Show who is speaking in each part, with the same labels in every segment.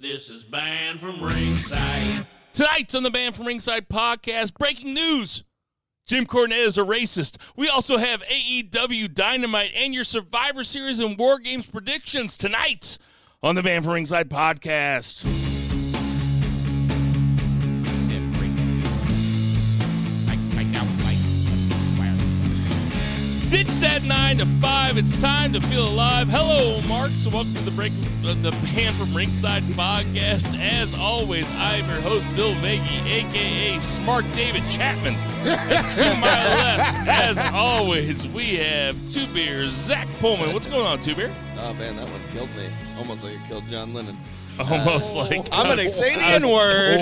Speaker 1: This is Banned from Ringside.
Speaker 2: Tonight's on the Banned from Ringside podcast, breaking news. Jim Cornette is a racist. We also have AEW Dynamite and your Survivor Series and War Games predictions tonight on the Banned from Ringside podcast.
Speaker 3: Swear.
Speaker 2: Ditch that 9 to 5. It's time to feel alive. Hello, Mark. So, welcome to the break, uh, the Banned from Ringside podcast. As always, I'm your host, Bill Vagey, aka Smart David Chapman. And to my left, as always, we have Two Beers, Zach Pullman. What's going on, Two Beer?
Speaker 4: Oh man, that one killed me. Almost like it killed John Lennon.
Speaker 2: Almost like
Speaker 4: I'm gonna say the
Speaker 2: I
Speaker 4: N word.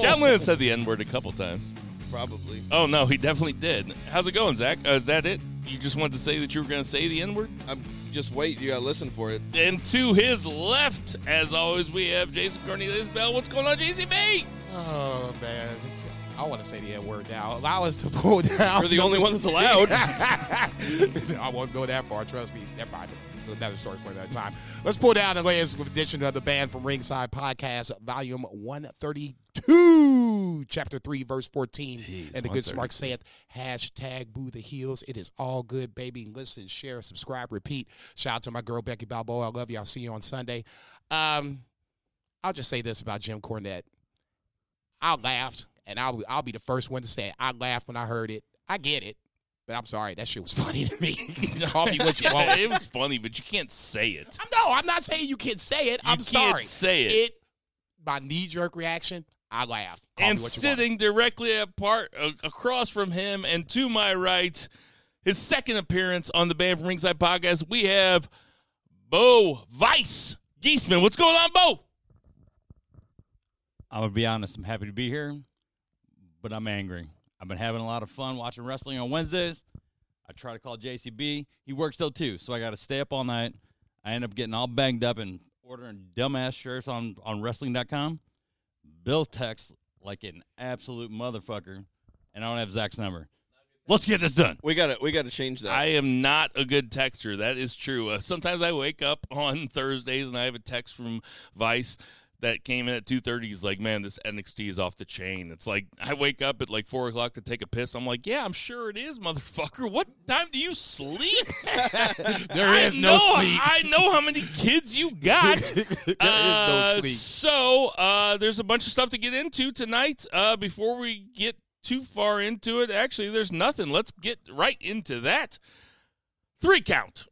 Speaker 2: John Lennon said the N word a couple times.
Speaker 4: Probably.
Speaker 2: Oh no, he definitely did. How's it going, Zach? Uh, is that it? You just wanted to say that you were going to say the N word?
Speaker 4: I'm just wait. You gotta listen for it.
Speaker 2: And to his left, as always, we have Jason Cornelius Bell. What's going on, JCB?
Speaker 3: Oh man, I want to say the N word now. Allow us to pull down.
Speaker 4: You're the only one that's allowed.
Speaker 3: I won't go that far. Trust me. Never mind. Another story for another time. Let's pull down the latest edition of the Banned from Ringside podcast, volume 132, chapter 3, verse 14.
Speaker 2: Jeez,
Speaker 3: and the good
Speaker 2: 132.
Speaker 3: smart saith, hashtag boo the heels. It is all good, baby. Listen, share, subscribe, repeat. Shout out to my girl, Becky Balboa. I love you. I'll see you on Sunday. Um, I'll just say this about Jim Cornette. I laughed, and I'll, I'll be the first one to say it. I laughed when I heard it. I get it. But I'm sorry, that shit was funny to me. Call me what you want.
Speaker 2: It was funny, but you can't say it.
Speaker 3: I'm- No, I'm not saying you can't say it.
Speaker 2: You
Speaker 3: I'm
Speaker 2: can't
Speaker 3: sorry.
Speaker 2: say it.
Speaker 3: It, my knee jerk reaction, I laughed. Call
Speaker 2: and
Speaker 3: me what you want.
Speaker 2: sitting directly apart uh, across from him and to my right, his second appearance on the Banned from Ringside podcast, we have Bo Vice Geisman. What's going on, Bo?
Speaker 5: I'm gonna be honest. I'm happy to be here, but I'm angry. I've been having a lot of fun watching wrestling on Wednesdays. I try to call JCB. He works till too, so I got to stay up all night. I end up getting all banged up and ordering dumbass shirts on on Wrestling.com. Bill texts like an absolute motherfucker, and I don't have Zach's number. Let's get this done.
Speaker 4: We gotta we gotta change that.
Speaker 2: I am not a good texter. That is true. Uh, sometimes I wake up on Thursdays and I have a text from Vice that came in at two thirty. He's like, "Man, this NXT is off the chain." It's like I wake up at like four o'clock to take a piss. I'm like, "Yeah, I'm sure it is, motherfucker. What time do you sleep?"
Speaker 3: there
Speaker 2: I
Speaker 3: is no
Speaker 2: know-
Speaker 3: sleep.
Speaker 2: I know how many kids you got.
Speaker 3: there is
Speaker 2: Uh,
Speaker 3: no sleep.
Speaker 2: So uh, there's a bunch of stuff to get into tonight. Uh, before we get too far into it, actually, there's nothing. Let's get right into that. Three count.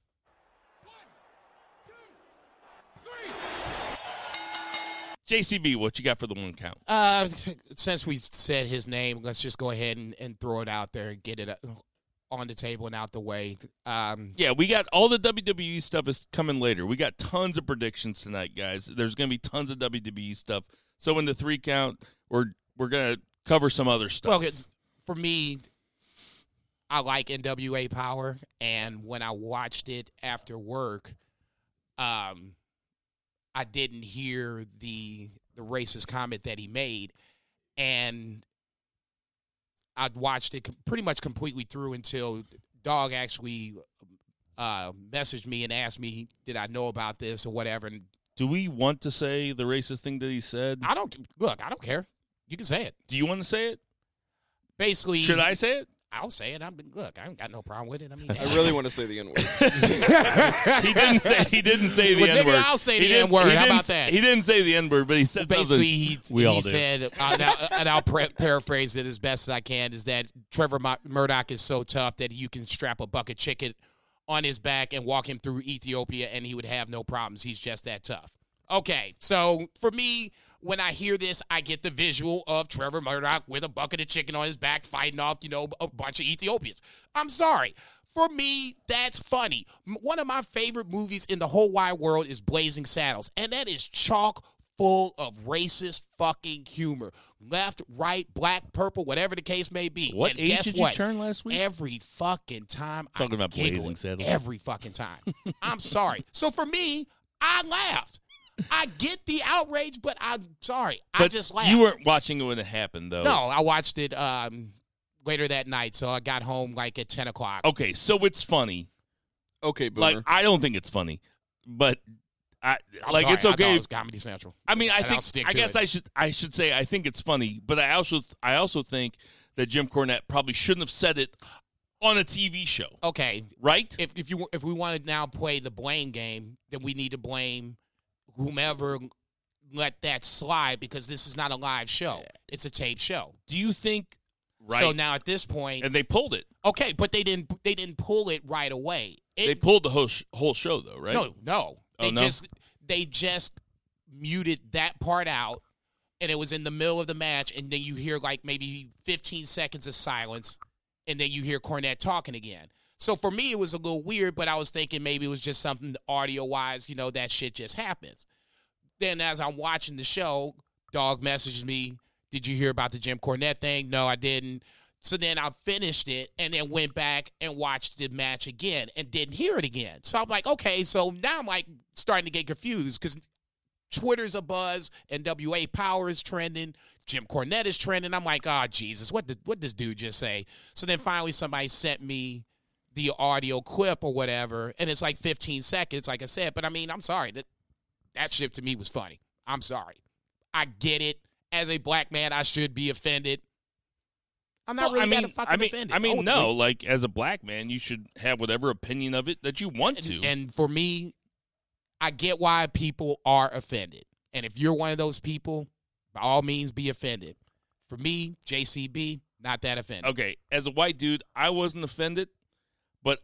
Speaker 2: JCB, what you got for the one count?
Speaker 3: Uh, since we said his name, let's just go ahead and, and throw it out there and get it uh, on the table and out the way. Um,
Speaker 2: Yeah, we got all the WWE stuff is coming later. We got tons of predictions tonight, guys. There's going to be tons of WWE stuff. So in the three count, we're we're going to cover some other stuff.
Speaker 3: well, for me, I like NWA Power, and when I watched it after work, um, I didn't hear the the racist comment that he made, and I watched it pretty much completely through until Dog actually uh, messaged me and asked me, "Did I know about this or whatever?" And
Speaker 2: Do we want to say the racist thing that he said?
Speaker 3: I don't look. I don't care. You can say it.
Speaker 2: Do you want to say it?
Speaker 3: Basically,
Speaker 2: Should I say it?
Speaker 3: I'll say it. I'm look. I ain't got no problem with it. I mean,
Speaker 4: I really want to say the N word.
Speaker 2: He didn't say he didn't say the
Speaker 3: Well,
Speaker 2: N
Speaker 3: nigga,
Speaker 2: word.
Speaker 3: I'll say the N-word. How about that?
Speaker 2: He didn't say the N word, but he said
Speaker 3: basically
Speaker 2: something.
Speaker 3: he,
Speaker 5: We all
Speaker 3: he
Speaker 5: do.
Speaker 3: said, uh, and I'll, and I'll pra- paraphrase it as best as I can, is that Trevor Mur- Murdoch is so tough that you can strap a bucket chicken on his back and walk him through Ethiopia, and he would have no problems. He's just that tough. Okay, so for me, when I hear this, I get the visual of Trevor Murdoch with a bucket of chicken on his back fighting off, you know, a bunch of Ethiopians. I'm sorry. For me, that's funny. One of my favorite movies in the whole wide world is Blazing Saddles, and that is chock full of racist fucking humor. Left, right, black, purple, whatever the case may be.
Speaker 2: What
Speaker 3: and
Speaker 2: age
Speaker 3: guess
Speaker 2: did
Speaker 3: what?
Speaker 2: you turn last week?
Speaker 3: Every fucking time
Speaker 2: Talking
Speaker 3: I
Speaker 2: about Blazing. Saddles.
Speaker 3: Every fucking time. I'm sorry. So for me, I laughed. I get the outrage, but I'm sorry. I just laughed.
Speaker 2: you weren't watching it when it happened, though.
Speaker 3: no, I watched it um, later that night, so I got home like at ten o'clock.
Speaker 2: Okay, so it's funny.
Speaker 4: Okay, boomer.
Speaker 2: Like I don't think it's funny, but I,
Speaker 3: I'm
Speaker 2: like
Speaker 3: sorry,
Speaker 2: it's
Speaker 3: I
Speaker 2: okay.
Speaker 3: it was Comedy Central.
Speaker 2: I mean, I
Speaker 3: And
Speaker 2: think
Speaker 3: stick
Speaker 2: I guess
Speaker 3: it.
Speaker 2: I should I should say I think it's funny, but I also I also think that Jim Cornette probably shouldn't have said it on a TV show,
Speaker 3: Okay,
Speaker 2: right?
Speaker 3: if if you if we want to now play the blame game, then we need to blame whomever let that slide because this is not a live show; it's a tape show.
Speaker 2: Do you think right?
Speaker 3: So now at this point,
Speaker 2: and they pulled it.
Speaker 3: okay, but they didn't they didn't pull it right away. It,
Speaker 2: They pulled the whole sh- whole show though, right?
Speaker 3: No, no.
Speaker 2: Oh,
Speaker 3: They
Speaker 2: no?
Speaker 3: just they just muted that part out and it was in the middle of the match and then you hear like maybe 15 seconds of silence and then you hear Cornette talking again. So for me it was a little weird, but I was thinking maybe it was just something audio wise, you know, that shit just happens. Then as I'm watching the show, dog messaged me, "Did you hear about the Jim Cornette thing?" No, I didn't. So then I finished it and then went back and watched the match again and didn't hear it again. So I'm like, okay, so now I'm like starting to get confused because Twitter's a buzz, NWA Power is trending, Jim Cornette is trending. I'm like, oh Jesus, what did what this dude just say? So then finally somebody sent me the audio clip or whatever, and it's like 15 seconds, like I said. But I mean, I'm sorry that that shit to me was funny. I'm sorry. I get it. As a black man, I should be offended. I'm not
Speaker 2: Well,
Speaker 3: really
Speaker 2: I mean,
Speaker 3: that fucking
Speaker 2: I mean,
Speaker 3: offended.
Speaker 2: I mean,
Speaker 3: ultimately.
Speaker 2: no. Like as a black man, you should have whatever opinion of it that you want to.
Speaker 3: And, and for me, I get why people are offended. And if you're one of those people, by all means, be offended. For me, JCB, not that offended.
Speaker 2: okay, as a white dude, I wasn't offended, but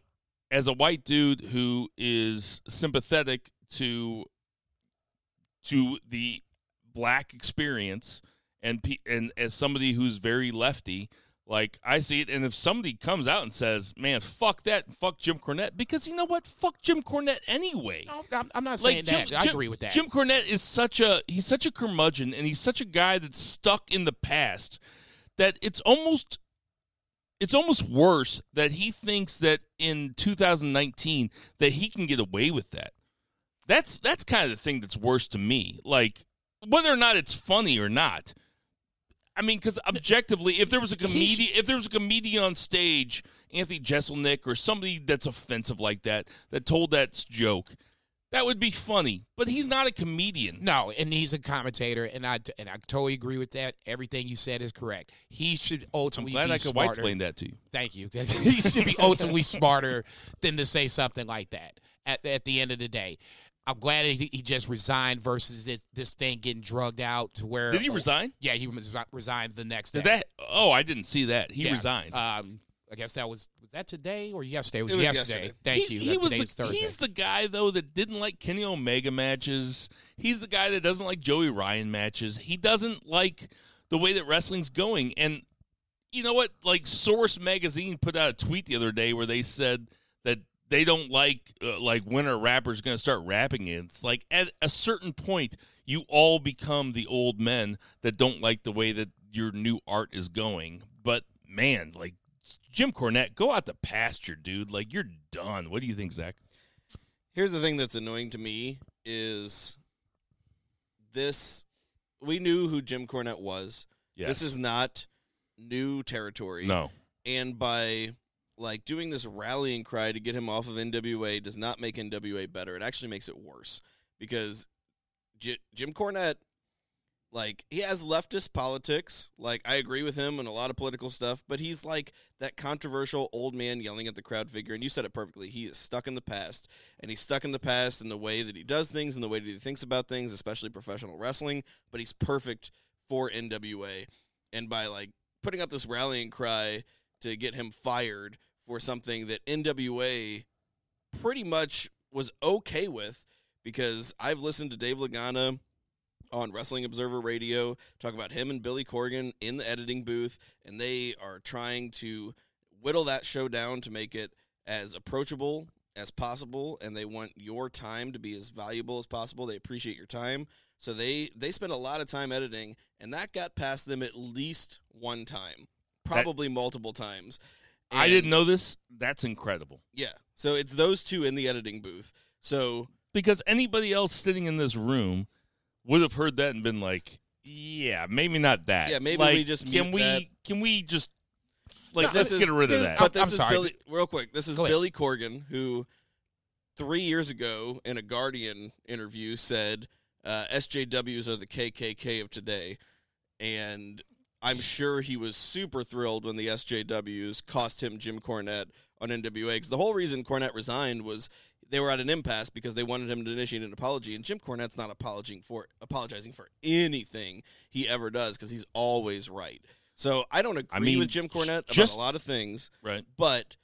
Speaker 2: as a white dude who is sympathetic to to the black experience and and as somebody who's very lefty, like I see it, and if somebody comes out and says, "Man, fuck that, fuck Jim Cornette," because you know what, fuck Jim Cornette anyway.
Speaker 3: No, I'm, I'm not saying that. I agree with that.
Speaker 2: Jim Cornette is such a he's such a curmudgeon and he's such a guy that's stuck in the past that it's almost it's almost worse that he thinks that in 2019 that he can get away with that. That's that's kind of the thing that's worse to me. Like whether or not it's funny or not. I mean, because objectively, if there was a comedian, if there was a comedian on stage, Anthony Jeselnik or somebody that's offensive like that, that told that joke, that would be funny. But he's not a comedian.
Speaker 3: No, and he's a commentator, and I and I totally agree with that. Everything you said is correct. He should
Speaker 2: I'm
Speaker 3: ultimately
Speaker 2: glad
Speaker 3: be
Speaker 2: I could white explain that to you.
Speaker 3: Thank you. he should be ultimately smarter than to say something like that. At at the end of the day, I'm glad he, he just resigned versus this this thing getting drugged out to where.
Speaker 2: Did he resign?
Speaker 3: Yeah, he resigned the next
Speaker 2: Did
Speaker 3: day.
Speaker 2: that? Oh, I didn't see that. He
Speaker 3: Yeah.
Speaker 2: resigned.
Speaker 3: Um, I guess that was was that today or yesterday? It was,
Speaker 4: It was
Speaker 3: yesterday.
Speaker 4: yesterday.
Speaker 3: Thank
Speaker 2: he,
Speaker 3: you.
Speaker 2: He
Speaker 3: That
Speaker 2: was
Speaker 3: today's
Speaker 2: the,
Speaker 3: Thursday.
Speaker 2: he's the guy though that didn't like Kenny Omega matches. He's the guy that doesn't like Joey Ryan matches. He doesn't like the way that wrestling's going. And you know what? Like Source magazine put out a tweet the other day where they said that they don't like uh, like when a rapper's going to start rapping. it. It's like at a certain point, you all become the old men that don't like the way that your new art is going. But man, like Jim Cornette, go out the pasture, dude. Like you're done. What do you think, Zach?
Speaker 4: Here's the thing that's annoying to me is this. We knew who Jim Cornette was. This is not new territory.
Speaker 2: no.
Speaker 4: And by like doing this rallying cry to get him off of NWA does not make NWA better. It actually makes it worse because J- Jim Cornette, like he has leftist politics. Like I agree with him on a lot of political stuff, but he's like that controversial old man yelling at the crowd figure. And you said it perfectly. He is stuck in the past, and he's stuck in the past in the way that he does things and the way that he thinks about things, especially professional wrestling. But he's perfect for NWA, and by like putting up this rallying cry to get him fired for something that NWA pretty much was okay with because I've listened to Dave Lagana on Wrestling Observer Radio talk about him and Billy Corgan in the editing booth, and they are trying to whittle that show down to make it as approachable as possible and they want your time to be as valuable as possible they appreciate your time so they they spend a lot of time editing and that got past them at least one time probably multiple times
Speaker 2: I didn't know this. That's incredible.
Speaker 4: yeah. So it's those two in the editing booth. So
Speaker 2: Because anybody else sitting in this room would have heard that and been like, "Yeah, maybe not that."
Speaker 4: Yeah, maybe
Speaker 2: Like,
Speaker 4: we just
Speaker 2: can we
Speaker 4: that.
Speaker 2: can we just like
Speaker 4: But
Speaker 2: let's
Speaker 4: this
Speaker 2: get
Speaker 4: is-
Speaker 2: rid of that.
Speaker 4: But this
Speaker 3: I'm
Speaker 4: is
Speaker 3: sorry.
Speaker 4: Billy real quick. This is
Speaker 3: Go ahead.
Speaker 4: Billy Corgan who three years ago in a Guardian interview said uh, SJWs are the KKK of today, and I'm sure he was super thrilled when the SJWs cost him Jim Cornette on NWA. Because the whole reason Cornette resigned was they were at an impasse because they wanted him to initiate an apology, and Jim Cornette's not apologizing for apologizing for anything he ever does because he's always right. So I don't agree
Speaker 2: mean,
Speaker 4: with Jim Cornette
Speaker 2: just-
Speaker 4: about a lot of things
Speaker 2: Right.
Speaker 4: but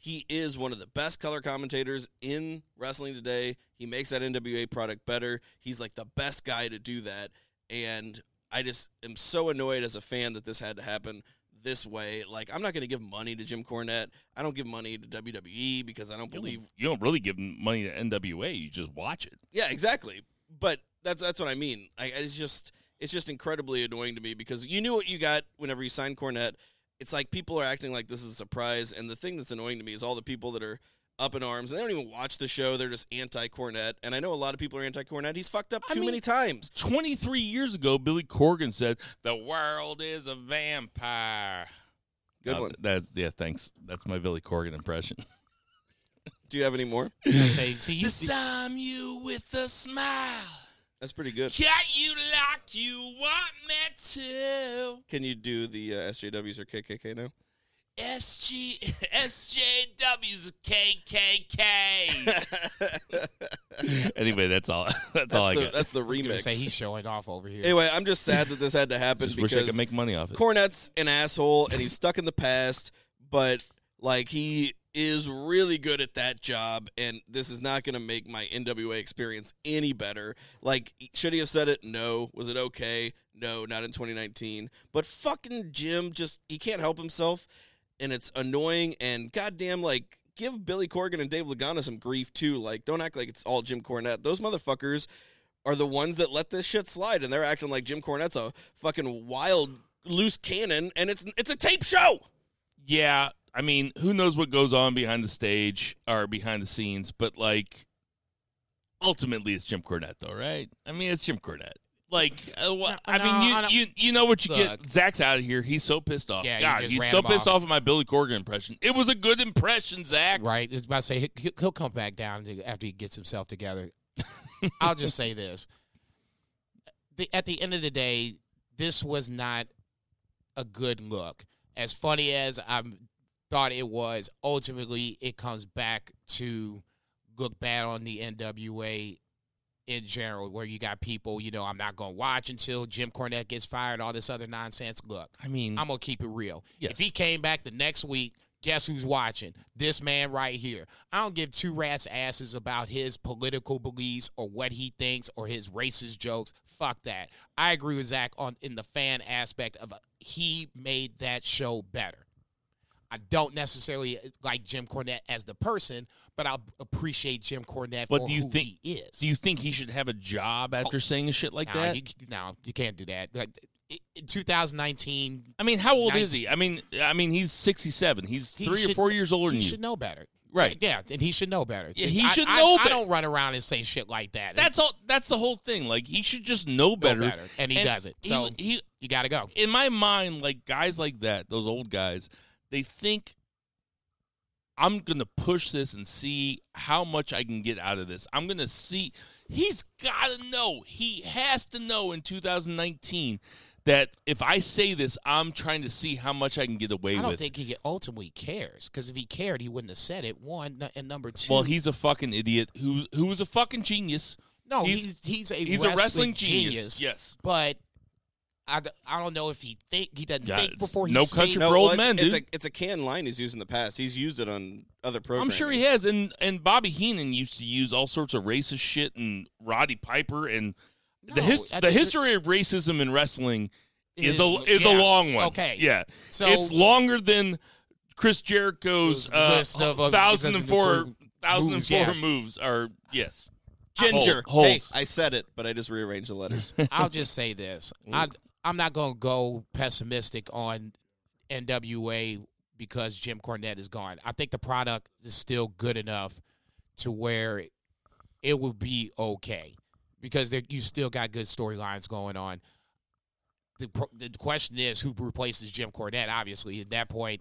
Speaker 4: he is one of the best color commentators in wrestling today. He makes that NWA product better. He's like the best guy to do that. And I just am so annoyed as a fan that this had to happen this way. Like, I'm not going to give money to Jim Cornette. I don't give money to WWE because I don't
Speaker 2: You
Speaker 4: believe.
Speaker 2: don't, you don't really give money to NWA. You just watch it.
Speaker 4: Yeah, exactly. But that's that's what I mean. I, it's just it's just incredibly annoying to me because you knew what you got whenever you signed Cornette. It's like people are acting like this is a surprise, and the thing that's annoying to me is all the people that are up in arms and they don't even watch the show. They're just anti Cornette, and I know a lot of people are anti Cornette. He's fucked up
Speaker 2: I
Speaker 4: too
Speaker 2: mean-
Speaker 4: many times.
Speaker 2: 23 years ago, Billy Corgan said, The world is a vampire.
Speaker 4: Good
Speaker 2: Uh,
Speaker 4: one.
Speaker 2: That's yeah. Thanks. That's my Billy Corgan impression.
Speaker 4: Do you have any more?
Speaker 3: I say, see, you,
Speaker 2: Disarm you with a smile.
Speaker 4: That's pretty good.
Speaker 2: Cut you like you want me to.
Speaker 4: Can you do the uh, SJWs or KKK now?
Speaker 2: SG SJW's KKK. anyway, that's all. That's,
Speaker 4: That's
Speaker 2: all I
Speaker 4: the,
Speaker 2: got.
Speaker 4: that's the
Speaker 3: I was
Speaker 4: remix.
Speaker 3: say he's showing off over here.
Speaker 4: Anyway, I'm just sad that this had to happen
Speaker 2: Just wish I
Speaker 4: because
Speaker 2: could make money off it.
Speaker 4: Cornette's an asshole and he's stuck in the past, but like he is really good at that job and this is not going to make my NWA experience any better. Like should he have said it? No. Was it okay? No, not in 2019. But fucking Jim just he can't help himself and it's annoying and goddamn like give Billy Corgan and Dave Lagana some grief too. Like don't act like it's all Jim Cornette. Those motherfuckers are the ones that let this shit slide and they're acting like Jim Cornette's a fucking wild loose cannon and it's it's a tape show.
Speaker 2: Yeah, I mean, who knows what goes on behind the stage or behind the scenes, but like ultimately it's Jim Cornette though, right? I mean, it's Jim Cornette. Like, uh, wha-
Speaker 3: No,
Speaker 2: I
Speaker 3: no,
Speaker 2: mean,
Speaker 3: I
Speaker 2: you,
Speaker 3: don't-
Speaker 2: you you know what you get. Zach's out of here. He's so pissed off.
Speaker 3: Yeah, you
Speaker 2: God,
Speaker 3: just
Speaker 2: he's
Speaker 3: ran
Speaker 2: so
Speaker 3: him
Speaker 2: pissed
Speaker 3: off.
Speaker 2: off at my Billy Corgan impression. It was a good impression, Zach.
Speaker 3: Right. I was about to say he- he'll come back down to- after he gets himself together. I'll just say this: the, at the end of the day, this was not a good look. As funny as I thought it was, ultimately it comes back to look bad on the NWA in general, where you got people, you know, I'm not going to watch until Jim Cornette gets fired, all this other nonsense. Look,
Speaker 2: I mean,
Speaker 3: I'm gonna keep it real.
Speaker 2: Yes.
Speaker 3: If he came back the next week, guess who's watching? This man right here. I don't give two rats asses about his political beliefs or what he thinks or his racist jokes. Fuck that. I agree with Zach on in the fan aspect of uh, he made that show better. I don't necessarily uh, like Jim Cornette as the person, but I appreciate Jim Cornette
Speaker 2: But
Speaker 3: for
Speaker 2: do you
Speaker 3: who
Speaker 2: think-
Speaker 3: he is.
Speaker 2: do you think he should have a job after oh, saying a shit like
Speaker 3: Oh. Nah,
Speaker 2: that?
Speaker 3: You, no, you can't do that. Like, In 2019,
Speaker 2: I mean, how old is he? I mean, I mean, he's 67. He's
Speaker 3: He
Speaker 2: three or four years older
Speaker 3: he
Speaker 2: than you.
Speaker 3: should know better.
Speaker 2: Right.
Speaker 3: Yeah, and he should know better.
Speaker 2: Yeah, he
Speaker 3: I-
Speaker 2: should
Speaker 3: I-
Speaker 2: know
Speaker 3: I
Speaker 2: bet-
Speaker 3: don't run around and say shit like that.
Speaker 2: That's all. That's the whole thing. Like he should just know
Speaker 3: Know
Speaker 2: better.
Speaker 3: and he does it.
Speaker 2: he-
Speaker 3: So
Speaker 2: he,
Speaker 3: you got to go.
Speaker 2: in my mind, like guys like that, those old guys, they think I'm gonna push this and see how much I can get out of this. I'm gonna see. He's got to know. He has to know in 2019 that if I say this, I'm trying to see how much I can get away with.
Speaker 3: I don't
Speaker 2: with.
Speaker 3: think he ultimately cares because if he cared, he wouldn't have said it. One and number two.
Speaker 2: well, he's a fucking idiot who who was a fucking genius.
Speaker 3: no,
Speaker 2: he's-
Speaker 3: he's he's a
Speaker 2: He's
Speaker 3: wrestling
Speaker 2: a wrestling
Speaker 3: genius.
Speaker 2: genius. Yes.
Speaker 3: but I, d- I don't know if he think he doesn't
Speaker 2: Yeah,
Speaker 3: think
Speaker 2: it's
Speaker 3: before he
Speaker 2: no
Speaker 3: speaks.
Speaker 2: country
Speaker 4: No,
Speaker 2: for old
Speaker 4: well, it's,
Speaker 2: men,
Speaker 4: it's
Speaker 2: dude.
Speaker 4: a it's a canned line he's used in the past. He's used it on other programs.
Speaker 2: I'm sure he has, and and Bobby Heenan used to use all sorts of racist shit, and Roddy Piper, and the his, the history of racism in wrestling is,
Speaker 3: Is-
Speaker 2: a is
Speaker 3: yeah,
Speaker 2: a long one.
Speaker 3: okay.
Speaker 2: yeah,
Speaker 3: So-
Speaker 2: it's longer than Chris Jericho's uh,
Speaker 3: List of, uh,
Speaker 2: thousand and four
Speaker 3: moves,
Speaker 2: thousand and four
Speaker 3: yeah.
Speaker 2: yes.
Speaker 4: Ginger.
Speaker 2: Hold-
Speaker 4: Hey. I said it, but I just rearranged the letters.
Speaker 3: I'll just say this: mm. I, I'm not going to go pessimistic on NWA because Jim Cornette is gone. I think the product is still good enough to where it will be okay because there, you still got good storylines going on. The, the question is who replaces Jim Cornette. Obviously, at that point,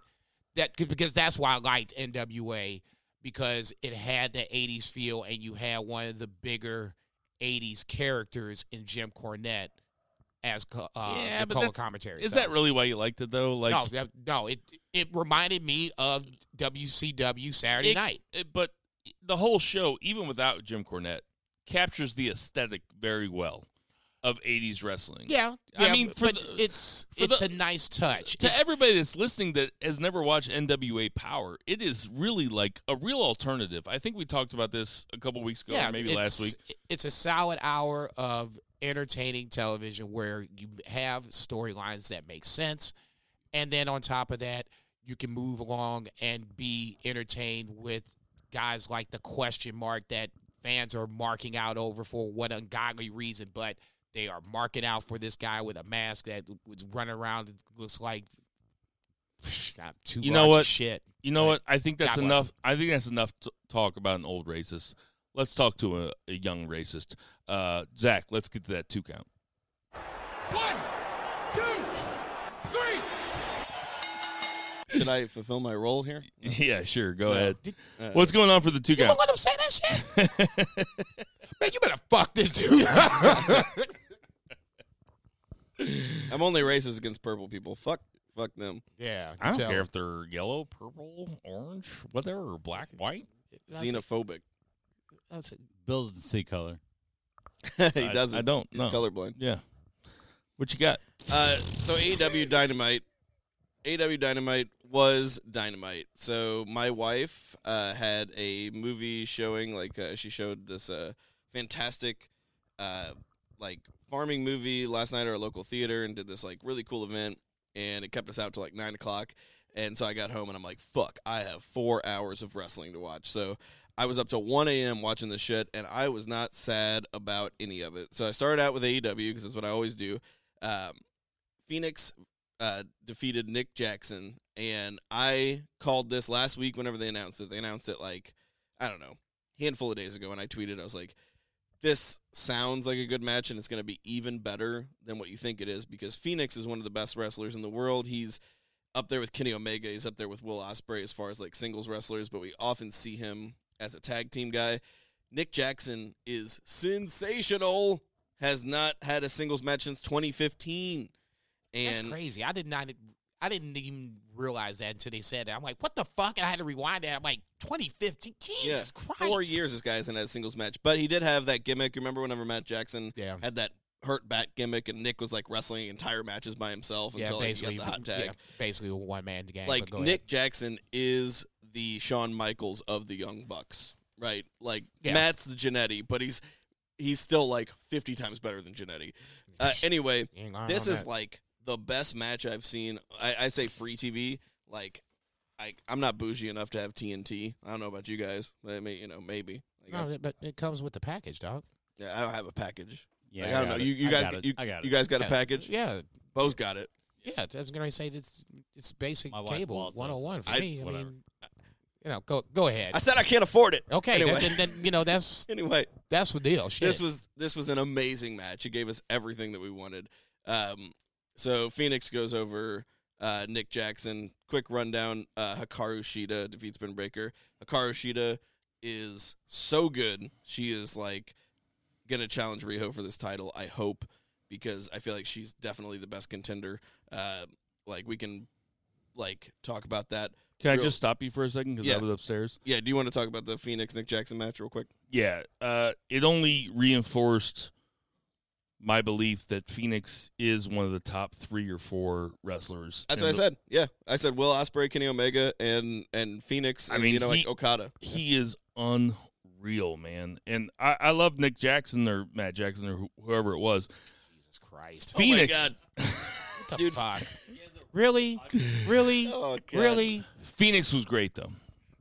Speaker 3: that because that's why I liked NWA because it had the 80s feel and you had one of the bigger 80s characters in Jim Cornette as co- uh,
Speaker 2: Yeah,
Speaker 3: the color commentary.
Speaker 2: Is
Speaker 3: So-
Speaker 2: that really why you liked it though? Like,
Speaker 3: no, that- no. It it reminded me of WCW Saturday
Speaker 2: It-
Speaker 3: Night.
Speaker 2: it- but the whole show, even without Jim Cornette, captures the aesthetic very well of '80s wrestling.
Speaker 3: Yeah,
Speaker 2: I mean, for the-
Speaker 3: it's it's
Speaker 2: the-
Speaker 3: a nice touch.
Speaker 2: To
Speaker 3: It-
Speaker 2: everybody that's listening that has never watched NWA Power, it is really like a real alternative. I think we talked about this a couple weeks ago, or maybe last week.
Speaker 3: It's a solid hour of entertaining television where you have storylines that make sense, and then on top of that, you can move along and be entertained with guys like the question mark that fans are marking out over for what ungodly reason, but they are marking out for this guy with a mask that was running around. It Looks like not two
Speaker 2: You know
Speaker 3: bars of
Speaker 2: what?
Speaker 3: shit.
Speaker 2: You know
Speaker 3: Right.
Speaker 2: what? I think that's
Speaker 3: God bless
Speaker 2: enough. I think that's enough to talk about an old racist. Let's talk to a, a young racist. Uh, Zach, let's get to that two count.
Speaker 4: Should I fulfill my role here?
Speaker 2: yeah, sure. Go ahead.
Speaker 4: Uh,
Speaker 2: What's going on for the two
Speaker 3: You
Speaker 2: count?
Speaker 3: gonna let him say that shit? Man, you better fuck this dude.
Speaker 4: I'm only racist against purple people. Fuck, fuck them.
Speaker 3: yeah,
Speaker 2: I don't
Speaker 3: tell
Speaker 2: care if they're yellow, purple, orange, whatever, or black, white.
Speaker 3: That's-
Speaker 4: Xenophobic.
Speaker 3: that's it.
Speaker 5: Bill doesn't see color.
Speaker 4: he
Speaker 2: I-
Speaker 4: doesn't.
Speaker 2: I don't
Speaker 4: He's
Speaker 2: know.
Speaker 4: colorblind.
Speaker 2: Yeah. What you got?
Speaker 4: Uh, so AEW Dynamite, AW Dynamite was Dynamite. So my wife uh, had a movie showing, like uh, she showed this uh, fantastic, uh, like farming movie last night at our local theater, and did this like really cool event, and it kept us out till like nine o'clock. And so I got home and I'm like, fuck, I have four hours of wrestling to watch. So I was up till 1 a.m. watching this shit, and I was not sad about any of it. So I started out with AEW because that's what I always do. Um, Fenix uh, defeated Nick Jackson, and I called this last week whenever they announced it. They announced it like, I don't know, handful of days ago, and I tweeted, I was like, this sounds like a good match, and it's going to be even better than what you think it is because Fenix is one of the best wrestlers in the world. He's up there with Kenny Omega. He's up there with Will Ospreay as far as like singles wrestlers, but we often see him as a tag team guy. Nick Jackson is sensational. Has not had a singles match since 2015,
Speaker 3: That's
Speaker 4: and
Speaker 3: crazy. I did not. I didn't even realize that until they said that. I'm like, what the fuck? And I had to rewind that. I'm like, 2015. Jesus
Speaker 4: yeah,
Speaker 3: Christ.
Speaker 4: four years this guy hasn't had a singles match, but he did have that gimmick. Remember whenever Matt Jackson
Speaker 3: Yeah.
Speaker 4: had that hurt back gimmick, and Nick was like wrestling entire matches by himself
Speaker 3: Yeah,
Speaker 4: until like, he got the hot tag.
Speaker 3: yeah, basically a one man game.
Speaker 4: like Nick Jackson is the Shawn Michaels of the Young Bucks, right? Like. Matt's the Jannetty, but he's he's still like 50 times better than Jannetty. Uh, anyway,
Speaker 3: ahead. You ain't lying
Speaker 4: this is
Speaker 3: that.
Speaker 4: like the best match I've seen. I, I say free TV. Like, I I'm not bougie enough to have TNT. I don't know about you guys, but I mean, you know, maybe. Like, I-
Speaker 3: No, but it comes with the package, dog.
Speaker 4: yeah, I don't have a package.
Speaker 5: Yeah,
Speaker 4: Like, I, don't
Speaker 5: got
Speaker 4: know.
Speaker 5: it.
Speaker 4: You, you
Speaker 5: I
Speaker 4: guys,
Speaker 5: got it.
Speaker 4: you,
Speaker 5: I got
Speaker 4: you guys got
Speaker 3: Yeah.
Speaker 4: a package.
Speaker 3: Yeah,
Speaker 4: Bo's got it.
Speaker 3: yeah. I was gonna say it's it's basic
Speaker 5: My wife
Speaker 3: cable
Speaker 5: also.
Speaker 3: 101 for
Speaker 4: I-
Speaker 3: me. I
Speaker 5: whatever.
Speaker 3: mean, you know, go go ahead.
Speaker 4: I said I can't afford it.
Speaker 3: okay,
Speaker 4: Anyway.
Speaker 3: then, then, then, you know that's
Speaker 4: Anyway,
Speaker 3: that's the deal. Shit.
Speaker 4: this was this was an amazing match. It gave us everything that we wanted. Um, so Fenix goes over uh, Nick Jackson. Quick rundown: uh, Hikaru Shida defeats Britt Baker. Hikaru Shida is so good. She is like gonna challenge Riho for this title. I hope because I feel like she's definitely the best contender. Uh, like we can like talk about that.
Speaker 2: Can I just stop you for a second because
Speaker 4: Yeah.
Speaker 2: I was upstairs?
Speaker 4: Yeah. Do you want to talk about the Fenix Nick Jackson match real quick?
Speaker 2: Yeah, uh, it only reinforced my belief that Fenix is one of the top three or four wrestlers.
Speaker 4: That's
Speaker 2: in
Speaker 4: what I said. Yeah, I said Will Ospreay, Kenny Omega, and and Fenix.
Speaker 2: I mean,
Speaker 4: you know,
Speaker 2: he-
Speaker 4: like Okada.
Speaker 2: He is unreal, man. And I, I love Nick Jackson or Matt Jackson or who, whoever it was.
Speaker 3: Jesus Christ.
Speaker 4: Oh my
Speaker 2: Fenix,
Speaker 4: God.
Speaker 3: What the
Speaker 4: Dude.
Speaker 3: fuck? Really? Really?
Speaker 4: Oh,
Speaker 3: Really?
Speaker 2: Fenix was great though.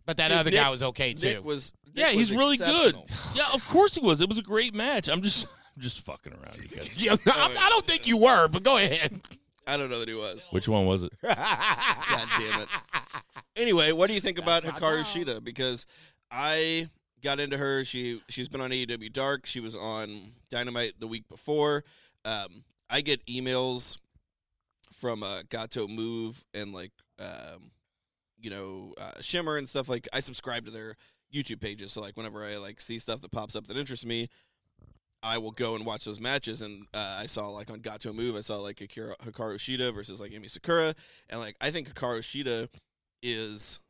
Speaker 3: But that
Speaker 4: Dude,
Speaker 3: other
Speaker 4: Nick-
Speaker 3: guy was okay too.
Speaker 4: Nick was. Nick
Speaker 2: yeah,
Speaker 4: was
Speaker 2: he's really good. Yeah, of course he was. It was a great match. I'm just, I'm just fucking around. You guys.
Speaker 3: Yeah, I, I don't think you were, but go ahead.
Speaker 4: I don't know that he was.
Speaker 2: Which one was it?
Speaker 4: God damn it. Anyway, what do you think about Hikaru. Shida? Because I got into her. She she's been on AEW Dark. She was on Dynamite the week before. Um, I get emails from uh, Gatoh Move and like um, you know uh, Shimmer and stuff like. I subscribe to their YouTube pages. So like whenever I like see stuff that pops up that interests me, I will go and watch those matches. And uh, I saw like on Got to a Move, I saw like Akira, Hikaru Shida versus like Emi Sakura, and like I think Hikaru Shida is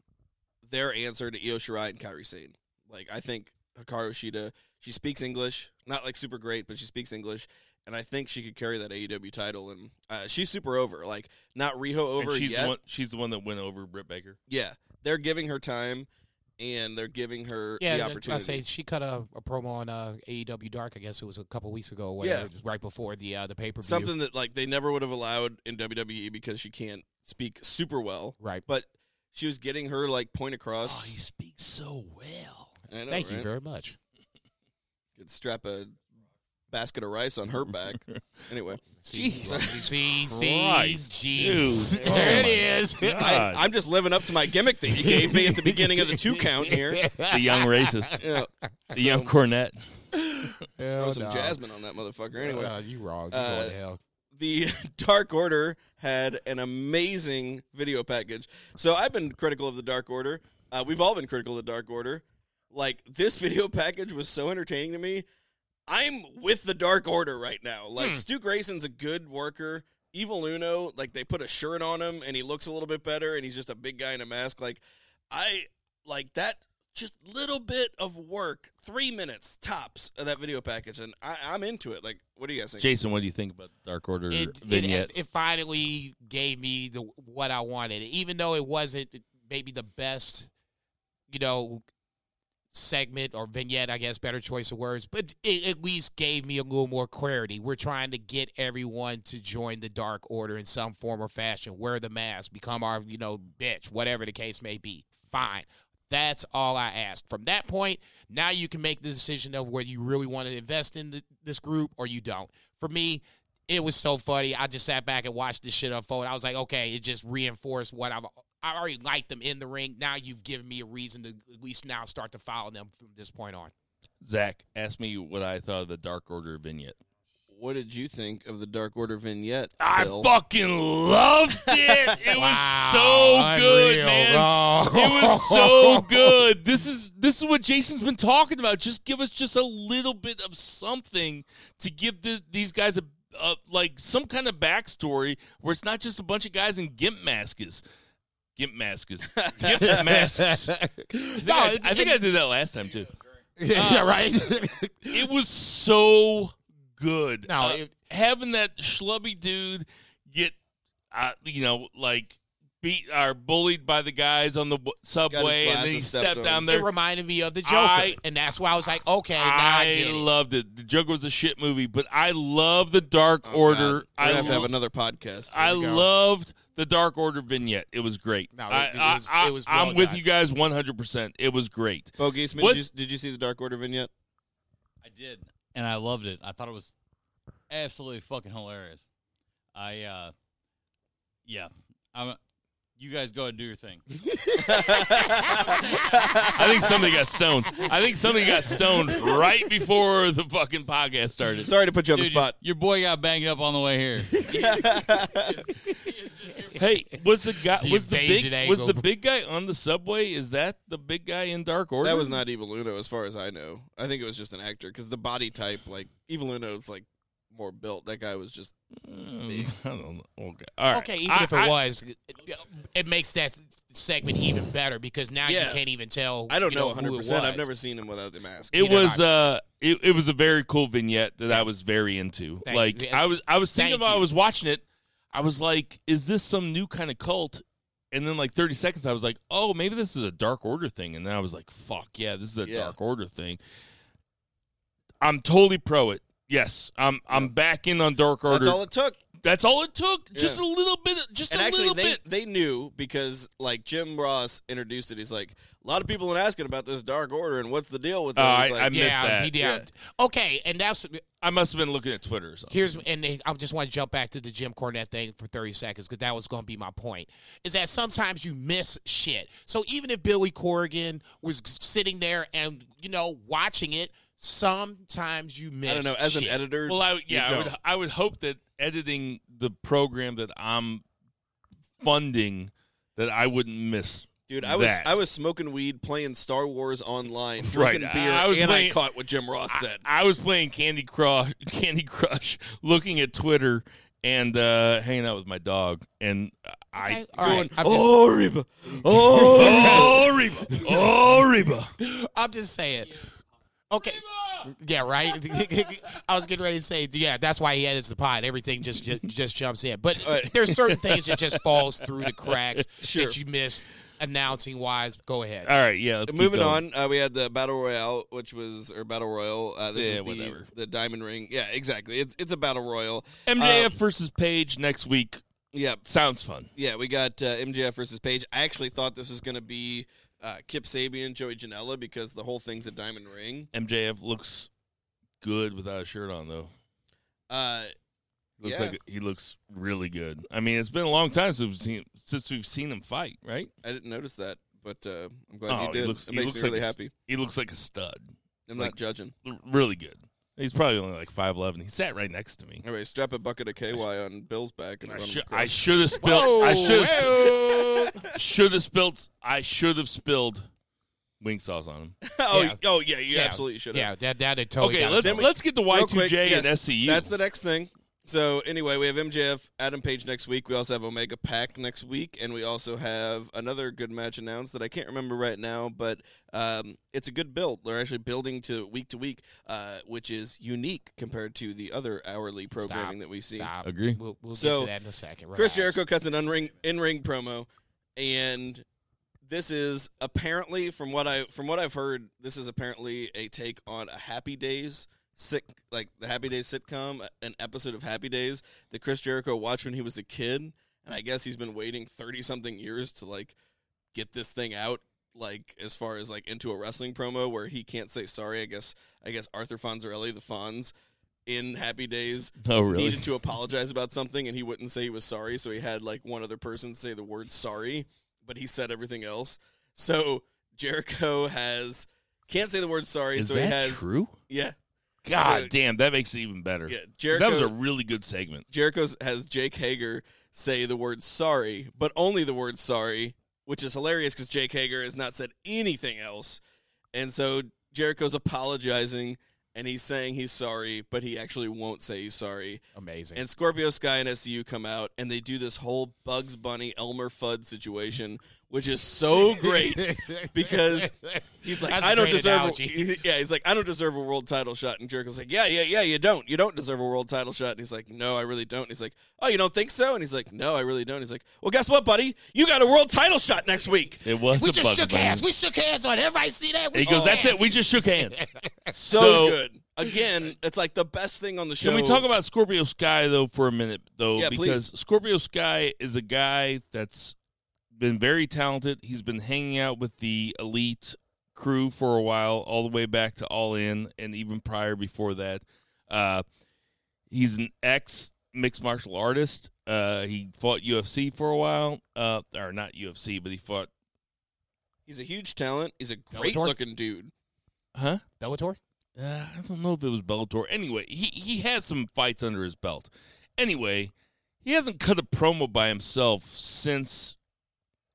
Speaker 4: their answer to Io Shirai and Kairi Sane. Like I think Hikaru Shida, she speaks English, not like super great, but she speaks English. And I think she could carry that AEW title, and uh, she's super over. Like not Riho over
Speaker 2: and she's
Speaker 4: yet.
Speaker 2: the one. She's the one that went over Britt Baker.
Speaker 4: Yeah, they're giving her time, and they're giving her
Speaker 3: Yeah,
Speaker 4: the opportunity.
Speaker 3: I say she cut a, a promo on uh, AEW Dark. I guess it was a couple weeks ago, whatever,
Speaker 4: Yeah.
Speaker 3: right before the uh, the pay per view.
Speaker 4: Something that like they never would have allowed in WWE because she can't speak super well.
Speaker 3: right.
Speaker 4: But she was getting her like point across.
Speaker 2: Oh, he speaks so well.
Speaker 4: Know,
Speaker 3: Thank you very much.
Speaker 4: Could strap a basket of rice on her back. anyway,
Speaker 3: jeez,
Speaker 2: Jesus
Speaker 3: see, see, jeez. there
Speaker 2: Oh
Speaker 3: it
Speaker 2: my
Speaker 3: is.
Speaker 2: God.
Speaker 4: I, I'm just living up to my gimmick that you gave me at the beginning of the two count here.
Speaker 2: The young racist.
Speaker 4: Yeah,
Speaker 2: The young Cornette.
Speaker 4: throw
Speaker 3: Hell
Speaker 4: some
Speaker 3: no.
Speaker 4: Jasmine on that motherfucker. Anyway,
Speaker 3: Uh, you wrong. You
Speaker 4: Uh,
Speaker 3: going to hell.
Speaker 4: the Dark Order had an amazing video package. So I've been critical of the Dark Order. Uh, we've all been critical of the Dark Order. Like this video package was so entertaining to me. I'm with the Dark Order right now. Like
Speaker 3: Hmm.
Speaker 4: Stu Grayson's a good worker. Evil Uno, like they put a shirt on him and he looks a little bit better and he's just a big guy in a mask. Like I like that just little bit of work, three minutes tops of that video package, and I, I'm into it. Like, what do you guys think?
Speaker 2: Jason, what do you think about the Dark Order
Speaker 3: It,
Speaker 2: vignette?
Speaker 3: it, it finally gave me the what I wanted, even though it wasn't maybe the best, you know, segment or vignette. I guess better choice of words, but it at least gave me a little more clarity. We're trying to get everyone to join the Dark Order in some form or fashion. Wear the mask, become our you know bitch, whatever the case may be. Fine. That's all I asked. From that point, now you can make the decision of whether you really want to invest in the, this group or you don't. For me, it was so funny. I just sat back and watched this shit unfold. I was like, okay, it just reinforced what I've. I already liked them in the ring. Now you've given me a reason to at least now start to follow them from this point on.
Speaker 2: Zach asked me what I thought of the Dark Order vignette.
Speaker 4: What did you think of the Dark Order vignette?
Speaker 2: I fucking loved it. It was so good, man. It was so good. This is this is what Jason's been talking about. Just give us just a little bit of something to give the, these guys a, a like some kind of backstory where it's not just a bunch of guys in gimp masks. Gimp masks. Gimp masks. I think,
Speaker 3: No,
Speaker 2: I,
Speaker 3: it-
Speaker 2: I, think
Speaker 3: it-
Speaker 2: I did that last time too.
Speaker 3: yeah, right.
Speaker 2: It was so good.
Speaker 3: Now
Speaker 2: Uh, having that schlubby dude get, uh, you know, like beat or bullied by the guys on the subway, and then
Speaker 4: glasses
Speaker 2: he
Speaker 4: stepped
Speaker 2: stepped
Speaker 4: on.
Speaker 2: down
Speaker 3: it
Speaker 2: there.
Speaker 3: reminded me of the Joker,
Speaker 2: I-
Speaker 3: and that's why I was like, okay, now I,
Speaker 2: I
Speaker 3: get it.
Speaker 2: loved it. The Joker was a shit movie, but I love the Dark
Speaker 4: Oh,
Speaker 2: Order.
Speaker 4: God.
Speaker 2: I
Speaker 4: gonna have to have another podcast.
Speaker 2: I
Speaker 3: you go.
Speaker 2: loved the Dark Order vignette. It was great.
Speaker 3: No, it-
Speaker 2: I,
Speaker 3: it was-
Speaker 2: I,
Speaker 3: it was
Speaker 2: am
Speaker 3: well
Speaker 2: with you guys 100. percent It was great.
Speaker 4: Bo Geisman, did you, did you see the Dark Order vignette?
Speaker 5: I did, and I loved it. I thought it was absolutely fucking hilarious. I, uh, yeah, I'm. You guys go and do your thing.
Speaker 2: I think somebody got stoned. I think somebody got stoned right before the fucking podcast started.
Speaker 4: Sorry to put you on
Speaker 5: Dude,
Speaker 4: the spot.
Speaker 5: Your boy got banged up on the way here.
Speaker 2: Hey, was the guy
Speaker 3: The
Speaker 2: was the
Speaker 3: invasion
Speaker 2: big was the big guy on the subway? Is that the big guy in Dark Order?
Speaker 4: That was not Evil Uno, as far as I know. I think it was just an actor because the body type, like Evil Uno's, like more built. That guy was just
Speaker 2: Mm, I don't know. Okay, all right.
Speaker 3: Okay, even
Speaker 2: I-
Speaker 3: if it
Speaker 2: I-
Speaker 3: was, it, it makes that segment even better because now
Speaker 4: Yeah.
Speaker 3: you can't even tell.
Speaker 4: I don't
Speaker 3: you
Speaker 4: know 100. percent I've never seen him without the mask.
Speaker 2: It
Speaker 3: Neither
Speaker 2: was uh, it, it was a very cool vignette that I was very into.
Speaker 3: Thank
Speaker 2: like
Speaker 3: you.
Speaker 2: I was I was thinking
Speaker 3: Thank
Speaker 2: about I was watching it. I was like, is this some new kind of cult? And then like 30 seconds, I was like, oh, maybe this is a Dark Order thing. And then I was like, fuck yeah, this is a
Speaker 4: Yeah.
Speaker 2: Dark Order thing. I'm totally pro it. Yes, I'm I'm back in on Dark Order.
Speaker 4: That's all it took.
Speaker 2: That's all it took. Just a little bit. Just
Speaker 4: And
Speaker 2: a
Speaker 4: actually,
Speaker 2: little
Speaker 4: they
Speaker 2: bit.
Speaker 4: they knew because like Jim Ross introduced it. He's like, a lot of people are asking about this Dark Order and what's the deal with
Speaker 2: Oh,
Speaker 4: that.
Speaker 2: I-
Speaker 4: He's like,
Speaker 2: I missed
Speaker 3: Yeah,
Speaker 2: that.
Speaker 3: he did.
Speaker 4: Yeah.
Speaker 3: Okay, and that's
Speaker 2: I must have been looking at Twitter or something.
Speaker 3: here's and then I just want to jump back to the Jim Cornette thing for 30 seconds because that was going to be my point. Is that sometimes you miss shit. So even if Billy Corgan was sitting there and you know watching it, sometimes you miss.
Speaker 4: I don't know. As an editor,
Speaker 2: Well, I yeah, I would,
Speaker 4: don't.
Speaker 2: I would hope that editing the program that I'm funding, that I wouldn't miss
Speaker 4: Dude, I was
Speaker 2: that.
Speaker 4: I was smoking weed, playing Star Wars online,
Speaker 2: Right,
Speaker 4: drinking beer,
Speaker 2: I was
Speaker 4: and
Speaker 2: playing-
Speaker 4: I caught what Jim Ross said.
Speaker 2: I was playing Candy Crush, Candy Crush, looking at Twitter and uh, hanging out with my dog, and I
Speaker 3: Okay, all right. I'm just,
Speaker 4: oh, Reba. Oh,
Speaker 2: oh Reba, oh Reba.
Speaker 3: I'm just saying. Okay. Yeah, right. I was getting ready to say, yeah, that's why he edits the pod. Everything just just, just jumps in. But
Speaker 4: Right.
Speaker 3: there's certain things that just falls through the cracks
Speaker 4: Sure.
Speaker 3: that you missed announcing wise. Go ahead.
Speaker 2: All right, yeah. Let's
Speaker 4: Moving on, uh, we had the battle royale, which was or battle royal. Uh, this
Speaker 2: Yeah,
Speaker 4: is the
Speaker 2: whatever.
Speaker 4: the diamond ring. Yeah, exactly. It's it's a battle royal.
Speaker 2: MJF
Speaker 4: Um,
Speaker 2: versus Page next week
Speaker 4: Yeah,
Speaker 2: sounds fun.
Speaker 4: yeah. We got uh, MJF versus Page. I actually thought this was going to be uh, Kip Sabian, Joey Janela because the whole thing's a diamond ring.
Speaker 2: MJF looks good without a shirt on though.
Speaker 4: Uh,
Speaker 2: Looks
Speaker 4: Yeah.
Speaker 2: like he looks really good. I mean, it's been a long time since we've seen since we've seen him fight, right?
Speaker 4: I didn't notice that, but uh, I'm glad
Speaker 2: Oh,
Speaker 4: you
Speaker 2: he
Speaker 4: did.
Speaker 2: looks-
Speaker 4: it
Speaker 2: he
Speaker 4: makes
Speaker 2: looks
Speaker 4: me
Speaker 2: like
Speaker 4: really
Speaker 2: a
Speaker 4: happy.
Speaker 2: He looks like a stud.
Speaker 4: I'm
Speaker 2: like-
Speaker 4: not judging.
Speaker 2: Really good. He's probably only like five eleven. He sat right next to me.
Speaker 4: Anyway, strap a bucket of KY on Bill's back and
Speaker 2: I
Speaker 4: run him
Speaker 2: should
Speaker 4: across.
Speaker 2: I should have spilled. I should have
Speaker 4: Whoa!
Speaker 2: should have spilled. I should have spilled wing sauce on him.
Speaker 4: oh,
Speaker 3: Yeah.
Speaker 4: oh yeah, you
Speaker 3: Yeah.
Speaker 4: absolutely should have.
Speaker 3: Yeah, that that it totally
Speaker 2: Okay,
Speaker 3: got
Speaker 2: let's
Speaker 3: us
Speaker 2: let's get to
Speaker 4: Real
Speaker 2: Y two
Speaker 4: quick,
Speaker 2: J
Speaker 4: yes,
Speaker 2: and SCU.
Speaker 4: That's the next thing. So anyway, we have MJF, Adam Page next week. We also have Omega PAC next week, and we also have another good match announced that I can't remember right now, but um, it's a good build. They're actually building to week to week, uh, which is unique compared to the other hourly programming
Speaker 3: Stop.
Speaker 4: that we see.
Speaker 3: Stop.
Speaker 2: Agree.
Speaker 3: We'll, we'll
Speaker 4: So,
Speaker 3: get to that in a second.
Speaker 4: Chris Jericho cuts an unring in ring promo, and this is apparently from what I from what I've heard, this is apparently a take on a Happy Days sick like the Happy Days sitcom, an episode of Happy Days that Chris Jericho watched when he was a kid, and I guess he's been waiting thirty something years to like get this thing out. Like as far as like into a wrestling promo where he can't say sorry, I guess I guess Arthur Fonzarelli, the Fonz, in Happy Days
Speaker 2: oh really?
Speaker 4: needed to apologize about something and he wouldn't say he was sorry, so he had like one other person say the word sorry, but he said everything else. So Jericho has can't say the word sorry,
Speaker 2: Is
Speaker 4: so
Speaker 2: that
Speaker 4: he has
Speaker 2: true?
Speaker 4: yeah
Speaker 2: God
Speaker 4: So-
Speaker 2: damn, that makes it even better.
Speaker 4: yeah Jericho
Speaker 2: that was a really good segment.
Speaker 4: Jericho has Jake Hager say the word sorry, but only the word sorry, which is hilarious because Jake Hager has not said anything else, and so Jericho's apologizing. And he's saying he's sorry, but he actually won't say he's sorry.
Speaker 3: Amazing.
Speaker 4: And Scorpio Sky and SCU come out and they do this whole Bugs Bunny Elmer Fudd situation, which is so great because he's like,
Speaker 3: That's a
Speaker 4: I don't deserve. A,
Speaker 3: analogy.
Speaker 4: he- yeah, he's like, I don't deserve a world title shot. And Jericho's like, Yeah, yeah, yeah, you don't. You don't deserve a world title shot. And he's like, No, I really don't. And he's like, Oh, you don't think so? And he's like, No, I really don't. He's like, Well, guess what, buddy? You got a world title shot next week.
Speaker 2: It was
Speaker 3: we
Speaker 2: a
Speaker 3: just
Speaker 2: Bugs
Speaker 3: shook
Speaker 2: Bunny.
Speaker 3: hands. We shook hands on it. Everybody see that? We
Speaker 2: He goes,
Speaker 3: shook
Speaker 2: "That's it. We just shook hands."
Speaker 4: So,
Speaker 2: So-
Speaker 4: good. Again, it's like the best thing on the show.
Speaker 2: Can we talk about Scorpio Sky though for a minute though?
Speaker 4: Yeah,
Speaker 2: because Scorpio Sky is a guy that's been very talented. He's been hanging out with the elite crew for a while, all the way back to All In, and even prior before that. Uh, he's an ex mixed martial artist. Uh, he fought UFC for a while, uh, or not UFC, but he fought.
Speaker 4: He's a huge talent. He's a great
Speaker 3: Bellator?
Speaker 4: looking dude.
Speaker 2: Huh?
Speaker 3: Bellator?
Speaker 2: Uh, I don't know if it was Bellator. Anyway, he he has some fights under his belt. Anyway, he hasn't cut a promo by himself since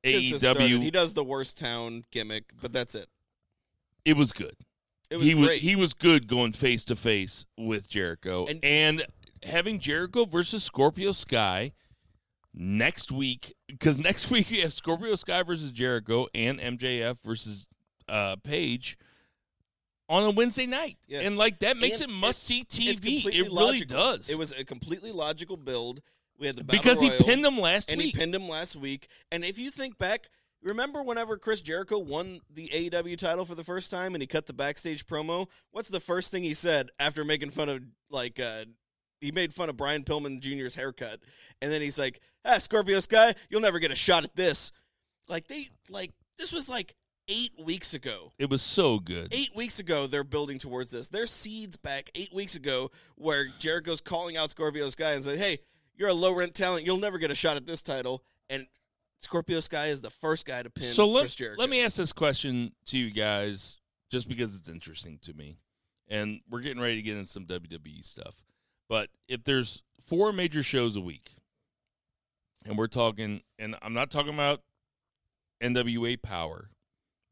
Speaker 4: Started.
Speaker 2: AEW.
Speaker 4: He does the worst town gimmick, but that's it.
Speaker 2: it was good.
Speaker 4: It was
Speaker 2: he
Speaker 4: great.
Speaker 2: was he was good going face to face with Jericho
Speaker 4: And-
Speaker 2: and, having Jericho versus Scorpio Sky next week because next week we have Scorpio Sky versus Jericho and MJF versus uh Page on a Wednesday night.
Speaker 4: Yeah.
Speaker 2: And like that makes
Speaker 4: And
Speaker 2: it must see TV. It really
Speaker 4: logical.
Speaker 2: does.
Speaker 4: It was a completely logical build. We had the battle
Speaker 2: because he pinned him last week.
Speaker 4: and
Speaker 2: week.
Speaker 4: he pinned him last week. And if you think back, remember whenever Chris Jericho won the AEW title for the first time and he cut the backstage promo? What's the first thing he said after making fun of like uh he made fun of Brian Pillman Jr.'s haircut, and then he's like, "Ah, Scorpio Sky, you'll never get a shot at this." Like they like this was like eight weeks ago.
Speaker 2: it was so good.
Speaker 4: Eight weeks ago, they're building towards this. There's seeds back eight weeks ago where Jericho's calling out Scorpio Sky and said, "Hey, you're a low rent talent. You'll never get a shot at this title." And Scorpio Sky is the first guy to pin
Speaker 2: so let,
Speaker 4: Chris Jericho.
Speaker 2: let me ask this question to you guys just because it's interesting to me and we're getting ready to get into some wwe stuff but if there's four major shows a week and we're talking and i'm not talking about NWA Power,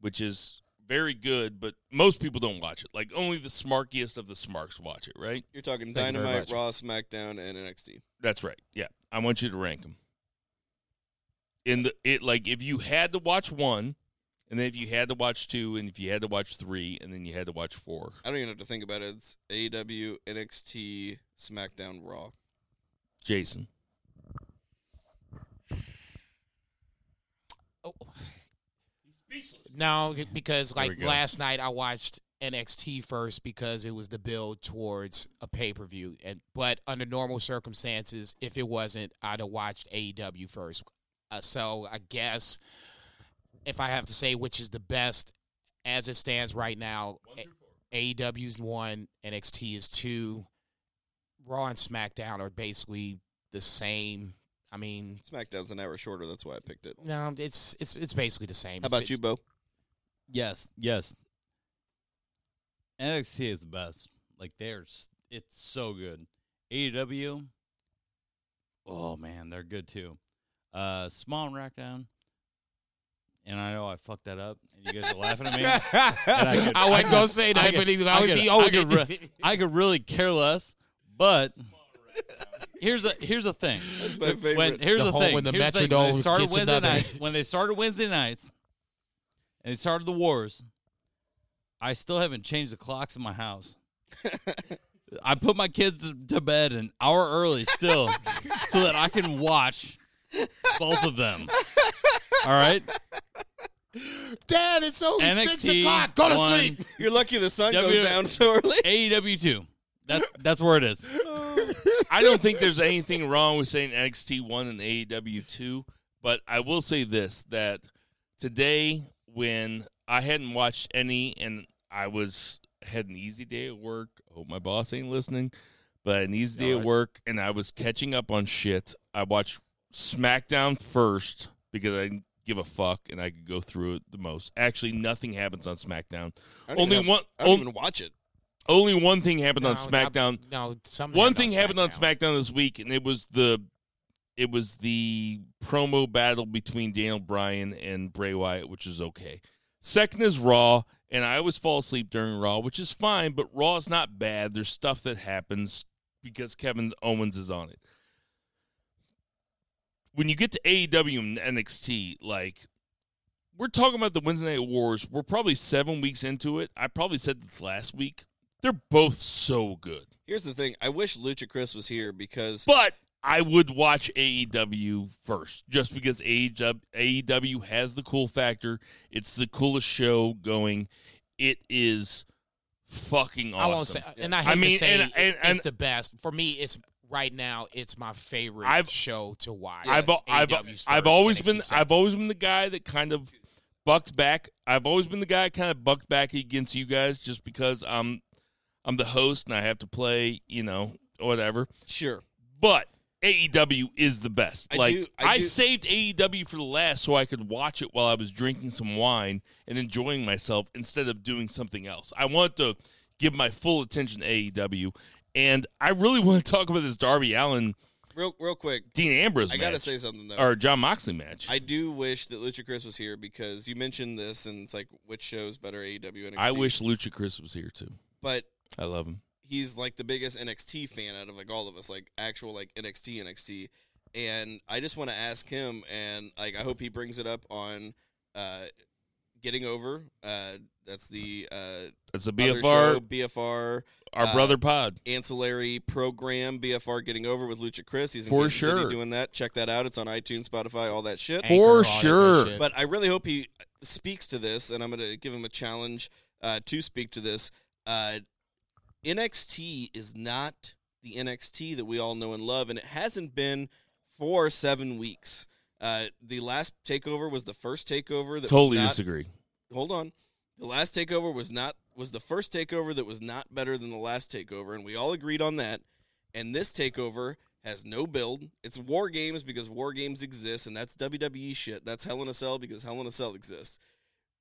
Speaker 2: which is very good, but most people don't watch it. Like only the smarkiest of the smarks watch it, right?
Speaker 4: You're talking
Speaker 3: Thank you very
Speaker 4: Dynamite,
Speaker 3: much.
Speaker 4: Raw, SmackDown, and NXT.
Speaker 2: That's right. Yeah, I want you to rank them. In the it like if you had to watch one, and then if you had to watch two, and if you had to watch three, and then you had to watch four.
Speaker 4: I don't even have to think about it. It's AEW, NXT, SmackDown, Raw.
Speaker 2: Jason,
Speaker 3: No, because like last night I watched NXT first because it was the build towards a pay per view, and but under normal circumstances, if it wasn't, I'd have watched AEW first. Uh, so I guess if I have to say which is the best as it stands right now, A- AEW's one, NXT is two, Raw and SmackDown are basically the same. I mean,
Speaker 4: SmackDown's an hour shorter. That's why I picked it.
Speaker 3: no, it's it's it's basically the same.
Speaker 4: How
Speaker 3: It's-
Speaker 4: about you, Bo?
Speaker 5: Yes, yes. NXT is the best. Like there's it's so good. AEW, oh man, they're good too. Uh Small and Rackdown. And I know I fucked that up and you guys are laughing at me. I could-
Speaker 3: I wasn't
Speaker 5: I
Speaker 3: gonna
Speaker 5: could-
Speaker 3: say
Speaker 5: I
Speaker 3: that,
Speaker 5: could-
Speaker 3: but he-
Speaker 5: I
Speaker 3: I was
Speaker 5: could-
Speaker 3: the
Speaker 5: I could re- I could really care less, but here's a here's a thing.
Speaker 4: That's my favorite.
Speaker 5: When here's
Speaker 3: The
Speaker 5: the,
Speaker 3: home
Speaker 5: thing.
Speaker 3: when the
Speaker 5: here's thing. When
Speaker 3: Metrodome
Speaker 5: they started
Speaker 3: gets
Speaker 5: Wednesday
Speaker 3: another-
Speaker 5: nights, when they started Wednesday nights, and they started the wars, I still haven't changed the clocks in my house. I put my kids to- to bed an hour early still, so that I can watch both of them. All right,
Speaker 3: Dad, it's only six o'clock. Go to
Speaker 5: one,
Speaker 3: sleep.
Speaker 4: You're lucky the sun
Speaker 5: W-
Speaker 4: goes down so early.
Speaker 5: AEW two. That that's where it is.
Speaker 2: I don't think there's anything wrong with saying NXT one and AEW two, but I will say this: that today, when I hadn't watched any, and I was had an easy day at work. Hope my boss ain't listening, but an easy day at work, and I was catching up on shit. I watched SmackDown first because I didn't give a fuck, and I could go through it the most. Actually, nothing happens on SmackDown.
Speaker 4: I don't
Speaker 2: Only
Speaker 4: even have-
Speaker 2: one.
Speaker 4: I don't
Speaker 2: on-
Speaker 4: even watch it.
Speaker 2: Only one thing happened on SmackDown.
Speaker 3: No, something
Speaker 2: One thing happened on
Speaker 3: SmackDown.
Speaker 2: SmackDown this week, and it was the it was the promo battle between Daniel Bryan and Bray Wyatt, which is okay. Second is Raw, and I always fall asleep during Raw, which is fine, but Raw is not bad. There's stuff that happens because Kevin Owens is on it. When you get to AEW and NXT, like we're talking about the Wednesday Night Wars, we're probably seven weeks into it. I probably said this last week. They're both so good.
Speaker 4: Here's the thing. I wish Lucha Chris was here because
Speaker 2: But I would watch AEW first, just because AEW, AEW has the cool factor. It's the coolest show going. It is fucking awesome.
Speaker 3: I won't say, and I hate
Speaker 2: I mean,
Speaker 3: to say
Speaker 2: and- and-
Speaker 3: it's the best for me. It's right now. It's my favorite
Speaker 2: I've-
Speaker 3: show to watch.
Speaker 2: I've I've,
Speaker 3: AEW's
Speaker 2: I've always
Speaker 3: NXT
Speaker 2: been
Speaker 3: second.
Speaker 2: I've always been the guy that kind of bucked back. I've always been the guy that kind of bucked back against you guys just because I'm I'm the host and I have to play, you know, whatever.
Speaker 4: sure.
Speaker 2: But AEW is the best.
Speaker 4: I
Speaker 2: like
Speaker 4: do-
Speaker 2: I,
Speaker 4: I do-
Speaker 2: saved AEW for the last so I could watch it while I was drinking some wine and enjoying myself instead of doing something else. I want to give my full attention to AEW, and I really want to talk about this Darby Allin
Speaker 4: Real real quick.
Speaker 2: Dean Ambrose
Speaker 4: I gotta
Speaker 2: match
Speaker 4: say something though.
Speaker 2: or Jon Moxley match.
Speaker 4: I do wish that Lucha Chris was here because you mentioned this and it's like which shows better AEW and NXT.
Speaker 2: I wish Lucha Chris was here too.
Speaker 4: but
Speaker 2: I love him.
Speaker 4: he's like the biggest NXT fan out of like all of us, like actual like NXT NXT. And I just want to ask him, and like I hope he brings it up on uh, getting over. Uh, that's the uh,
Speaker 2: It's a
Speaker 4: other
Speaker 2: BFR,
Speaker 4: show, BFR
Speaker 2: our
Speaker 4: uh,
Speaker 2: brother pod.
Speaker 4: ancillary program, BFR getting over with Lucha Chris. He's in
Speaker 2: For
Speaker 4: Kansas City
Speaker 2: sure.
Speaker 4: doing that. Check that out. It's on iTunes, Spotify, all that shit.
Speaker 3: Anchor,
Speaker 2: For
Speaker 3: all that good
Speaker 2: sure.
Speaker 3: shit.
Speaker 4: But I really hope he speaks to this, and I'm going to give him a challenge uh, to speak to this. Uh, NXT is not the NXT that we all know and love, and it hasn't been for seven weeks. Uh, the last takeover was the first takeover that
Speaker 2: Totally
Speaker 4: was not,
Speaker 2: disagree.
Speaker 4: hold on. The last takeover was not was the first takeover that was not better than the last takeover, and we all agreed on that. And this takeover has no build. It's War Games because War Games exist, and that's WWE shit. That's Hell in a Cell because Hell in a Cell exists.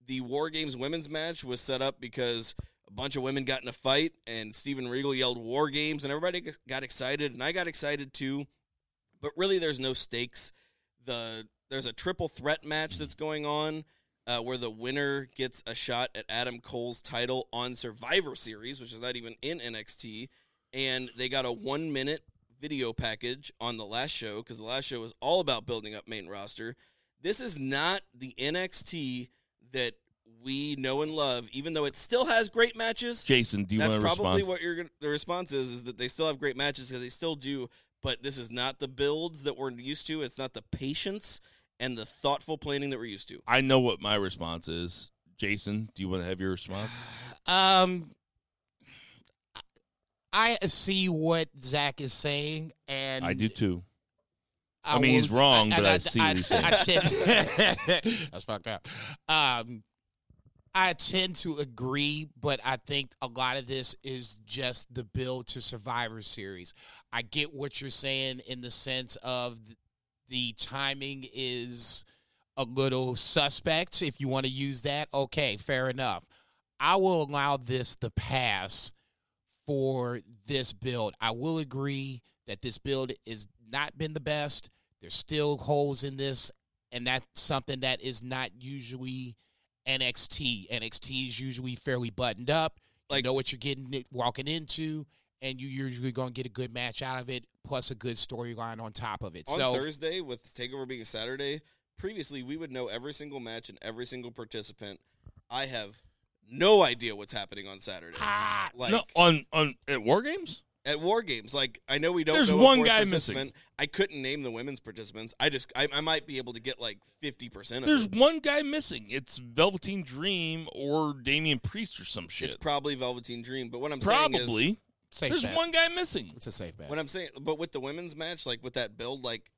Speaker 4: The War Games women's match was set up because a bunch of women got in a fight, and Steven Regal yelled War Games, and everybody got excited, and I got excited too. But really, there's no stakes. The there's a triple threat match that's going on uh, where the winner gets a shot at Adam Cole's title on Survivor Series, which is not even in NXT, and they got a one minute video package on the last show because the last show was all about building up main roster. This is not the NXT that we know and love, even though it still has great matches.
Speaker 2: Jason, do you
Speaker 4: That's
Speaker 2: want to
Speaker 4: probably
Speaker 2: respond?
Speaker 4: what you're gonna, the response is is that they still have great matches because they still do, but this is not the builds that we're used to. It's not the patience and the thoughtful planning that we're used to.
Speaker 2: I know what my response is. Jason, do you want to have your response?
Speaker 3: Um, I see what Zach is saying, and
Speaker 2: I do too.
Speaker 3: I,
Speaker 2: I mean, he's wrong,
Speaker 3: and
Speaker 2: but I see what he's saying.
Speaker 3: I tend, that's fucked up. Um, I tend to agree, but I think a lot of this is just the build to Survivor Series. I get what you're saying in the sense of the timing is a little suspect. If you want to use that, okay, fair enough. I will allow this to pass for this build. I will agree that this build is not been the best. There's still holes in this, and that's something that is not usually NXT. NXT is usually fairly buttoned up.
Speaker 4: Like-
Speaker 3: you know what you're getting walking into, and you're usually going to get a good match out of it, plus a good storyline on top of it.
Speaker 4: On
Speaker 3: so
Speaker 4: Thursday, with Takeover being a Saturday, previously we would know every single match and every single participant. I have no idea what's happening on Saturday.
Speaker 3: Ah,
Speaker 4: like
Speaker 2: no, on on at War Games.
Speaker 4: At War Games, like I know we don't.
Speaker 2: There's
Speaker 4: know a
Speaker 2: guy
Speaker 4: participant. I couldn't name the women's participants. I just I, I might be able to get like fifty percent of
Speaker 2: There's
Speaker 4: it.
Speaker 2: one guy missing. It's Velveteen Dream or Damian Priest or some shit.
Speaker 4: It's probably Velveteen Dream, but what I'm saying is
Speaker 2: Probably.
Speaker 3: safe
Speaker 2: There's
Speaker 3: bet.
Speaker 2: one guy missing.
Speaker 3: It's a safe bet.
Speaker 4: What I'm saying, but with the women's match, like with that build, like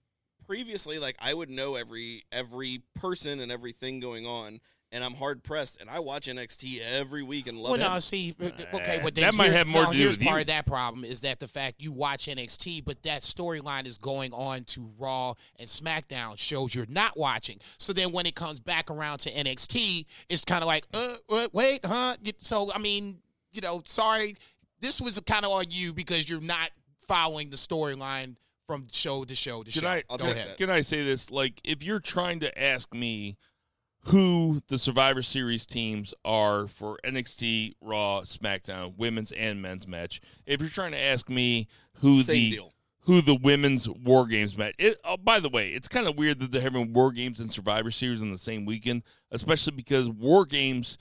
Speaker 4: previously, like I would know every every person and everything going on, and I'm hard pressed, and I watch NXT every week and love
Speaker 3: Well,
Speaker 4: it.
Speaker 3: Well, no, see, okay, but
Speaker 2: that
Speaker 3: then
Speaker 2: might have more
Speaker 3: no,
Speaker 2: to do
Speaker 3: here's
Speaker 2: with
Speaker 3: part
Speaker 2: you.
Speaker 3: of that problem is that the fact you watch NXT, but that storyline is going on to Raw and SmackDown shows you're not watching. So then when it comes back around to NXT, it's kind of like, uh, uh, wait, huh? So I mean, you know, sorry, this was kind of on you because you're not following the storyline from show to show to
Speaker 2: Can
Speaker 3: show.
Speaker 2: I
Speaker 3: Go ahead.
Speaker 4: that.
Speaker 2: can I say this? Like, if you're trying to ask me who the Survivor Series teams are for NXT, Raw, SmackDown, women's and men's match, if you're trying to ask me who
Speaker 4: Same
Speaker 2: the
Speaker 4: deal.
Speaker 2: who the women's War Games match. It, oh, by the way, it's kind of weird that they're having War Games and Survivor Series on the same weekend, especially because War Games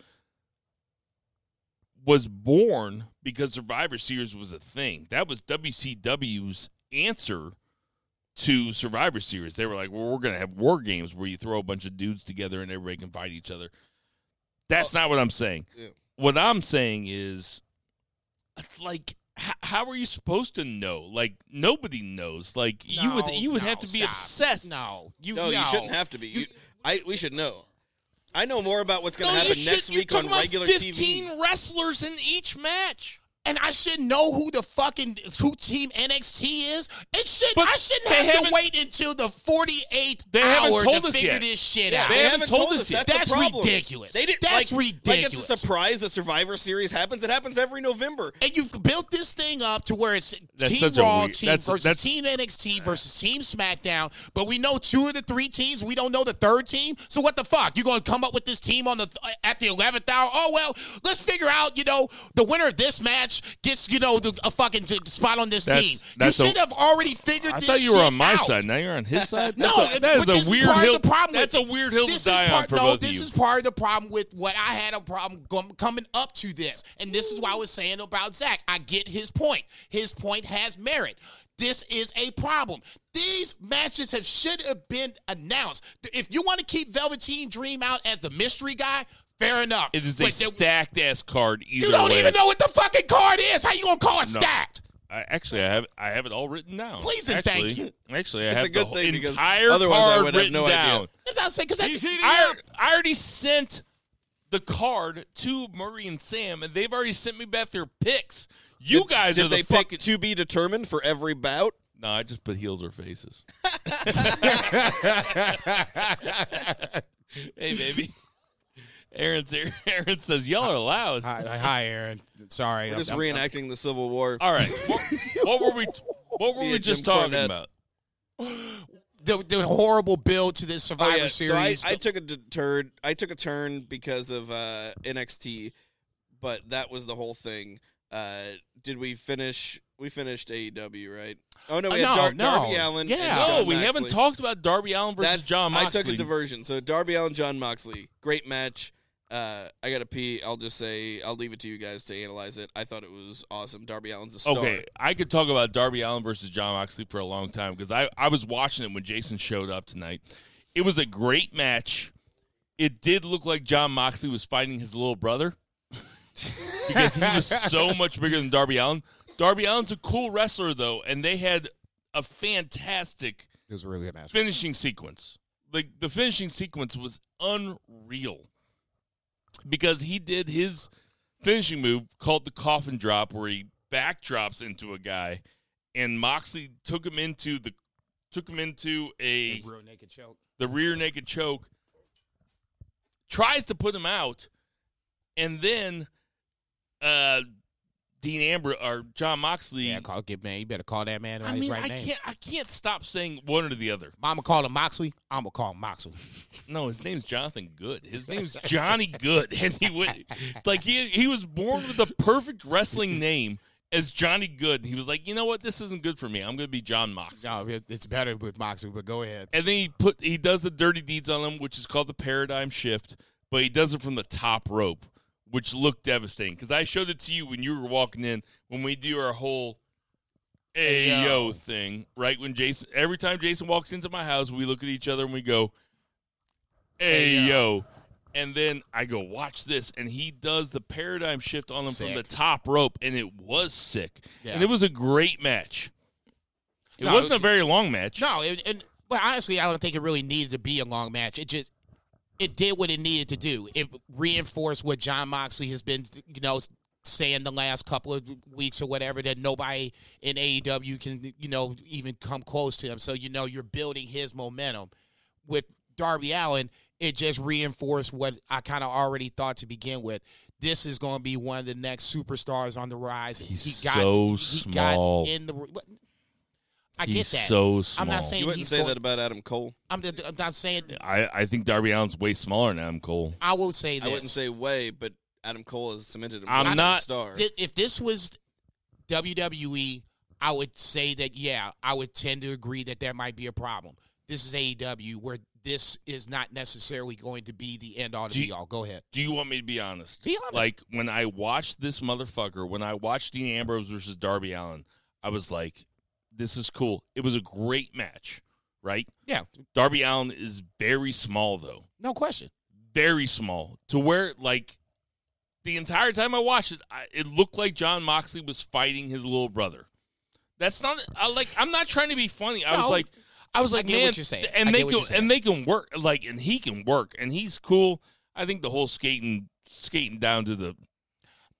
Speaker 2: was born because Survivor Series was a thing. That was WCW's answer to Survivor Series. They were like, "Well, we're going to have War Games where you throw a bunch of dudes together and everybody can fight each other." That's not what I'm saying.
Speaker 4: Yeah.
Speaker 2: What I'm saying is, like, h- how are you supposed to know? Like, nobody knows. Like, you would you would
Speaker 3: no,
Speaker 2: have to be
Speaker 3: stop.
Speaker 2: obsessed.
Speaker 3: No, you
Speaker 4: No, you shouldn't have to be. You, I we should know. I know more about what's going to
Speaker 2: No,
Speaker 4: happen next
Speaker 2: you're
Speaker 4: week on
Speaker 2: talking about
Speaker 4: regular
Speaker 2: 15
Speaker 4: TV.
Speaker 2: wrestlers in each match.
Speaker 3: And I should know who the fucking who team NXT is. It should
Speaker 2: But
Speaker 3: I shouldn't have to
Speaker 2: haven't-
Speaker 3: wait until the 48th
Speaker 2: They haven't
Speaker 3: hour
Speaker 2: told
Speaker 3: to
Speaker 2: us
Speaker 3: figure
Speaker 2: yet.
Speaker 3: this shit
Speaker 4: Yeah,
Speaker 3: out.
Speaker 2: They
Speaker 4: they
Speaker 2: haven't
Speaker 4: haven't
Speaker 2: told
Speaker 4: told
Speaker 2: us
Speaker 4: us.
Speaker 2: yet.
Speaker 4: That's,
Speaker 3: That's ridiculous.
Speaker 4: They didn't.
Speaker 3: That's
Speaker 4: like, Like
Speaker 3: ridiculous.
Speaker 4: it's a surprise that Survivor Series happens. It happens every November.
Speaker 3: and you've built this thing up to where it's
Speaker 2: That's
Speaker 3: Team Raw
Speaker 2: weird-
Speaker 3: team
Speaker 2: that's-
Speaker 3: versus
Speaker 2: that's-
Speaker 3: Team NXT versus Team SmackDown, but we know two of the three teams. We don't know the third team. So what the fuck? You're going to come up with this team on the at the eleventh hour? Oh well, let's figure out. You know, the winner of this match gets you know the, a fucking spot on this
Speaker 2: That's-
Speaker 3: team.
Speaker 2: that's
Speaker 3: you
Speaker 2: a-
Speaker 3: should have already figured.
Speaker 2: I
Speaker 3: this
Speaker 2: thought you were on my
Speaker 3: out.
Speaker 2: side. Now you're on his side.
Speaker 3: No,
Speaker 2: That's a, that is a weird hill.
Speaker 3: the problem with-
Speaker 2: That's a weird hill
Speaker 3: this
Speaker 2: to die
Speaker 3: is part,
Speaker 2: on for
Speaker 3: no,
Speaker 2: both
Speaker 3: this
Speaker 2: of you.
Speaker 3: is part of the problem with what I had a problem coming up to this, and this is why I was saying about Zach. I get his point. His point has merit. This is a problem. These matches have should have been announced. If you want to keep Velveteen Dream out as the mystery guy, fair enough.
Speaker 2: it is a
Speaker 3: But
Speaker 2: stacked ass card. Either
Speaker 3: you don't
Speaker 2: way.
Speaker 3: even know what the fucking card is. How you gonna call it
Speaker 2: No.
Speaker 3: stacked?
Speaker 2: I, actually, I have I have it all written down.
Speaker 3: Please and
Speaker 2: actually,
Speaker 3: thank you.
Speaker 2: Actually, I
Speaker 4: It's
Speaker 2: have
Speaker 4: a good
Speaker 2: the
Speaker 4: thing because
Speaker 2: entire
Speaker 4: otherwise I
Speaker 2: card
Speaker 4: would have
Speaker 2: written
Speaker 4: no
Speaker 2: down.
Speaker 3: That's what I'm saying because
Speaker 2: I, I already sent the card to Murray and Sam, and they've already sent me back their picks. You guys
Speaker 4: Did
Speaker 2: are the
Speaker 4: they
Speaker 2: fucking.
Speaker 4: to be determined for every bout?
Speaker 2: no, I just put heels or faces. hey, baby. Aaron's here. Aaron says y'all are loud.
Speaker 3: Hi, hi, Aaron. Sorry,
Speaker 4: We're just
Speaker 3: I'm- I'm-
Speaker 4: reenacting the Civil War.
Speaker 2: All right. What, what were we? What were we just
Speaker 4: Jim
Speaker 2: talking
Speaker 4: Cornette.
Speaker 2: about?
Speaker 3: the the horrible build to this
Speaker 4: Oh,
Speaker 3: Survivor
Speaker 4: yeah. So I,
Speaker 3: Series.
Speaker 4: I took a deterred. I took a turn because of uh, NXT, but that was the whole thing. Uh, did we finish? We finished AEW, right? Oh no, we
Speaker 3: Uh,
Speaker 4: had
Speaker 3: no,
Speaker 4: Dar-
Speaker 3: no.
Speaker 4: Darby Allin. and
Speaker 3: Yeah.
Speaker 2: No,
Speaker 4: John
Speaker 2: we haven't talked about Darby Allin versus
Speaker 4: That's
Speaker 2: John
Speaker 4: I took a diversion. So Darby Allin, Jon Moxley, great match. Uh, I gotta pee. I'll just say I'll leave it to you guys to analyze it. I thought it was awesome. Darby Allin's a star.
Speaker 2: Okay, I could talk about Darby Allin versus Jon Moxley for a long time because I, I was watching it when Jason showed up tonight. It was a great match. It did look like Jon Moxley was fighting his little brother because he was so much bigger than Darby Allin. Darby Allin's a cool wrestler though, and they had a fantastic
Speaker 3: it was a really good match.
Speaker 2: finishing sequence. Like the finishing sequence was unreal because he did his finishing move called the coffin drop, where he backdrops into a guy, and Moxley took him into the took him into a
Speaker 3: Real naked choke.
Speaker 2: the rear naked choke, tries to put him out, and then uh, Dean Amber or Jon Moxley.
Speaker 3: Yeah, call, get man. You better call that man
Speaker 2: I mean,
Speaker 3: right
Speaker 2: I
Speaker 3: name.
Speaker 2: can't. I can't stop saying one or the other.
Speaker 3: Mama call him Moxley. I'm gonna call him Moxley.
Speaker 2: No, his name's Jonathan Good. His name's Johnny Good, and he would like he he was born with the perfect wrestling name as Johnny Good. He was like, you know what, this isn't good for me. I'm going to be John Mox.
Speaker 3: No, it's better with Moxley. But go ahead.
Speaker 2: And then he put he does the dirty deeds on him, which is called the paradigm shift, but he does it from the top rope, which looked devastating. Because I showed it to you when you were walking in when we do our whole Ayo thing, right? When Jason every time Jason walks into my house, we look at each other and we go, Ayo. And then I go, watch this. And he does the paradigm shift on him from the top rope, and it was sick.
Speaker 3: Yeah.
Speaker 2: And it was a great match. It
Speaker 3: No,
Speaker 2: wasn't a very long match.
Speaker 3: No, it, and well, honestly, I don't think it really needed to be a long match. It just it did what it needed to do. It reinforced what Jon Moxley has been, you know, saying the last couple of weeks or whatever that nobody in AEW can, you know, even come close to him. So you know, you're building his momentum with Darby Allin. It just reinforced what I kind of already thought to begin with. This is going to be one of the next superstars on the rise.
Speaker 2: He's
Speaker 3: he got,
Speaker 2: so
Speaker 3: he got
Speaker 2: small.
Speaker 3: in the. I
Speaker 2: He's
Speaker 3: get that.
Speaker 2: so small.
Speaker 3: I'm not saying
Speaker 4: You wouldn't
Speaker 3: he's
Speaker 4: say
Speaker 3: going-
Speaker 4: that about Adam Cole.
Speaker 3: I'm, I'm not saying.
Speaker 2: I, I think Darby Allin's way smaller than Adam Cole.
Speaker 3: I will say that.
Speaker 4: I wouldn't say way, but Adam Cole has cemented
Speaker 2: I'm
Speaker 4: himself as
Speaker 2: not-
Speaker 4: a star.
Speaker 3: Th- if this was WWE, I would say that yeah, I would tend to agree that there might be a problem. This is AEW, where this is not necessarily going to be the end all to
Speaker 2: Do you-
Speaker 3: be all. Go ahead.
Speaker 2: Do you want me to be honest?
Speaker 3: Be honest.
Speaker 2: Like when I watched this motherfucker, when I watched Dean Ambrose versus Darby Allin, I was like, this is cool. It was a great match, right?
Speaker 3: Yeah,
Speaker 2: Darby Allin is very small though.
Speaker 3: no question.
Speaker 2: Very small. To where like the entire time I watched it, I, it looked like Jon Moxley was fighting his little brother. That's not I like I'm not trying to be funny. I was like I was
Speaker 3: I
Speaker 2: like,
Speaker 3: get
Speaker 2: man,
Speaker 3: what you're saying.
Speaker 2: and
Speaker 3: I
Speaker 2: they can and they can work like, and he can work, and he's cool. I think the whole skating skating down to the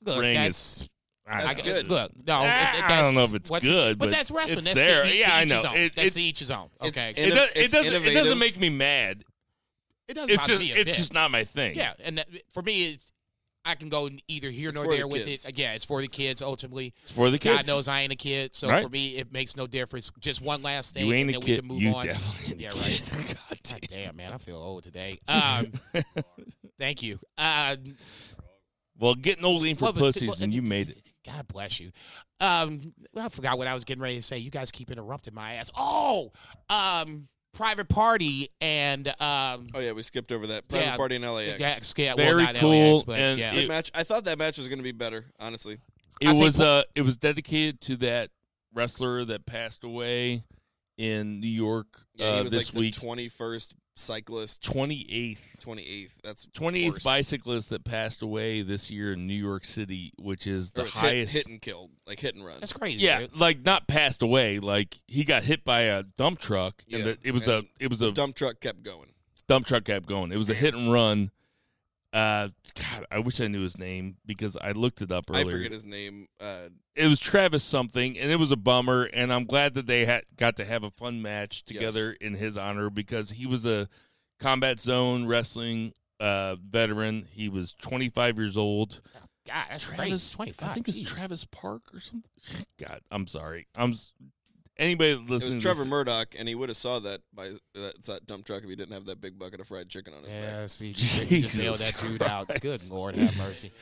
Speaker 3: Look,
Speaker 2: ring is I,
Speaker 4: That's
Speaker 3: I,
Speaker 4: good.
Speaker 3: Look, no,
Speaker 2: Ah,
Speaker 3: it- it-
Speaker 2: I don't know if it's
Speaker 3: what's-
Speaker 2: good,
Speaker 3: but,
Speaker 2: but
Speaker 3: that's wrestling.
Speaker 2: it's
Speaker 3: that's
Speaker 2: there.
Speaker 3: To, to
Speaker 2: Yeah, I know.
Speaker 3: His.
Speaker 2: It-
Speaker 3: that's
Speaker 2: it-
Speaker 3: to each his own.
Speaker 4: it's
Speaker 3: Okay,
Speaker 2: It,
Speaker 4: Inno-
Speaker 2: does, it doesn't. It doesn't make me mad.
Speaker 3: it doesn't
Speaker 2: It's
Speaker 3: bother
Speaker 2: just.
Speaker 3: me a
Speaker 2: It's
Speaker 3: bit.
Speaker 2: just not my thing.
Speaker 3: Yeah, and that, for me, it's I can go either here
Speaker 4: It's
Speaker 3: nor
Speaker 4: for the
Speaker 3: there with
Speaker 4: kids.
Speaker 3: it. Yeah, it's for the kids ultimately.
Speaker 2: It's for the kids.
Speaker 3: God knows I ain't a kid, so
Speaker 2: Right.
Speaker 3: for me it makes no difference. Just one last thing,
Speaker 2: you ain't
Speaker 3: and
Speaker 2: a
Speaker 3: then
Speaker 2: kid.
Speaker 3: we can move
Speaker 2: you
Speaker 3: on.
Speaker 2: definitely.
Speaker 3: Yeah, right.
Speaker 2: God damn.
Speaker 3: God damn, man, I feel old today. Um, thank you. Uh,
Speaker 2: Well, getting old ain't for
Speaker 3: well,
Speaker 2: pussies,
Speaker 3: well,
Speaker 2: and you made it.
Speaker 3: God bless you. Um, I forgot what I was getting ready to say. You guys keep interrupting my ass. Oh, um, private party and um,
Speaker 4: oh yeah, we skipped over that private
Speaker 3: Yeah.
Speaker 4: party in LAX.
Speaker 3: yeah, yeah,
Speaker 2: Very
Speaker 3: well, not
Speaker 2: cool,
Speaker 3: LAX, but
Speaker 2: and
Speaker 3: yeah.
Speaker 2: It-
Speaker 4: match. I thought that match was going to be better. Honestly,
Speaker 2: It
Speaker 3: I
Speaker 2: was.
Speaker 3: po-
Speaker 2: Uh, it was dedicated to that wrestler that passed away in New York
Speaker 4: yeah,
Speaker 2: uh,
Speaker 4: he was
Speaker 2: this
Speaker 4: like the
Speaker 2: week.
Speaker 4: twenty first cyclist,
Speaker 2: Twenty eighth.
Speaker 4: twenty eighth. That's
Speaker 2: 28th
Speaker 4: worse.
Speaker 2: bicyclist that passed away this year in New York City, which is the
Speaker 4: it was hit,
Speaker 2: highest.
Speaker 4: hit and killed, like hit and run.
Speaker 3: That's crazy.
Speaker 2: yeah,
Speaker 3: dude.
Speaker 2: like not passed away. Like he got hit by a dump truck, and
Speaker 4: Yeah,
Speaker 2: the, it was
Speaker 4: and
Speaker 2: a it was a
Speaker 4: Dump truck kept going.
Speaker 2: dump truck kept going. It was a hit and run. Uh, God, I wish I knew his name because I looked it up earlier.
Speaker 4: I forget his name. Uh,
Speaker 2: it was Travis something, and it was a bummer. And I'm glad that they had got to have a fun match together in his honor because he was a combat zone wrestling uh, veteran. He was 25 years old.
Speaker 3: God, that's
Speaker 2: Travis,
Speaker 3: crazy. Twenty
Speaker 2: I
Speaker 3: five.
Speaker 2: think it's Travis Park or something. God, I'm sorry. I'm s- anybody
Speaker 4: It was Trevor
Speaker 2: this-
Speaker 4: Murdoch, and he would have saw that by that, that dump truck if he didn't have that big bucket of fried chicken on his
Speaker 3: Yeah,
Speaker 4: back.
Speaker 3: see, you just nailed that dude out. Good Lord, have mercy.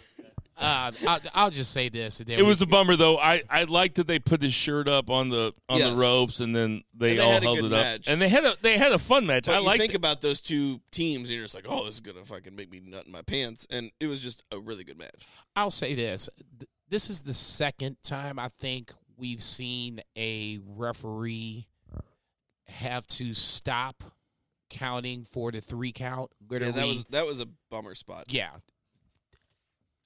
Speaker 3: Uh, I'll, I'll just say this.
Speaker 2: It
Speaker 3: we-
Speaker 2: was a bummer though. I I liked that they put his shirt up on the on
Speaker 4: Yes.
Speaker 2: the ropes, and then they,
Speaker 4: And they
Speaker 2: all
Speaker 4: had
Speaker 2: held it up,
Speaker 4: match.
Speaker 2: and they had a they had a fun match.
Speaker 4: But
Speaker 2: I
Speaker 4: you
Speaker 2: like
Speaker 4: think about those two teams, and you're just like, "Oh, this is gonna fucking make me nut in my pants," and it was just a really good match.
Speaker 3: I'll say this. This is the second time I think we've seen a referee have to stop counting for the three count.
Speaker 4: Yeah,
Speaker 3: Literally,
Speaker 4: that was that was a bummer spot.
Speaker 3: yeah.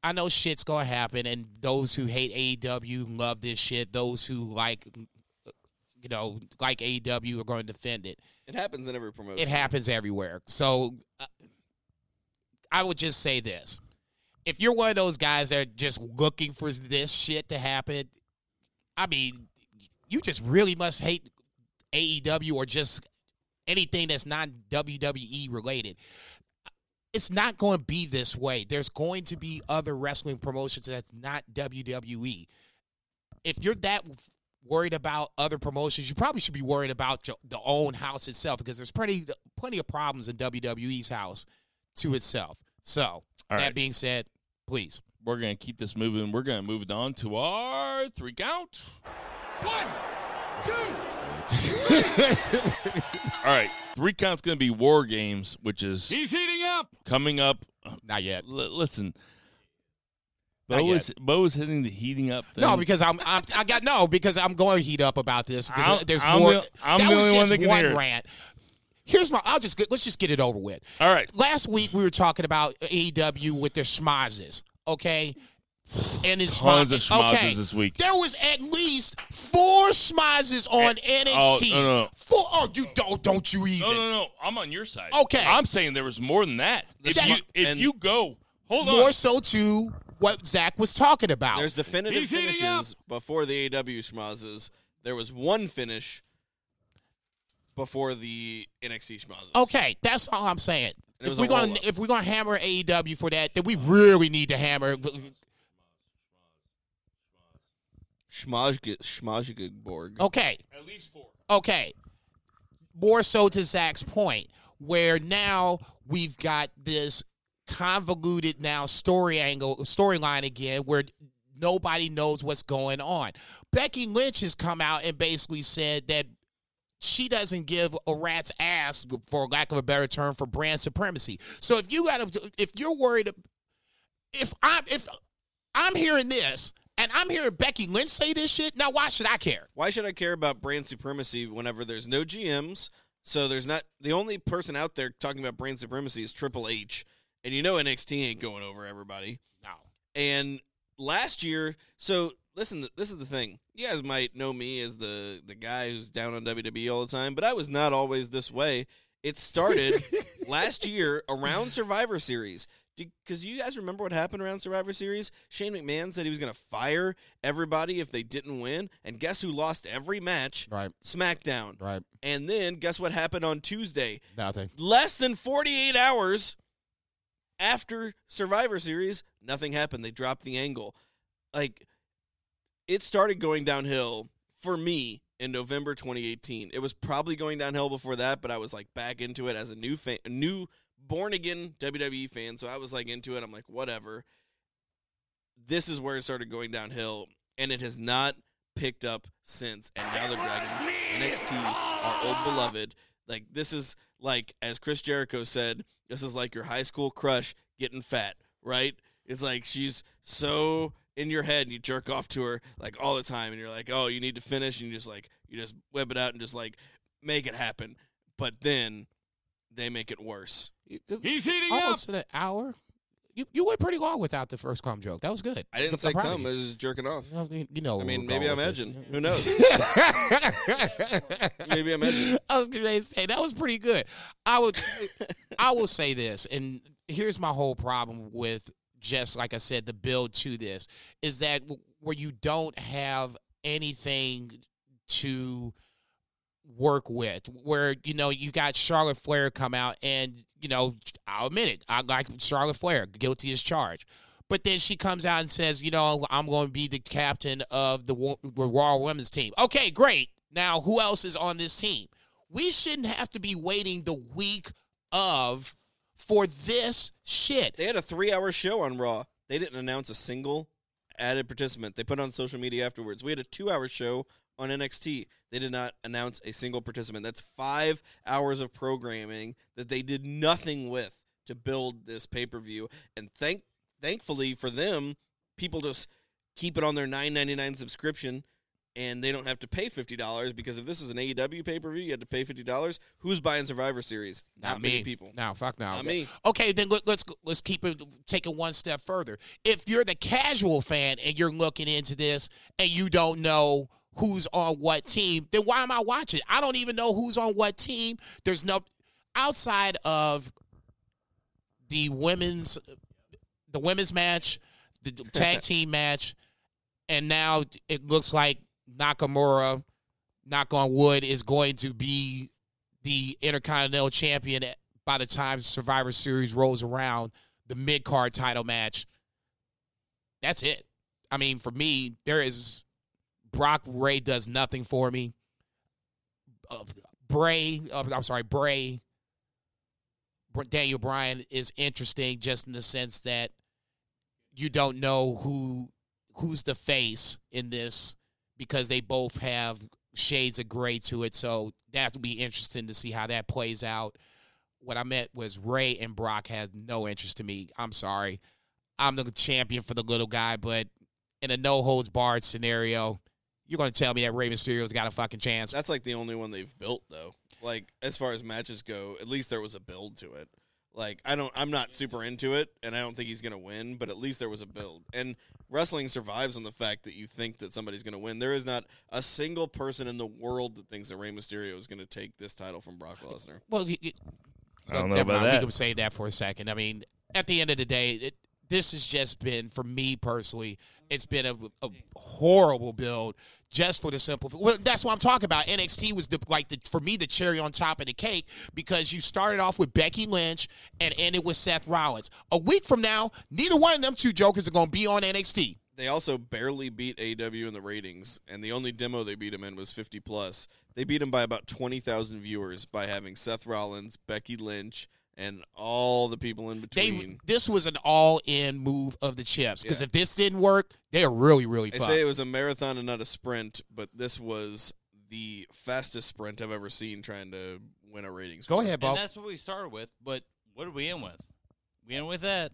Speaker 3: I know shit's gonna happen, and those who hate AEW love this shit. Those who like, you know, like AEW are going to defend it.
Speaker 4: It happens in every promotion.
Speaker 3: It happens everywhere. So uh, I would just say this. If you're one of those guys that are just looking for this shit to happen, I mean, you just really must hate AEW or just anything that's not WWE related. It's not going to be this way. There's going to be other wrestling promotions that's not WWE. If you're that worried about other promotions, you probably should be worried about your, the own house itself because there's plenty plenty of problems in WWE's house to itself. So that being said, please.
Speaker 2: We're gonna keep this moving. We're gonna move it on to our three count. All right, three count's gonna be War Games, which is
Speaker 1: He's heating up.
Speaker 2: coming up.
Speaker 3: Not yet.
Speaker 2: L- listen,
Speaker 3: Not
Speaker 2: Bo
Speaker 3: yet.
Speaker 2: is Bo is hitting the heating up. Thing.
Speaker 3: No, because I'm, I'm I got no because I'm going to heat up about this because
Speaker 2: I'm-
Speaker 3: there's
Speaker 2: I'm
Speaker 3: more.
Speaker 2: the- I'm
Speaker 3: that
Speaker 2: the only one
Speaker 3: just
Speaker 2: that can
Speaker 3: one
Speaker 2: hear
Speaker 3: rant. Here's my. I'll just get, let's just get it over with.
Speaker 2: all right.
Speaker 3: Last week we were talking about AEW with their schmazes, okay? And it's
Speaker 2: Tons of
Speaker 3: schmazes.
Speaker 2: schmazes
Speaker 3: okay.
Speaker 2: this week.
Speaker 3: There was at least four schmazes on NXT.
Speaker 2: oh, no, no, no.
Speaker 3: Four. Oh, you don't don't you even?
Speaker 2: No, no, no. I'm on your side.
Speaker 3: Okay.
Speaker 2: I'm saying there was more than that. If
Speaker 3: That-
Speaker 2: you if
Speaker 4: and-
Speaker 2: you go, hold
Speaker 3: More
Speaker 2: on.
Speaker 3: so to what Zach was talking about.
Speaker 4: There's definitive finishes before the AEW schmazes. There was one finish before the NXT schmazes.
Speaker 3: Okay, that's all I'm saying. If we're gonna
Speaker 4: roll-up.
Speaker 3: if we're gonna hammer AEW for that, then we really need to hammer.
Speaker 4: Schmazgeborg.
Speaker 3: Okay,
Speaker 2: At least four.
Speaker 3: okay. More so to Zach's point, where now we've got this convoluted now story angle storyline again, where nobody knows what's going on. Becky Lynch has come out and basically said that she doesn't give a rat's ass, for lack of a better term, for brand supremacy. So if you got to, if you're worried, if I'm if I'm hearing this and I'm hearing Becky Lynch say this shit, now why should I care?
Speaker 4: Why should I care about brand supremacy whenever there's no GMs? So there's not the only person out there talking about brand supremacy is Triple H, and you know NXT ain't going over everybody.
Speaker 3: No.
Speaker 4: And last year, so listen, this is the thing. You guys might know me as the the guy who's down on WWE all the time, but I was not always this way. It started last year around Survivor Series. Because you guys remember what happened around Survivor Series? Shane McMahon said he was going to fire everybody if they didn't win. And guess who lost every match?
Speaker 3: Right,
Speaker 4: SmackDown.
Speaker 3: right.
Speaker 4: And then guess what happened on Tuesday?
Speaker 3: Nothing.
Speaker 4: less than 48 hours after Survivor Series, nothing happened. They dropped the angle. Like, it started going downhill for me in November 2018. It was probably going downhill before that, but I was like back into it as a new fan, a new born again WWE fan. So I was like into it. I'm like, whatever. This is where it started going downhill, and it has not picked up since. And now they're dragging NXT, our old beloved. Like this is like as Chris Jericho said, this is like your high school crush getting fat, right? It's like she's so in your head and you jerk off to her like all the time and you're like, "Oh, you need to finish." And you just like you just whip it out and just like make it happen. But then they make it worse.
Speaker 1: He's heating
Speaker 3: Almost an hour. You you went pretty long without the first cum joke. That was good.
Speaker 4: I didn't
Speaker 3: I'm
Speaker 4: say
Speaker 3: proud of
Speaker 4: come,
Speaker 3: you.
Speaker 4: I was just jerking off.
Speaker 3: I mean, You know,
Speaker 4: I mean, maybe
Speaker 3: we're
Speaker 4: I'm edging.
Speaker 3: with
Speaker 4: Who knows? Maybe I'm edging.
Speaker 3: I was going to say that was pretty good. I would, I will say this, and here's my whole problem with just like I said, the build to this is that where you don't have anything to work with, where you know you got Charlotte Flair come out, and you know I'll admit it, I like Charlotte Flair, guilty as charged. But then she comes out and says, you know, I'm going to be the captain of the, Raw Women's team. Okay, great. Now, who else is on this team? We shouldn't have to be waiting the week of for this shit.
Speaker 4: They had a three-hour show on Raw. They didn't announce a single added participant. They put on social media afterwards. We had a two-hour show on NXT. They did not announce a single participant. That's five hours of programming that they did nothing with to build this pay-per-view. And thank, thankfully for them, people just keep it on their nine ninety nine subscription. And they don't have to pay fifty dollars because if this was an AEW pay per view, you had to pay fifty dollars. Who's buying Survivor Series? Not, many
Speaker 3: me.
Speaker 4: people.
Speaker 3: No, fuck no.
Speaker 4: Not me.
Speaker 3: Okay, then let, let's let's keep it take it one step further. If you're the casual fan and you're looking into this and you don't know who's on what team, then why am I watching? I don't even know who's on what team. There's no outside of the women's the women's match, the tag team match, and now it looks like Nakamura, knock on wood, is going to be the Intercontinental Champion by the time Survivor Series rolls around, the mid card title match. That's it. I mean, for me, there is Brock Rey does nothing for me. Uh, Bray, uh, I'm sorry, Bray. Br- Daniel Bryan is interesting just in the sense that you don't know who who's the face in this because they both have shades of gray to it. So that will be interesting to see how that plays out. What I meant was Rey and Brock had no interest to me. I'm sorry. I'm the champion for the little guy, but in a no holds barred scenario, you're going to tell me that Rey Mysterio's got a fucking chance.
Speaker 4: That's like the only one they've built though. Like as far as matches go, at least there was a build to it. Like I don't I'm not super into it and I don't think he's going to win, but at least there was a build. And wrestling survives on the fact that you think that somebody's going to win. There is not a single person in the world that thinks that Rey Mysterio is going to take this title from Brock Lesnar.
Speaker 3: Well, you, you-
Speaker 5: I don't
Speaker 3: look,
Speaker 5: know about
Speaker 3: mind.
Speaker 5: that.
Speaker 3: We can say that for a second. I mean, at the end of the day, it, this has just been for me personally. It's been a, a horrible build just for the simple. Well, that's what I'm talking about. NXT was the like the, for me the cherry on top of the cake because you started off with Becky Lynch and ended with Seth Rollins. A week from now, neither one of them two jokers are going to be on NXT.
Speaker 4: They also barely beat AEW in the ratings, and the only demo they beat him in was 50 plus. They beat him by about 20,000 viewers by having Seth Rollins, Becky Lynch, and all the people in
Speaker 3: They
Speaker 4: between.
Speaker 3: this was an all-in move of the chips because
Speaker 4: Yeah.
Speaker 3: if this didn't work, they're really really
Speaker 4: They
Speaker 3: fucked.
Speaker 4: say it was a marathon and not a sprint, but this was the fastest sprint I've ever seen trying to win a ratings.
Speaker 3: Go
Speaker 4: war.
Speaker 3: ahead,
Speaker 5: And that's what we started with. But what did we end with? We end with that.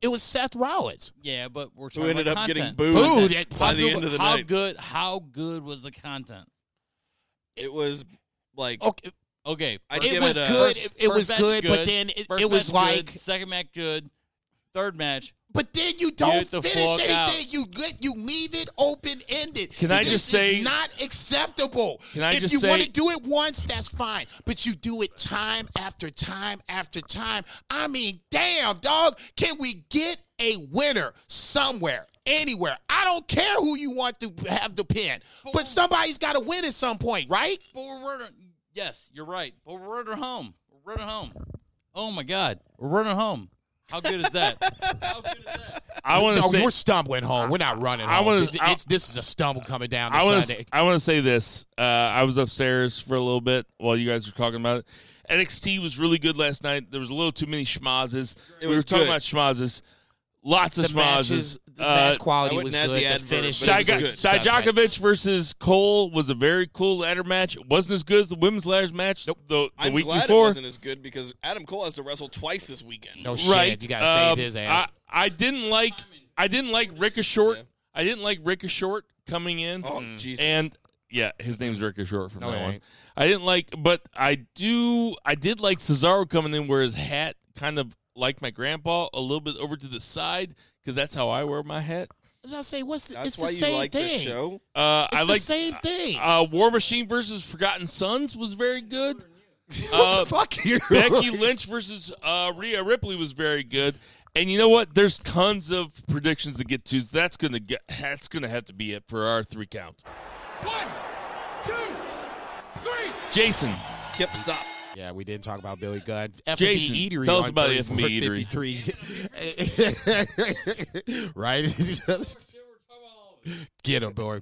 Speaker 3: It was Seth Rollins.
Speaker 5: Yeah, but we're talking about.
Speaker 4: Who ended
Speaker 5: about
Speaker 4: up getting booed,
Speaker 3: Booed at-
Speaker 4: by the
Speaker 5: good-
Speaker 4: end of the
Speaker 5: how
Speaker 4: night.
Speaker 5: How good? How good was the content?
Speaker 4: It was like
Speaker 3: Okay,
Speaker 5: Okay, first-
Speaker 3: it was
Speaker 4: it a-
Speaker 3: good.
Speaker 5: first-
Speaker 3: It, it
Speaker 5: first
Speaker 3: was
Speaker 5: match
Speaker 3: good, but then it,
Speaker 5: first
Speaker 3: it was
Speaker 5: match
Speaker 3: like,
Speaker 5: good, second match good, third match.
Speaker 3: but then you don't
Speaker 5: the
Speaker 3: finish anything.
Speaker 5: out.
Speaker 3: You let you leave it open ended.
Speaker 2: Can I
Speaker 3: this
Speaker 2: just
Speaker 3: is
Speaker 2: say-
Speaker 3: not acceptable?
Speaker 2: Can I
Speaker 3: if
Speaker 2: just
Speaker 3: you want to do it once, that's fine, but you do it time after time after time. I mean, damn, dog. Can we get a winner somewhere? Anywhere. I don't care who you want to have the pin, but somebody's got to win at some point, right?
Speaker 5: But we're running. Yes, you're right. But we're running home. We're running home. Oh my God, we're running home. How good is that? How good is that?
Speaker 2: I want to
Speaker 3: No,
Speaker 2: say
Speaker 3: we're stumbling home. We're not running
Speaker 2: I
Speaker 3: home.
Speaker 2: wanna-
Speaker 3: It's-
Speaker 2: I-
Speaker 3: this is a stumble coming down
Speaker 2: I want to I want to say this. Uh, I was upstairs for a little bit while you guys were talking about it. NXT was really good last night. There was a little too many schmazes.
Speaker 4: It
Speaker 2: we
Speaker 4: was
Speaker 2: were talking
Speaker 4: good.
Speaker 2: about schmazes. Lots of
Speaker 3: the
Speaker 2: schmazes.
Speaker 3: matches, the
Speaker 2: Uh,
Speaker 3: match quality was good.
Speaker 4: the
Speaker 3: The, finish
Speaker 4: but was good.
Speaker 3: suspect.
Speaker 2: Dijakovic versus Cole was a very cool ladder match. It wasn't as good as the women's ladder match the, the
Speaker 4: I'm
Speaker 2: week
Speaker 4: glad
Speaker 2: before.
Speaker 4: it wasn't as good because Adam Cole has to wrestle twice this weekend.
Speaker 3: No shit.
Speaker 2: right.
Speaker 3: You gotta save
Speaker 2: Um,
Speaker 3: his ass.
Speaker 2: I, I didn't like I didn't like Ricochet.
Speaker 4: Yeah.
Speaker 2: I didn't like Ricochet coming in.
Speaker 4: Oh Jesus!
Speaker 2: And yeah, his name's Ricochet from
Speaker 3: No,
Speaker 2: now
Speaker 3: it
Speaker 2: on. I didn't like, but I do. I did like Cesaro coming in where his hat kind of like my grandpa a little bit over to the side because that's how I wear my hat.
Speaker 3: And I say, what's the,
Speaker 4: that's
Speaker 3: it's
Speaker 4: why
Speaker 3: the
Speaker 4: you
Speaker 3: same
Speaker 4: like
Speaker 3: thing.
Speaker 4: this show.
Speaker 2: Uh,
Speaker 3: It's
Speaker 2: I
Speaker 3: the
Speaker 2: like
Speaker 3: same thing.
Speaker 2: Uh, War Machine versus Forgotten Sons was very good. Uh,
Speaker 3: Fuck you.
Speaker 2: Becky Lynch versus uh, Rhea Ripley was very good. And you know what? There's tons of predictions to get to. So that's gonna get. That's gonna have to be it for our three count.
Speaker 1: One, two, three.
Speaker 2: Jason,
Speaker 4: Kips up.
Speaker 3: Yeah, we didn't talk about Billy Gunn. F&B
Speaker 2: Jason,
Speaker 3: Eatery
Speaker 2: tell us
Speaker 3: on
Speaker 2: about the F&B Eatery.
Speaker 3: 53. right? Get him, boy.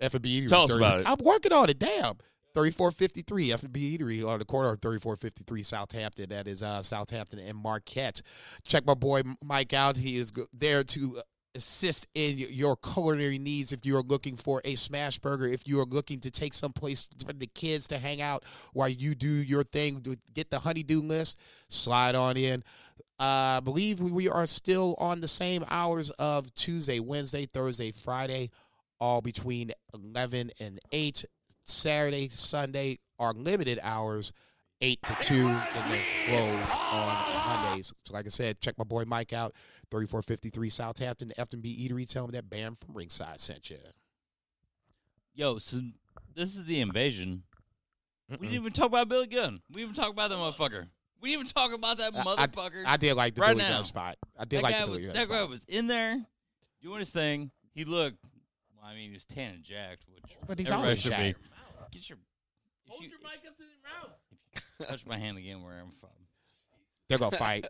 Speaker 3: F&B Eatery.
Speaker 2: Tell us
Speaker 3: 30
Speaker 2: about it.
Speaker 3: I'm working on it. Damn. 3453 F&B Eatery on the corner of 3453 Southampton. That is uh, Southampton and Marquette. Check my boy Mike out. He is there to assist in your culinary needs if you are looking for a smash burger if you are looking to take some place for the kids to hang out while you do your thing get the honeydew list slide on in uh, I believe we- we are still on the same hours of Tuesday, Wednesday, Thursday, Friday, all between 11 and 8. Saturday, Sunday are limited hours, 8 to 2, and then close on Mondays. So, like I said, check my boy Mike out, 3453 Southampton, F&B Eatery. Tell him that Banned from Ringside sent you.
Speaker 5: Yo, so this is the invasion. We didn't even talk about Billy Gunn. We didn't even talk about that motherfucker. We didn't even talk about that
Speaker 3: I- I-
Speaker 5: motherfucker.
Speaker 3: I did like the
Speaker 5: Right
Speaker 3: Billy
Speaker 5: now.
Speaker 3: Gunn spot. I did
Speaker 5: that
Speaker 3: like
Speaker 5: guy,
Speaker 3: the
Speaker 5: was,
Speaker 3: Billy Gunn
Speaker 5: that guy was in there doing his thing. He looked, well, I mean, he was tan and jacked, which
Speaker 3: But he's
Speaker 5: everybody
Speaker 3: always jacked.
Speaker 5: Get your,
Speaker 2: Hold
Speaker 5: you-
Speaker 2: your mic up to your mouth.
Speaker 5: Touch my hand again where I'm from.
Speaker 3: They're going to fight.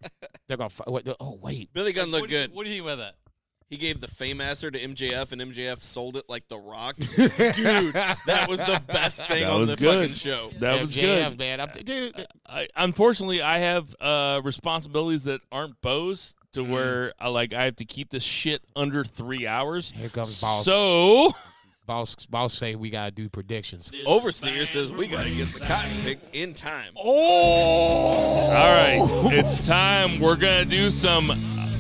Speaker 3: They're going to fight. Wait, Oh, wait.
Speaker 4: Billy Gunn
Speaker 5: What
Speaker 4: looked
Speaker 5: do you-
Speaker 4: good.
Speaker 5: What do you think about that?
Speaker 4: He gave the Fameasser to MJF, and MJF sold it like The Rock. Dude, that was the best thing
Speaker 2: That
Speaker 4: on
Speaker 2: was
Speaker 4: the
Speaker 2: good.
Speaker 4: fucking show.
Speaker 2: That was
Speaker 3: MJF,
Speaker 2: good.
Speaker 3: man. I'm, dude,
Speaker 2: I, unfortunately, I have uh, responsibilities that aren't Bo's to
Speaker 3: Mm.
Speaker 2: where I like I have to keep this shit under three hours.
Speaker 3: Here comes boss.
Speaker 2: So
Speaker 3: boss, boss say we gotta do predictions.
Speaker 4: Overseer says we got to get the cotton picked in time.
Speaker 3: Oh,
Speaker 2: all right, it's time. We're gonna do some.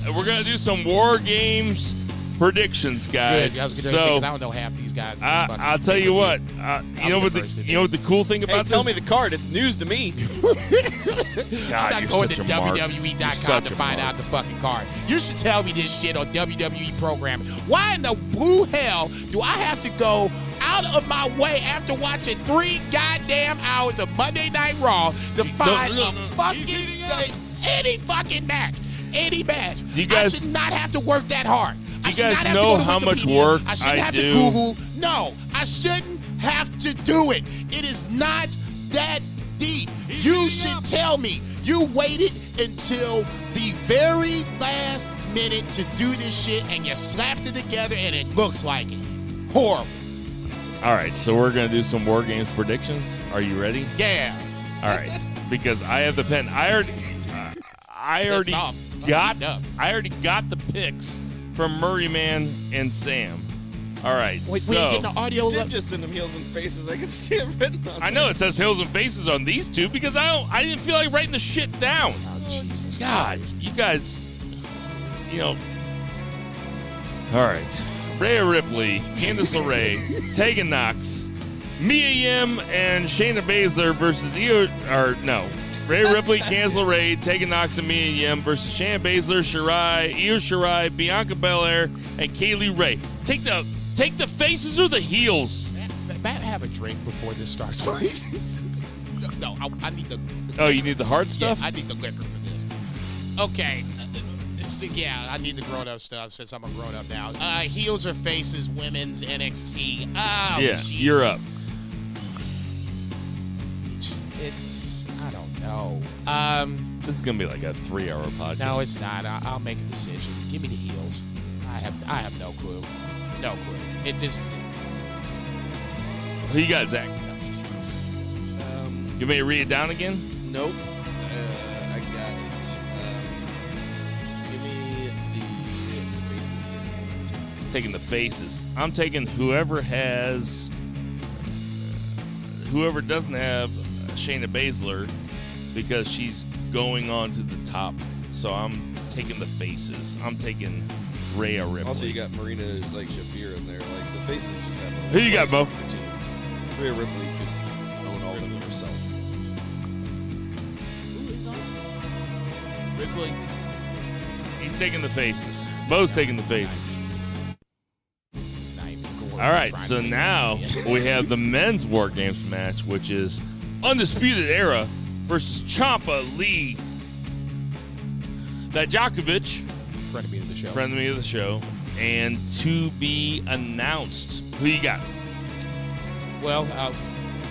Speaker 2: We're gonna do some war games predictions,
Speaker 3: good.
Speaker 2: guys.
Speaker 3: I was gonna say
Speaker 2: so
Speaker 3: 'cause I don't know half these guys.
Speaker 2: I, I'll tell you what. Uh, you know what
Speaker 3: the
Speaker 2: the
Speaker 3: first to
Speaker 2: you know what the cool thing
Speaker 4: Hey,
Speaker 2: about
Speaker 4: tell
Speaker 2: this?
Speaker 4: me the card. It's news to me.
Speaker 2: God,
Speaker 3: I'm not going to
Speaker 2: such a mark.
Speaker 3: WWE.com to find
Speaker 2: mark.
Speaker 3: out the fucking card. You should tell me this shit on WWE programming. Why in the blue hell do I have to go out of my way after watching three goddamn hours of Monday Night Raw to find
Speaker 2: no,
Speaker 3: a
Speaker 2: no.
Speaker 3: fucking any fucking match? Any match.
Speaker 2: You guys-
Speaker 3: I should not have to work that hard.
Speaker 2: You
Speaker 3: should
Speaker 2: guys know
Speaker 3: to to
Speaker 2: how much work
Speaker 3: I shouldn't
Speaker 2: I
Speaker 3: have
Speaker 2: do?
Speaker 3: to Google. No, I shouldn't have to do it. It is not that deep. You should tell me you waited until the very last minute to do this shit and you slapped it together and it looks like it. Horrible.
Speaker 2: All right, so we're gonna do some war games predictions. Are you ready?
Speaker 3: Yeah.
Speaker 2: All right, because I have the pen. I already, I already got,
Speaker 3: up.
Speaker 2: I already got the picks from Murray Man and Sam. All right,
Speaker 3: Wait,
Speaker 2: so
Speaker 3: we ain't getting the audio.
Speaker 4: Did
Speaker 3: up?
Speaker 4: just send him heels and faces. I can see it written on
Speaker 2: I know it says hills and faces on these two because I don't, I didn't feel like writing the shit down.
Speaker 3: Oh, Jesus.
Speaker 2: God, you guys, you know. All right, Rhea Ripley, Candice LeRae, Tegan Nox, Mia Yim, and Shayna Baszler versus Io. Or no, Rhea Ripley, Candice LeRae, Tegan Nox, and Mia Yim versus Shan Baszler, Shirai, Io Shirai, Bianca Belair, and Kay Lee Ray. Take the take the faces or the heels.
Speaker 3: Matt, Matt, have a drink before this starts, please. no, I, I need the. the
Speaker 2: Oh, you need the hard stuff.
Speaker 3: Yeah, I need the liquor for this. Okay. uh, yeah, I need the grown up stuff since I'm a grown up now. Uh, heels or faces, women's NXT. Oh,
Speaker 2: yeah, you're up.
Speaker 3: It's, it's, I. Um,
Speaker 2: This is gonna be like a three-hour podcast.
Speaker 3: no, it's not. I, I'll make a decision. Give me the heels. I have, I have no clue. No clue. It just.
Speaker 2: Who you got, Zach?
Speaker 4: Um,
Speaker 2: You may read it down again.
Speaker 4: nope. Uh, I got it. Um, give me the faces here.
Speaker 2: taking the faces. I'm taking whoever has, whoever doesn't have Shayna Baszler, because she's going on to the top. So I'm taking the faces. I'm taking Rhea Ripley.
Speaker 4: Also, you got Marina like Shafir in there. Like the faces just have. a
Speaker 2: Who you got, Bo?
Speaker 4: on. Rhea Ripley could own all of them herself.
Speaker 2: Ripley. He's taking the faces. Bo's taking the faces.
Speaker 3: It's not even gore.
Speaker 2: All right, so now we have the men's War Games match, which is Undisputed Era versus Ciampa Lee. That Dijakovic,
Speaker 3: friend of me to the show.
Speaker 2: friend of me of the show, and to be announced. Who you got?
Speaker 3: Well, uh,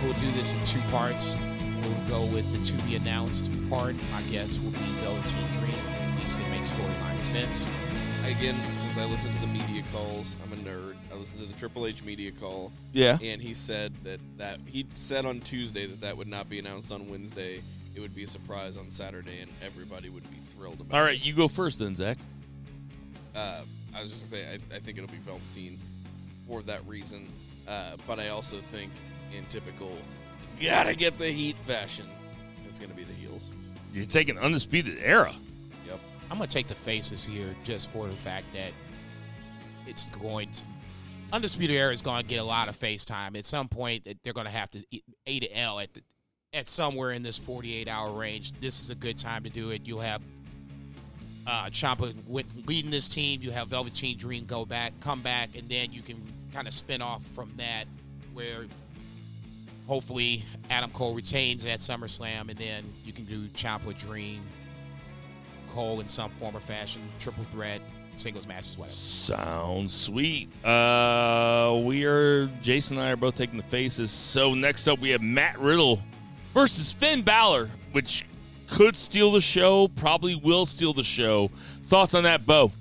Speaker 3: we'll do this in two parts. We'll go with the to be announced part. I guess will be Velveteen Dream. At least they make storyline sense.
Speaker 4: again, since I listen to the media calls, I'm a nerd. I listen to the Triple H media call,
Speaker 2: Yeah.
Speaker 4: and he said that that he said on Tuesday that that would not be announced on Wednesday. It would be a surprise on Saturday, and everybody would be thrilled about.
Speaker 2: All
Speaker 4: it.
Speaker 2: right, you go first then, Zach.
Speaker 4: Uh, I was just gonna say I, I think it'll be Velveteen for that reason, uh, but I also think in typical gotta get the heat fashion, it's gonna be the heels.
Speaker 2: You're taking undisputed era.
Speaker 4: Yep.
Speaker 3: I'm gonna take the faces here just for the fact that it's going to Undisputed Era is going to get a lot of face time. At some point, they're going to have to A to L at the, at somewhere in this 48 hour range. This is a good time to do it. You'll have uh, Ciampa leading this team. You have Velveteen Dream go back, come back, and then you can kind of spin off from that, where hopefully Adam Cole retains at SummerSlam, and then you can do Ciampa Dream, Cole in some form or fashion, triple threat, singles matches, whatever.
Speaker 2: Sounds sweet. Uh, we are Jason and I are both taking the faces. So next up we have Matt Riddle versus Finn Balor, which could steal the show, probably will steal the show. Thoughts on that, Bo?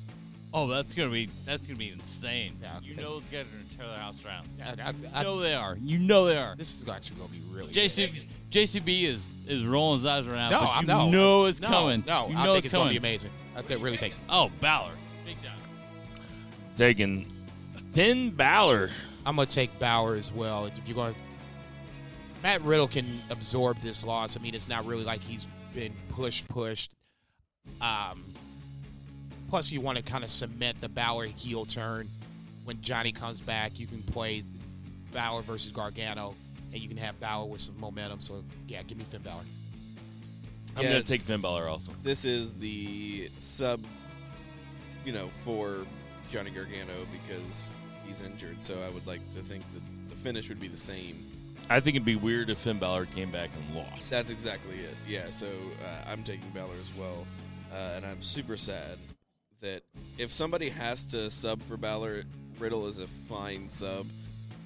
Speaker 5: Oh, that's gonna be that's gonna be insane.
Speaker 3: Yeah,
Speaker 5: you
Speaker 3: okay.
Speaker 5: know it's gonna tear the house down.
Speaker 3: I- I-
Speaker 5: You
Speaker 3: I-
Speaker 5: know they are. You know they are.
Speaker 3: this is actually going to be really
Speaker 5: JC,
Speaker 3: good.
Speaker 5: JCB is is rolling his eyes around.
Speaker 3: No,
Speaker 5: but
Speaker 3: I'm
Speaker 5: you
Speaker 3: no.
Speaker 5: know it's
Speaker 3: no,
Speaker 5: coming.
Speaker 3: No,
Speaker 5: you
Speaker 3: I
Speaker 5: know
Speaker 3: think it's going to be amazing. I th- really think.
Speaker 5: Oh, Balor, big time.
Speaker 2: Taking Finn Balor.
Speaker 3: I'm going to take Bauer as well. If you're going, to Matt Riddle can absorb this loss. I mean, it's not really like he's been pushed, pushed. Um, plus, you want to kind of cement the Bauer heel turn. When Johnny comes back, you can play Bauer versus Gargano, and you can have Bauer with some momentum. So, yeah, give me Finn Balor.
Speaker 2: I'm
Speaker 4: Yeah.
Speaker 2: gonna take Finn Balor also.
Speaker 4: This is the sub, you know, for Johnny Gargano because he's injured. So I would like to think that the finish would be the same.
Speaker 2: I think it'd be weird if Finn Balor came back and lost.
Speaker 4: That's exactly it. Yeah. So uh, I'm taking Balor as well, uh, and I'm super sad that if somebody has to sub for Balor, Riddle is a fine sub.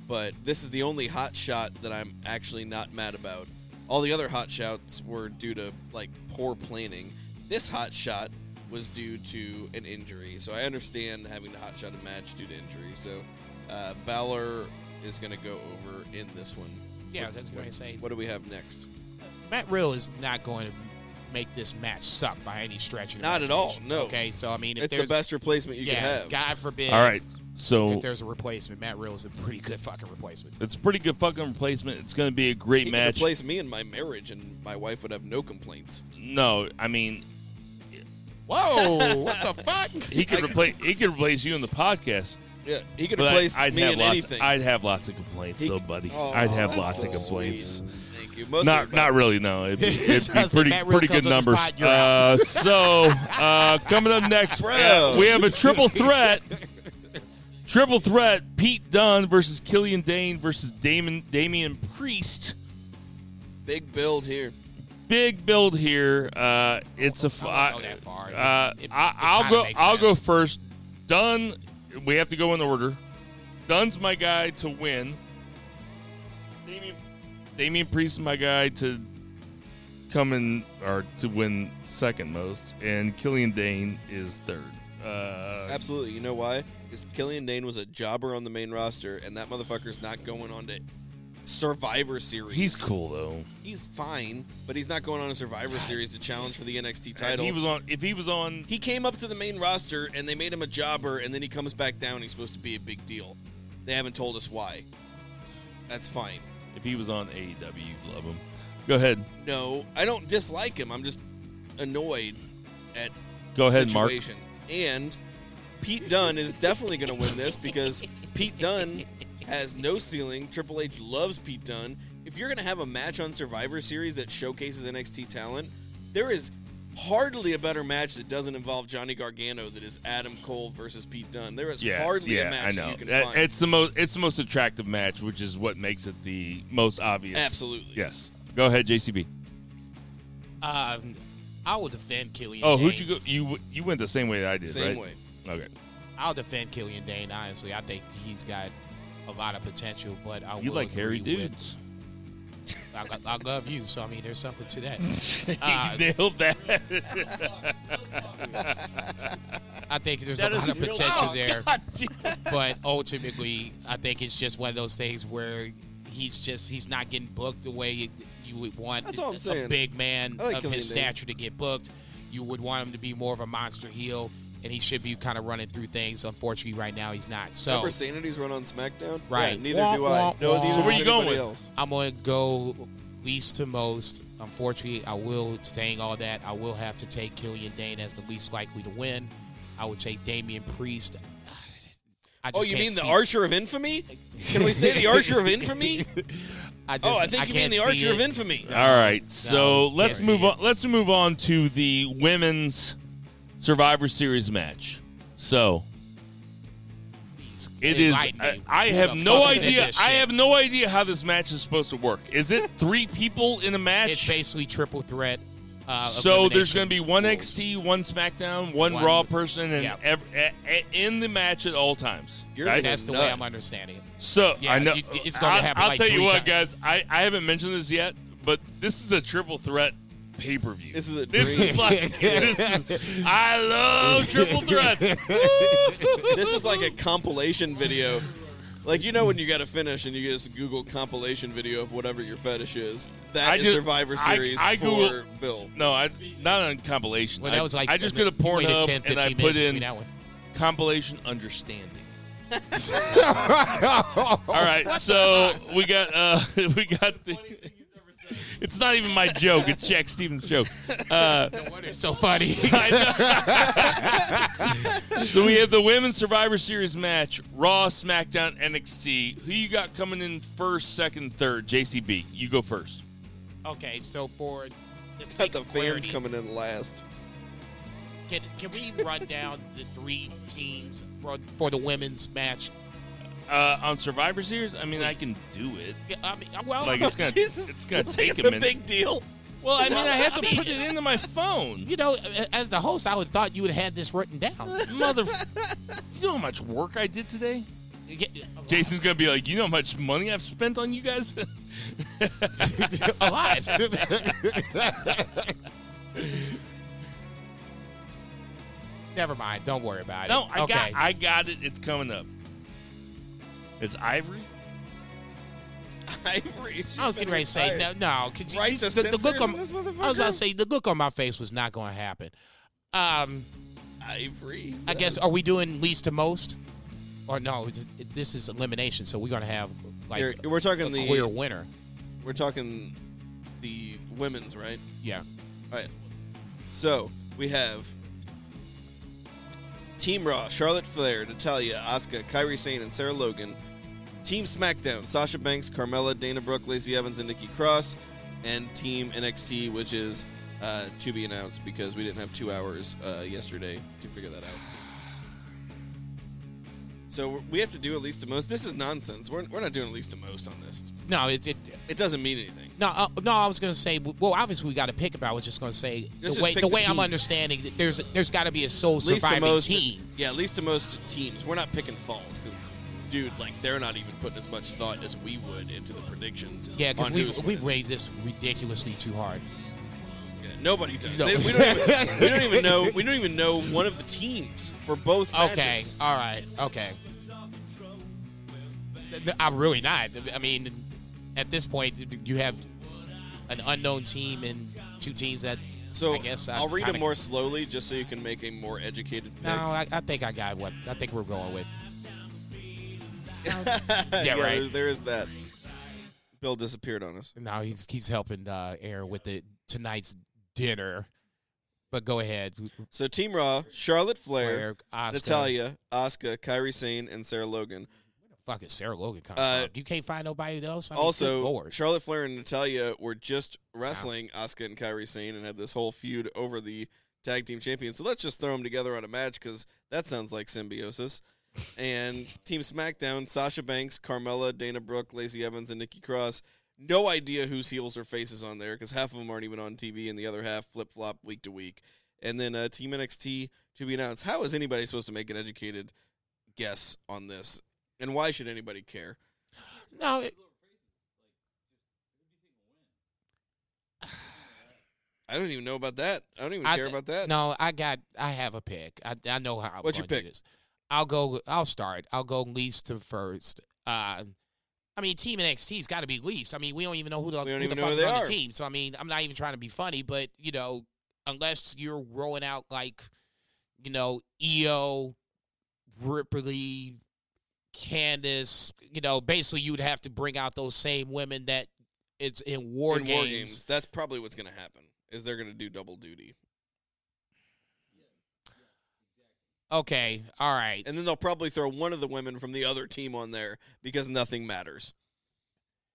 Speaker 4: But this is the only hot shot that I'm actually not mad about. All the other hot shots were due to like poor planning. This hot shot was due to an injury. So I understand having to hotshot a match due to injury. So uh, Balor is going to go over in this one.
Speaker 3: Yeah,
Speaker 4: What-
Speaker 3: that's what
Speaker 4: what-
Speaker 3: I say.
Speaker 4: What do we have next?
Speaker 3: Matt Riddle is not going to make this match suck by any stretch of the
Speaker 4: Not at all, no.
Speaker 3: Okay, so I mean, if
Speaker 4: It's the best replacement you
Speaker 3: yeah,
Speaker 4: can have.
Speaker 3: God forbid.
Speaker 2: All right, so
Speaker 3: If there's a replacement, Matt Riddle is a pretty good fucking replacement.
Speaker 2: it's a pretty good fucking replacement. It's gonna be a great
Speaker 4: he
Speaker 2: match.
Speaker 4: replace me in my marriage, and my wife would have no complaints.
Speaker 2: no, I mean
Speaker 3: Whoa! what the fuck?
Speaker 2: he could replace he could replace you in the podcast.
Speaker 4: Yeah, he could replace
Speaker 2: I'd
Speaker 4: me
Speaker 2: have
Speaker 4: in
Speaker 2: lots.
Speaker 4: anything.
Speaker 2: I'd have lots of complaints,
Speaker 4: He-
Speaker 2: though, buddy.
Speaker 4: Oh,
Speaker 2: I'd have lots
Speaker 4: so
Speaker 2: of complaints.
Speaker 4: sweet. Thank you. Most
Speaker 2: Not, not really. No, it'd be, it'd be pretty, pretty good
Speaker 3: comes on the
Speaker 2: numbers.
Speaker 3: spot,
Speaker 2: Uh, so uh, coming up next, uh, we have a triple threat. triple threat: Pete Dunne versus Killian Dain versus Damon Damian Priest.
Speaker 4: Big build here.
Speaker 2: Big build here. Uh, it's a. f-
Speaker 3: I won't go that far.
Speaker 2: Uh,
Speaker 3: It- it-
Speaker 2: I,
Speaker 3: it
Speaker 2: I'll
Speaker 3: kinda
Speaker 2: go.
Speaker 3: makes
Speaker 2: I'll go first. Dunne. We have to go in order. Dunne's my guy to win. Damian, Damian Priest is my guy to come in or to win second most, and Killian Dain is third. Uh,
Speaker 4: Absolutely. You know why? Because Killian Dain was a jobber on the main roster, and that motherfucker's not going on to Survivor Series.
Speaker 2: he's cool though.
Speaker 4: he's fine, but he's not going on a Survivor Series to challenge for the NXT title.
Speaker 2: If he was on, if he was on,
Speaker 4: He came up to the main roster and they made him a jobber, and then he comes back down. He's supposed to be a big deal. They haven't told us why. That's fine.
Speaker 2: if he was on AEW, you'd love him. Go ahead.
Speaker 4: No, I don't dislike him. I'm just annoyed at
Speaker 2: Go ahead, Mark.
Speaker 4: situation. And Pete Dunne is definitely going to win this because Pete Dunne has no ceiling. Triple H loves Pete Dunne. If you're going to have a match on Survivor Series that showcases NXT talent, there is hardly a better match that doesn't involve Johnny Gargano that is Adam Cole versus Pete Dunne. There is
Speaker 2: Yeah,
Speaker 4: hardly
Speaker 2: yeah,
Speaker 4: a match
Speaker 2: I know.
Speaker 4: that you can
Speaker 2: That-
Speaker 4: find.
Speaker 2: it's the most. It's the most attractive match, which is what makes it the most obvious.
Speaker 4: Absolutely.
Speaker 2: Yes. Go ahead, JCB.
Speaker 3: Um, I will defend Killian.
Speaker 2: Oh,
Speaker 3: Dain.
Speaker 2: who'd you go? You you went the same way that I did,
Speaker 4: Same
Speaker 2: right?
Speaker 4: way.
Speaker 2: Okay.
Speaker 3: I'll defend Killian Dain. Honestly, I think he's got a lot of potential, but I
Speaker 2: You like hairy
Speaker 3: agree with-
Speaker 2: dudes?
Speaker 3: I, I love you, so I mean, there's something to that.
Speaker 2: He
Speaker 3: Uh,
Speaker 2: nailed that.
Speaker 3: I think there's
Speaker 2: That
Speaker 3: a lot of potential
Speaker 2: Oh,
Speaker 3: there,
Speaker 2: God
Speaker 3: but ultimately, I think it's just one of those things where he's just he's not getting booked the way you, you would want
Speaker 4: That's all I'm
Speaker 3: a
Speaker 4: saying.
Speaker 3: big man
Speaker 4: like
Speaker 3: of his stature to get booked. You would want him to be more of a monster heel, and he should be kind of running through things. Unfortunately, right now he's not. So
Speaker 4: Remember Sanity's run on SmackDown?
Speaker 3: Right.
Speaker 4: Yeah, neither
Speaker 3: Wah,
Speaker 4: do I.
Speaker 3: wah,
Speaker 4: No,
Speaker 3: wah.
Speaker 4: neither
Speaker 3: So
Speaker 2: where
Speaker 4: does
Speaker 2: you going
Speaker 4: anybody
Speaker 2: with?
Speaker 4: else.
Speaker 3: I'm going to go least to most. Unfortunately, I will, saying all that, I will have to take Killian Dain as the least likely to win. I would take Damian Priest. I
Speaker 4: Oh, you mean the
Speaker 3: see-
Speaker 4: Archer of Infamy? Can we say the Archer of Infamy?
Speaker 3: Oh, I just,
Speaker 4: Oh, I think you mean the
Speaker 3: see
Speaker 4: Archer of. Infamy.
Speaker 2: All right, so
Speaker 3: No,
Speaker 2: let's move
Speaker 3: see
Speaker 2: on. Let's move on to the women's Survivor Series match. So it is. I. I have no
Speaker 3: fuck is in
Speaker 2: idea. I have no idea how this match is supposed to work. Is it three people in a match?
Speaker 3: It's basically triple threat. Uh,
Speaker 2: so there's going to be one. XT, one SmackDown, one,
Speaker 3: One-
Speaker 2: Raw person, and
Speaker 3: yeah.
Speaker 2: ev- a, a- in the match at all times.
Speaker 4: You're
Speaker 2: right?
Speaker 3: That's the
Speaker 4: nut.
Speaker 3: way I'm understanding it.
Speaker 2: So
Speaker 3: Yeah,
Speaker 2: I know
Speaker 3: you- it's gonna happen
Speaker 2: I'll
Speaker 3: like
Speaker 2: tell you what,
Speaker 3: times.
Speaker 2: guys. I, I haven't mentioned this yet, but this is a triple threat pay per view.
Speaker 4: This is a
Speaker 2: This
Speaker 4: dream.
Speaker 2: is like this is, I love triple threats.
Speaker 4: this is like a compilation video. Like you know when you got to finish and you just Google compilation video of whatever your fetish is. That
Speaker 2: I
Speaker 4: is
Speaker 2: just-
Speaker 4: Survivor Series
Speaker 2: I
Speaker 4: for
Speaker 2: Google-
Speaker 4: Bill.
Speaker 2: No, I not on compilation.
Speaker 3: Well, that was like
Speaker 2: I just
Speaker 3: the-
Speaker 2: go to
Speaker 3: you waited
Speaker 2: Pornhub
Speaker 3: 10,
Speaker 2: and I put in
Speaker 3: that one.
Speaker 2: compilation understanding. All right, so we got uh we got the. It's not even my joke. It's Jack Stevens' joke. Uh,
Speaker 3: It's so funny.
Speaker 2: So we have the women's Survivor Series match: Raw, SmackDown, NXT. Who you got coming in first, second, third? JCB, you go first.
Speaker 3: okay, so for the
Speaker 4: Got
Speaker 3: sake
Speaker 4: the
Speaker 3: of
Speaker 4: fans
Speaker 3: clarity,
Speaker 4: coming in last.
Speaker 3: Can, can we run down the three teams for, for the women's match?
Speaker 2: Uh, on Survivor Series, I mean, I can do it.
Speaker 3: Yeah, I mean, well,
Speaker 2: Like it's gonna,
Speaker 4: Jesus.
Speaker 2: it's gonna take
Speaker 4: it's
Speaker 2: a minute.
Speaker 4: big deal.
Speaker 2: well, I mean, I have to put it into my phone.
Speaker 3: you know, as the host, I would have thought you would have had this written down.
Speaker 2: Mother, you know how much work I did today? Jason's gonna be like, you know how much money I've spent on you guys?
Speaker 3: a lot. Never mind. Don't worry about it.
Speaker 2: no, I
Speaker 3: okay.
Speaker 2: got, I got it. It's coming up. It's Ivory.
Speaker 4: Ivory.
Speaker 3: I was getting ready to say no, no. Cause
Speaker 4: Right
Speaker 3: you-
Speaker 4: to
Speaker 3: the, the look on,
Speaker 4: this
Speaker 3: I was about to say the look on my face was not going to happen. Um,
Speaker 4: Ivory.
Speaker 3: I guess are we doing least to most, or no? Just- this is elimination, so we're going to have like
Speaker 4: Here, we're talking
Speaker 3: a
Speaker 4: the
Speaker 3: clear winner.
Speaker 4: we're talking the women's, right?
Speaker 3: Yeah.
Speaker 4: All right. So we have Team Raw: Charlotte Flair, Natalya, Asuka, Kairi Sane, and Sarah Logan. Team SmackDown: Sasha Banks, Carmella, Dana Brooke, Lacey Evans, and Nikki Cross. And Team NXT, which is uh, to be announced because we didn't have two hours uh, yesterday to figure that out. So we have to do at least the most. This is nonsense. We're, we're not doing at least the most on this.
Speaker 3: No, it, it
Speaker 4: It doesn't mean anything.
Speaker 3: no, uh, no. I was going to say, well, obviously we got to pick about. I was just going to say
Speaker 4: Let's
Speaker 3: the way the
Speaker 4: the
Speaker 3: way I'm understanding that there's there's got to be a sole
Speaker 4: least
Speaker 3: surviving
Speaker 4: most
Speaker 3: team.
Speaker 4: Yeah, at least the most teams. We're not picking falls because, dude, like they're not even putting as much thought as we would into the predictions.
Speaker 3: Yeah, because we've, we've raised this ridiculously too hard.
Speaker 4: Yeah, nobody does.
Speaker 3: No.
Speaker 4: They- we, don't even, we don't even know. We don't even know one of the teams for both
Speaker 3: Okay,
Speaker 4: matches.
Speaker 3: all right, okay. I'm really not. I mean, at this point, you have an unknown team and two teams that.
Speaker 4: So
Speaker 3: I guess I'm
Speaker 4: I'll read them more slowly just so you can make a more educated pick.
Speaker 3: No, I, I think I got what I think we're going with.
Speaker 4: yeah,
Speaker 3: right.
Speaker 4: There, there is that. Bill disappeared on us.
Speaker 3: Now he's he's helping uh, Aaron with the tonight's dinner. But go ahead.
Speaker 4: So Team Raw: Charlotte Flair,
Speaker 3: Where Asuka-
Speaker 4: Natalya, Asuka, Kairi Sane, and Sarah Logan.
Speaker 3: Fuck it, Sarah Logan. Come
Speaker 4: Uh,
Speaker 3: from? You can't find nobody else. I mean,
Speaker 4: also, Charlotte Flair and Natalya were just wrestling Asuka and Kairi Sane and had this whole feud over the tag team champions. So let's just throw them together on a match because that sounds like symbiosis. And Team SmackDown: Sasha Banks, Carmella, Dana Brooke, Lacey Evans, and Nikki Cross. No idea whose heels or faces on there because half of them aren't even on TV and the other half flip flop week to week. And then uh, Team NXT to be announced. How is anybody supposed to make an educated guess on this? And why should anybody care?
Speaker 3: no, it,
Speaker 4: I don't even know about that. I don't even
Speaker 3: I-
Speaker 4: care about that.
Speaker 3: No, I got. I have a pick. I, I know how. I'm
Speaker 4: What's your pick?
Speaker 3: I'll go. I'll start. I'll go least to first. Uh, I mean, Team NXT's got to be least. I mean, we don't even know who the, who the
Speaker 4: know
Speaker 3: fuck
Speaker 4: who
Speaker 3: is on
Speaker 4: are.
Speaker 3: the team. So I mean, I'm not even trying to be funny, but you know, unless you're rolling out like, you know, Io, Ripley, Candice, you know, basically you would have to bring out those same women that it's in war
Speaker 4: in
Speaker 3: games.
Speaker 4: war games, that's probably what's going to happen. Is they're going to do double duty,
Speaker 3: Okay, all right.
Speaker 4: and then they'll probably throw one of the women from the other team on there because nothing matters.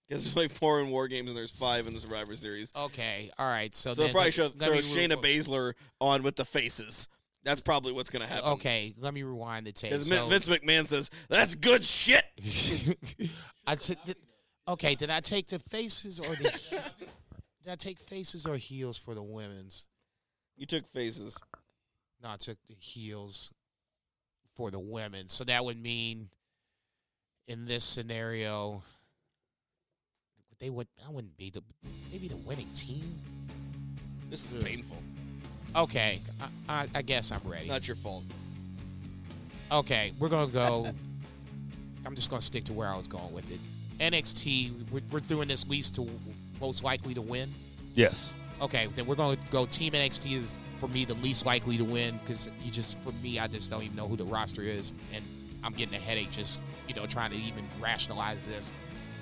Speaker 4: Because there's like four in war games and there's five in the Survivor Series.
Speaker 3: Okay, all right. So,
Speaker 4: So they'll probably
Speaker 3: let-
Speaker 4: show, throw Shayna Baszler on with the faces. That's probably what's going to happen.
Speaker 3: Okay, let me rewind the tape.
Speaker 4: Because
Speaker 3: So,
Speaker 4: Vince McMahon says that's good shit.
Speaker 3: I t- did, okay, did I take the faces or the did I take faces or heels for the women's?
Speaker 4: You took faces.
Speaker 3: No, I took the heels for the women. So that would mean in this scenario they would I wouldn't be the maybe the winning team.
Speaker 4: This is
Speaker 3: Ugh.
Speaker 4: painful.
Speaker 3: Okay, I, I, I guess I'm ready.
Speaker 4: Not your fault.
Speaker 3: Okay, we're gonna go. I'm just gonna stick to where I was going with it. NXT, we're, we're doing this least to most likely to win.
Speaker 5: Yes.
Speaker 3: Okay, then we're gonna go Team NXT is for me the least likely to win because you just for me I just don't even know who the roster is and I'm getting a headache just you know trying to even rationalize this.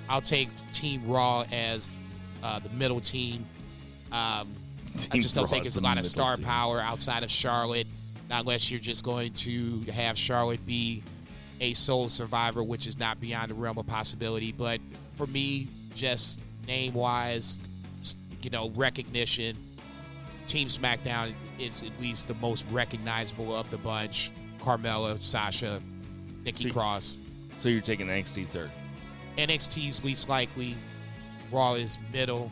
Speaker 3: I'll take Team Raw as uh, the middle team. Um, I just don't think it's a lot of star
Speaker 5: team.
Speaker 3: power outside of Charlotte, not unless you're just going to have Charlotte be a sole survivor, which is not beyond the realm of possibility. But for me, just name wise, you know, recognition, Team SmackDown is at least the most recognizable of the bunch. Carmella, Sasha, Nikki
Speaker 5: See-
Speaker 3: Cross.
Speaker 5: So you're taking NXT third.
Speaker 3: NXT's least likely. Raw is middle.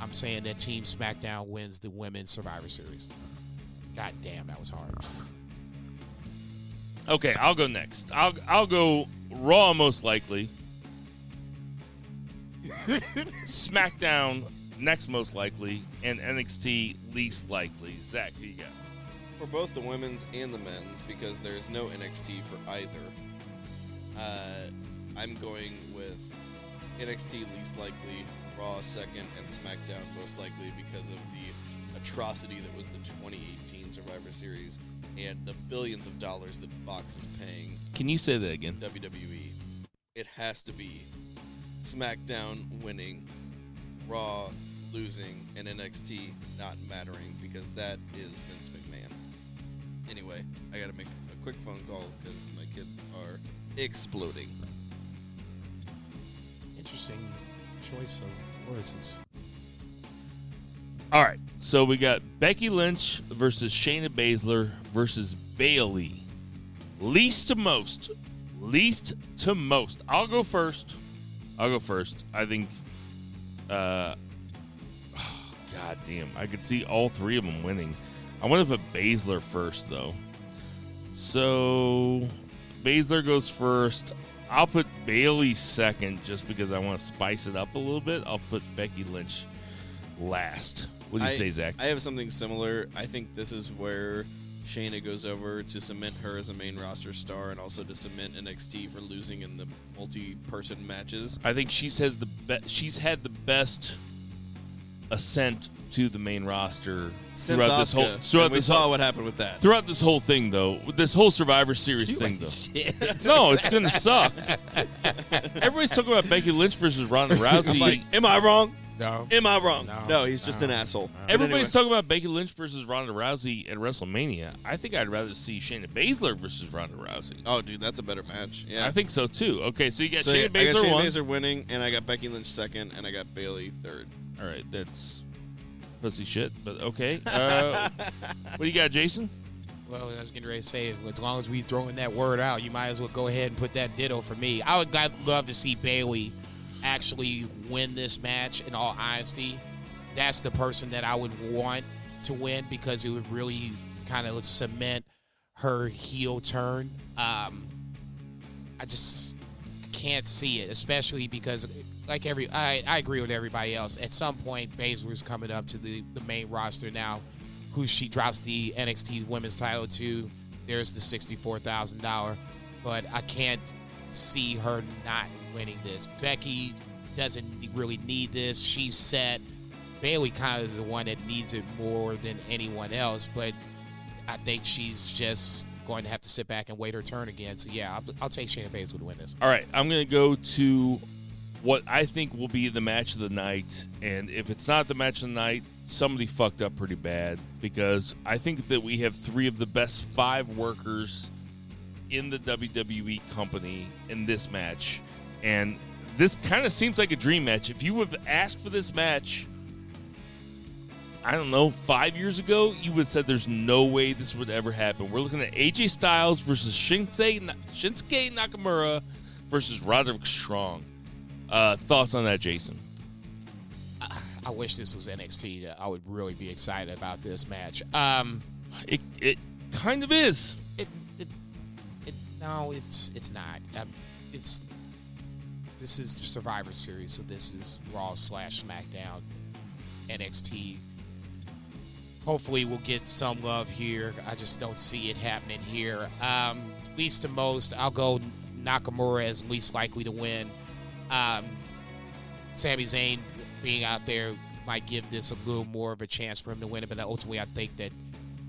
Speaker 3: I'm saying that Team SmackDown wins the Women's Survivor Series. God damn, that was hard.
Speaker 2: Okay, I'll go next. I'll I'll go Raw most likely. SmackDown next most likely, and NXT least likely. Zach, who you got?
Speaker 4: For both the women's and the men's, because there's no NXT for either, uh, I'm going with NXT least likely, Raw second, and SmackDown most likely because of the atrocity that was the 2018 Survivor Series and the billions of dollars that Fox is paying
Speaker 2: Can you say that again?
Speaker 4: WWE. It has to be SmackDown winning, Raw losing, and NXT not mattering because that is Vince McMahon. Anyway, I gotta make a quick phone call because my kids are exploding.
Speaker 3: Interesting choice of words. It's-
Speaker 2: All right, so we got Becky Lynch versus Shayna Baszler versus Bayley. Least to most. Least to most. I'll go first. I'll go first. I think. Uh, God damn, I could see all three of them winning. I want to put Baszler first though. So Baszler goes first. I'll put Bayley second just because I want to spice it up a little bit. I'll put Becky Lynch last. What do you
Speaker 4: I-
Speaker 2: say, Zach?
Speaker 4: I have something similar. I think this is where Shayna goes over to cement her as a main roster star and also to cement NXT for losing in the multi-person matches.
Speaker 2: I think she's has the be- she's had the best ascent to the main roster
Speaker 4: Since
Speaker 2: throughout this whole throughout
Speaker 4: we
Speaker 2: this
Speaker 4: saw
Speaker 2: whole,
Speaker 4: what happened with that.
Speaker 2: throughout this whole thing though. With this whole Survivor Series thing though. No, it's gonna suck. Everybody's talking about Becky Lynch versus Ronda Rousey.
Speaker 4: I'm like, am I wrong?
Speaker 3: No.
Speaker 4: Am I wrong?
Speaker 3: No,
Speaker 4: No, he's just
Speaker 3: no,
Speaker 4: an asshole. But
Speaker 2: Everybody's
Speaker 4: anyway.
Speaker 2: talking about Becky Lynch versus Ronda Rousey at WrestleMania. I think I'd rather see Shayna Baszler versus Ronda Rousey.
Speaker 4: Oh, dude, that's a better match. Yeah,
Speaker 2: I think so too. Okay, so you got
Speaker 4: so. yeah,
Speaker 2: Shayna
Speaker 4: I got
Speaker 2: Baszler
Speaker 4: Shayna
Speaker 2: one.
Speaker 4: Baszler winning, and I got Becky Lynch second, and I got Bayley third.
Speaker 2: All right, that's pussy shit, but okay. Uh, what do you got, Jason?
Speaker 3: Well, I was getting ready to say, as long as we throwing that word out, you might as well go ahead and put that ditto for me. I would God- love to see Bayley actually win this match. In all honesty, that's the person that I would want to win because it would really kind of cement her heel turn. Um, I just can't see it, especially because, like every, I, I agree with everybody else. At some point, Baszler's coming up to the the main roster now. Who she drops the NXT Women's Title to? There's the sixty-four thousand dollar, but I can't see her not winning this. Becky doesn't really need this. She's set. Bayley kind of the one that needs it more than anyone else, but I think she's just going to have to sit back and wait her turn again. So yeah, I'll, I'll take Shayna Baszler to win this.
Speaker 2: All right, I'm going to go to what I think will be the match of the night. And if it's not the match of the night, somebody fucked up pretty bad because I think that we have three of the best five workers in the WWE company in this match. And this kind of seems like a dream match. If you would have asked for this match, I don't know, five years ago, you would have said there's no way this would ever happen. We're looking at AJ Styles versus Shinsuke, Shinsuke Nakamura versus Roderick Strong. Uh, thoughts on that, Jason?
Speaker 3: I wish this was NXT. I would really be excited about this match. Um,
Speaker 2: It it kind of is.
Speaker 3: it, it, it no, it's it's not. Um, it's this is Survivor Series, so this is Raw slash SmackDown. NXT. Hopefully, we'll get some love here. I just don't see it happening here. Um, least to most, I'll go Nakamura as least likely to win. Um, Sami Zayn being out there might give this a little more of a chance for him to win it, but ultimately, I think that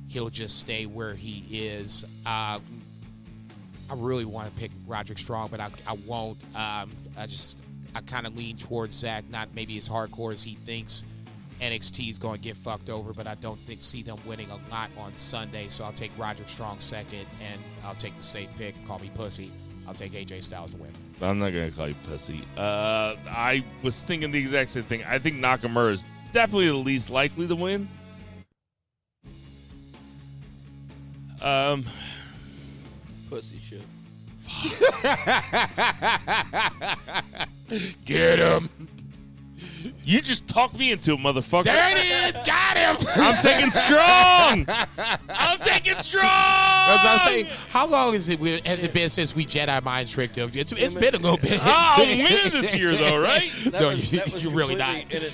Speaker 3: he'll just stay where he is. Um, I really want to pick Roderick Strong, but I, I won't. Um, I just I kind of lean towards Zach, not maybe as hardcore as he thinks. NXT is going to get fucked over, but I don't think see them winning a lot on Sunday. So I'll take Roderick Strong second, and I'll take the safe pick. Call me pussy. I'll take AJ Styles to win.
Speaker 2: I'm not gonna call you pussy. Uh, I was thinking the exact same thing. I think Nakamura is definitely the least likely to win. Um,
Speaker 4: Pussy shit.
Speaker 3: Get him!
Speaker 2: You just talked me into it, motherfucker.
Speaker 3: There it is! Got him!
Speaker 2: I'm taking strong. I'm taking strong.
Speaker 3: As I was saying, how long is it has it been since we Jedi mind tricked him? It's, it's been a little bit.
Speaker 2: Oh, I'm winning this year, though, right?
Speaker 4: That
Speaker 3: No,
Speaker 4: was,
Speaker 3: you,
Speaker 4: was
Speaker 3: you're really not.
Speaker 4: completely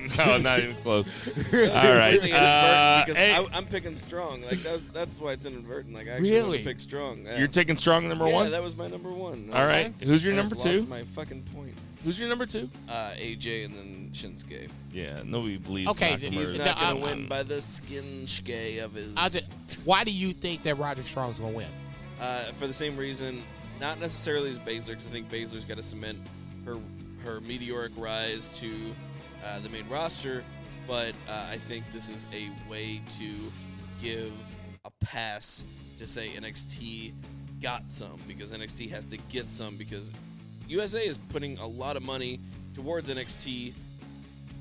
Speaker 4: in
Speaker 2: no, not even close.
Speaker 4: All
Speaker 2: All right. Uh,
Speaker 4: because
Speaker 2: hey,
Speaker 4: I, I'm picking strong. Like that's that's why it's inadvertent. Like I actually
Speaker 3: Really?
Speaker 4: pick strong. Yeah.
Speaker 2: you're taking strong number
Speaker 4: yeah,
Speaker 2: one.
Speaker 4: Yeah, that was my number one.
Speaker 2: All right. Who's your
Speaker 4: I
Speaker 2: number
Speaker 4: just lost
Speaker 2: two?
Speaker 4: My fucking point.
Speaker 2: Who's your number two?
Speaker 4: Uh, AJ and then Shinsuke.
Speaker 2: Yeah, nobody believes.
Speaker 3: Okay,
Speaker 2: Nakamura.
Speaker 4: He's
Speaker 3: He's
Speaker 4: not gonna win by the skin of his.
Speaker 3: I ju- why do you think that Roderick Strong's going to win?
Speaker 4: Uh, for the same reason, not necessarily as Baszler, because I think Baszler's got to cement her her meteoric rise to uh, the main roster. But uh, I think this is a way to give a pass to say NXT got some because NXT has to get some because USA is putting a lot of money towards NXT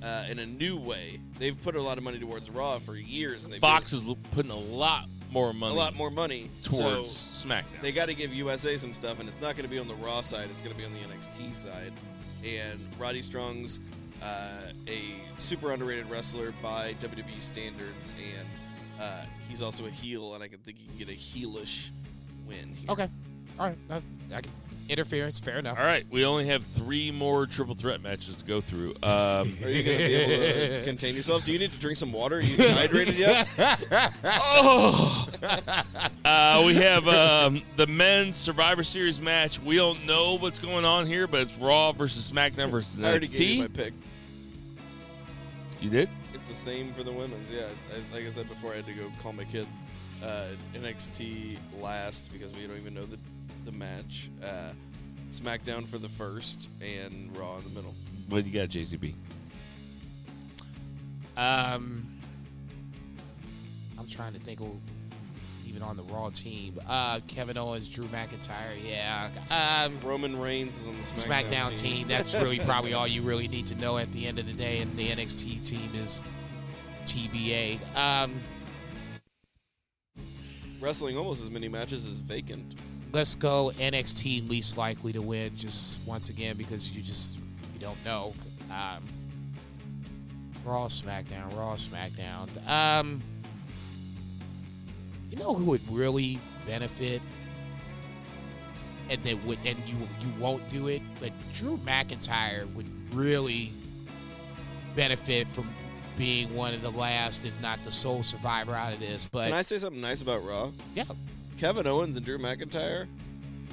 Speaker 4: uh, in a new way. They've put a lot of money towards Raw for years, and they've
Speaker 2: Fox is putting a lot more money
Speaker 4: a lot more money
Speaker 2: towards
Speaker 4: So
Speaker 2: SmackDown.
Speaker 4: they got to give USA some stuff, and it's not going to be on the Raw side. It's going to be on the NXT side. And Roddy Strong's uh, a super underrated wrestler by WWE standards, and uh, he's also a heel, and I can think he can get a heelish win. Here.
Speaker 3: Okay. All right. That's, I can, interference, fair enough.
Speaker 2: All right, we only have three more triple threat matches to go through. Um,
Speaker 4: Are you going to be able to contain yourself? Do you need to drink some water? Are you dehydrated yet?
Speaker 2: oh, uh, we have um, the men's Survivor Series match. We don't know what's going on here, but it's Raw versus SmackDown versus NXT.
Speaker 4: I already gave you my pick.
Speaker 2: You did?
Speaker 4: It's the same for the women's. Yeah, I, like I said before, I had to go call my kids. Uh, NXT last because we don't even know the the match. Uh, SmackDown for the first, and Raw in the middle.
Speaker 2: What do you got, JCB?
Speaker 3: Um, I'm trying to think of even on the Raw team. Uh, Kevin Owens, Drew McIntyre. Yeah. Um,
Speaker 4: Roman Reigns is on the SmackDown,
Speaker 3: SmackDown team. That's really probably all you really need to know at the end of the day. And the NXT team is TBA. Um,
Speaker 4: wrestling almost as many matches as vacant.
Speaker 3: Let's go NXT least likely to win. Just once again because you just you don't know. Um, Raw, SmackDown, Raw, SmackDown. Um, you know who would really benefit and then would and you you won't do it. But Drew McIntyre would really benefit from being one of the last, if not the sole survivor out of this. But
Speaker 4: Can I say something nice about Raw?
Speaker 3: yeah,
Speaker 4: Kevin Owens and Drew McIntyre,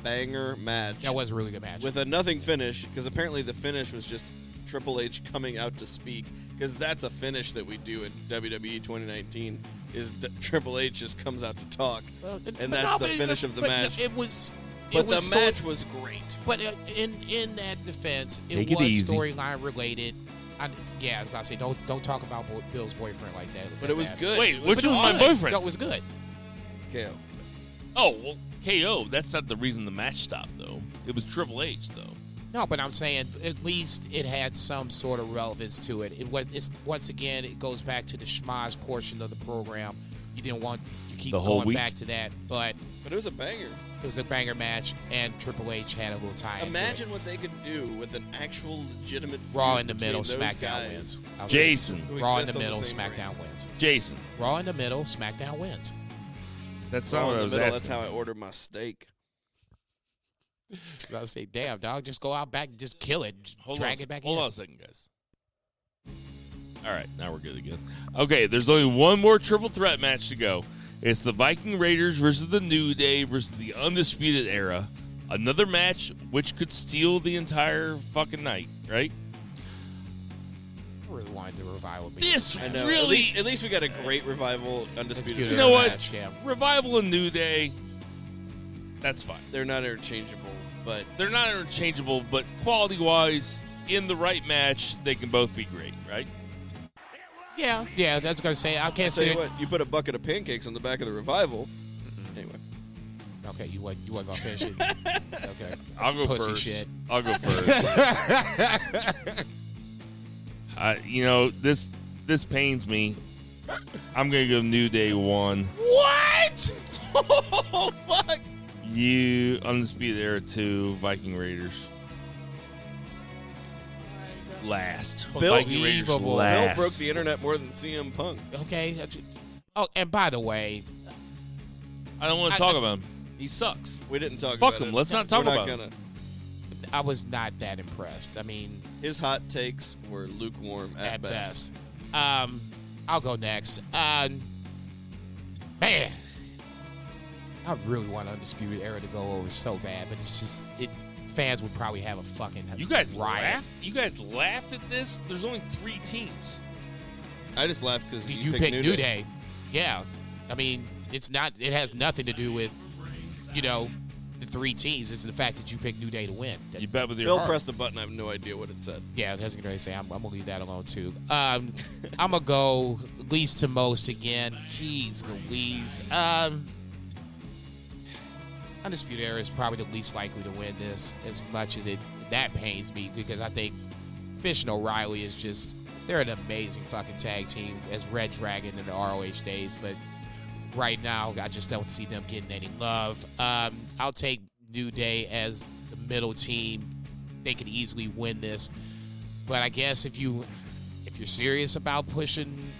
Speaker 4: banger match
Speaker 3: that was a really good match.
Speaker 4: with a nothing finish because apparently the finish was just Triple H coming out to speak because that's a finish that we do in WWE 2019 is d- Triple H just comes out to talk.
Speaker 3: Well,
Speaker 4: and that's
Speaker 3: no,
Speaker 4: the
Speaker 3: but-
Speaker 4: finish of the
Speaker 3: but no,
Speaker 4: match.
Speaker 3: It was.
Speaker 4: But
Speaker 3: it was
Speaker 4: the
Speaker 3: story-
Speaker 4: match was great.
Speaker 3: But uh, in in that defense, it
Speaker 5: Take it
Speaker 3: was storyline related. I, yeah, I was about to say don't don't talk about Bill's boyfriend like that.
Speaker 4: But it was
Speaker 3: That
Speaker 4: good.
Speaker 2: Wait,
Speaker 4: It
Speaker 2: which
Speaker 3: But
Speaker 2: was my
Speaker 3: good.
Speaker 2: boyfriend?
Speaker 3: No, was good.
Speaker 4: KO.
Speaker 2: Oh, well, KO. That's not the reason the match stopped, though. It was Triple H, though.
Speaker 3: No, but I'm saying at least it had some sort of relevance to it. It was it's once again it goes back to the schmaz portion of the program. You didn't want you keep
Speaker 5: The whole
Speaker 3: going
Speaker 5: week?
Speaker 3: back to that, but
Speaker 4: But it was a banger.
Speaker 3: it was a banger match, and Triple H had a little tie. into it.
Speaker 4: Imagine what they could do with an actual legitimate
Speaker 3: Raw
Speaker 4: feud
Speaker 3: in the
Speaker 4: between
Speaker 3: middle,
Speaker 4: those
Speaker 3: SmackDown
Speaker 4: guys.
Speaker 3: wins. I'll say
Speaker 2: Jason.
Speaker 4: who
Speaker 3: Raw in
Speaker 4: exist
Speaker 3: the
Speaker 4: on
Speaker 3: middle,
Speaker 4: same
Speaker 3: SmackDown
Speaker 4: brand.
Speaker 3: wins.
Speaker 2: Jason.
Speaker 3: Raw in the middle, SmackDown wins.
Speaker 2: That's
Speaker 4: Raw
Speaker 2: not
Speaker 4: in
Speaker 2: what I
Speaker 4: the
Speaker 2: was
Speaker 4: middle.
Speaker 2: asking.
Speaker 4: That's how I order my steak.
Speaker 3: I say, damn, dog, just go out back and just kill it. Just
Speaker 2: Hold
Speaker 3: drag
Speaker 2: on,
Speaker 3: it back
Speaker 2: Hold
Speaker 3: in.
Speaker 2: on a second, guys. All right, now we're good again. Okay, there's only one more triple threat match to go. It's the Viking Raiders versus the New Day versus the Undisputed Era. Another match which could steal the entire fucking night, right?
Speaker 3: I really wanted the revival. to be
Speaker 2: This
Speaker 4: I know.
Speaker 2: Really?
Speaker 4: At least, at least we got a great revival undisputed.
Speaker 3: Undisputed
Speaker 2: You know what?
Speaker 3: match, yeah.
Speaker 2: Revival and New Day, that's fine.
Speaker 4: They're not interchangeable, but
Speaker 2: They're not interchangeable, but quality wise, in the right match, they can both be great, right?
Speaker 3: Yeah, yeah, that's gonna say I can't
Speaker 4: tell
Speaker 3: say
Speaker 4: you what, you put a bucket of pancakes on the back of the revival. Anyway,
Speaker 3: Okay, you wasn't you wasn't gonna finish it. okay.
Speaker 2: I'll go
Speaker 3: Pussy
Speaker 2: first.
Speaker 3: shit.
Speaker 2: I'll go first. I, you know this this pains me. I'm gonna go New Day one.
Speaker 4: what? oh fuck!
Speaker 2: You Undisputed Era two. Viking Raiders last.
Speaker 4: Bill-
Speaker 2: Viking Raiders
Speaker 3: Unbelievable.
Speaker 4: Bill
Speaker 2: last.
Speaker 4: broke the internet more than CM Punk.
Speaker 3: Okay. that's- Oh, and by the way,
Speaker 2: I don't want
Speaker 3: I-
Speaker 2: to talk
Speaker 3: I-
Speaker 2: about him. He sucks.
Speaker 4: We didn't talk
Speaker 2: Fuck
Speaker 4: about
Speaker 2: him.
Speaker 4: it.
Speaker 2: Let's not talk
Speaker 4: We're
Speaker 2: about
Speaker 4: not
Speaker 2: him.
Speaker 4: gonna.
Speaker 3: I was not that impressed. I mean,
Speaker 4: His hot takes were lukewarm at,
Speaker 3: at,
Speaker 4: best.
Speaker 3: best. Um, I'll go next. Um, man, I really want Undisputed Era to go over so bad, but it's just it. Fans would probably have a fucking
Speaker 2: You guys
Speaker 3: riot.
Speaker 2: laughed. You guys laughed at this. There's only three teams.
Speaker 4: I just laughed because
Speaker 3: You,
Speaker 4: you,
Speaker 3: picked
Speaker 4: picked
Speaker 3: New Day. Yeah, I mean, it's not. It has nothing to do with, you know, the three teams. It's the fact that you picked New Day to win. That-
Speaker 2: You bet with your
Speaker 4: Bill
Speaker 2: heart.
Speaker 4: pressed the button. I have no idea what it said.
Speaker 3: Yeah, that's gonna say I'm, I'm gonna leave that alone too. Um, I'm gonna go least to most again. Jeez Louise. Um, Undisputed Era is probably the least likely to win this. As much as it that pains me because I think Fish and O'Reilly is just they're an amazing fucking tag team as Red Dragon in the ROH days, but right now I just don't see them getting any love. Um, I'll take New Day as the middle team. They could easily win this, but I guess if you if you're serious about pushing,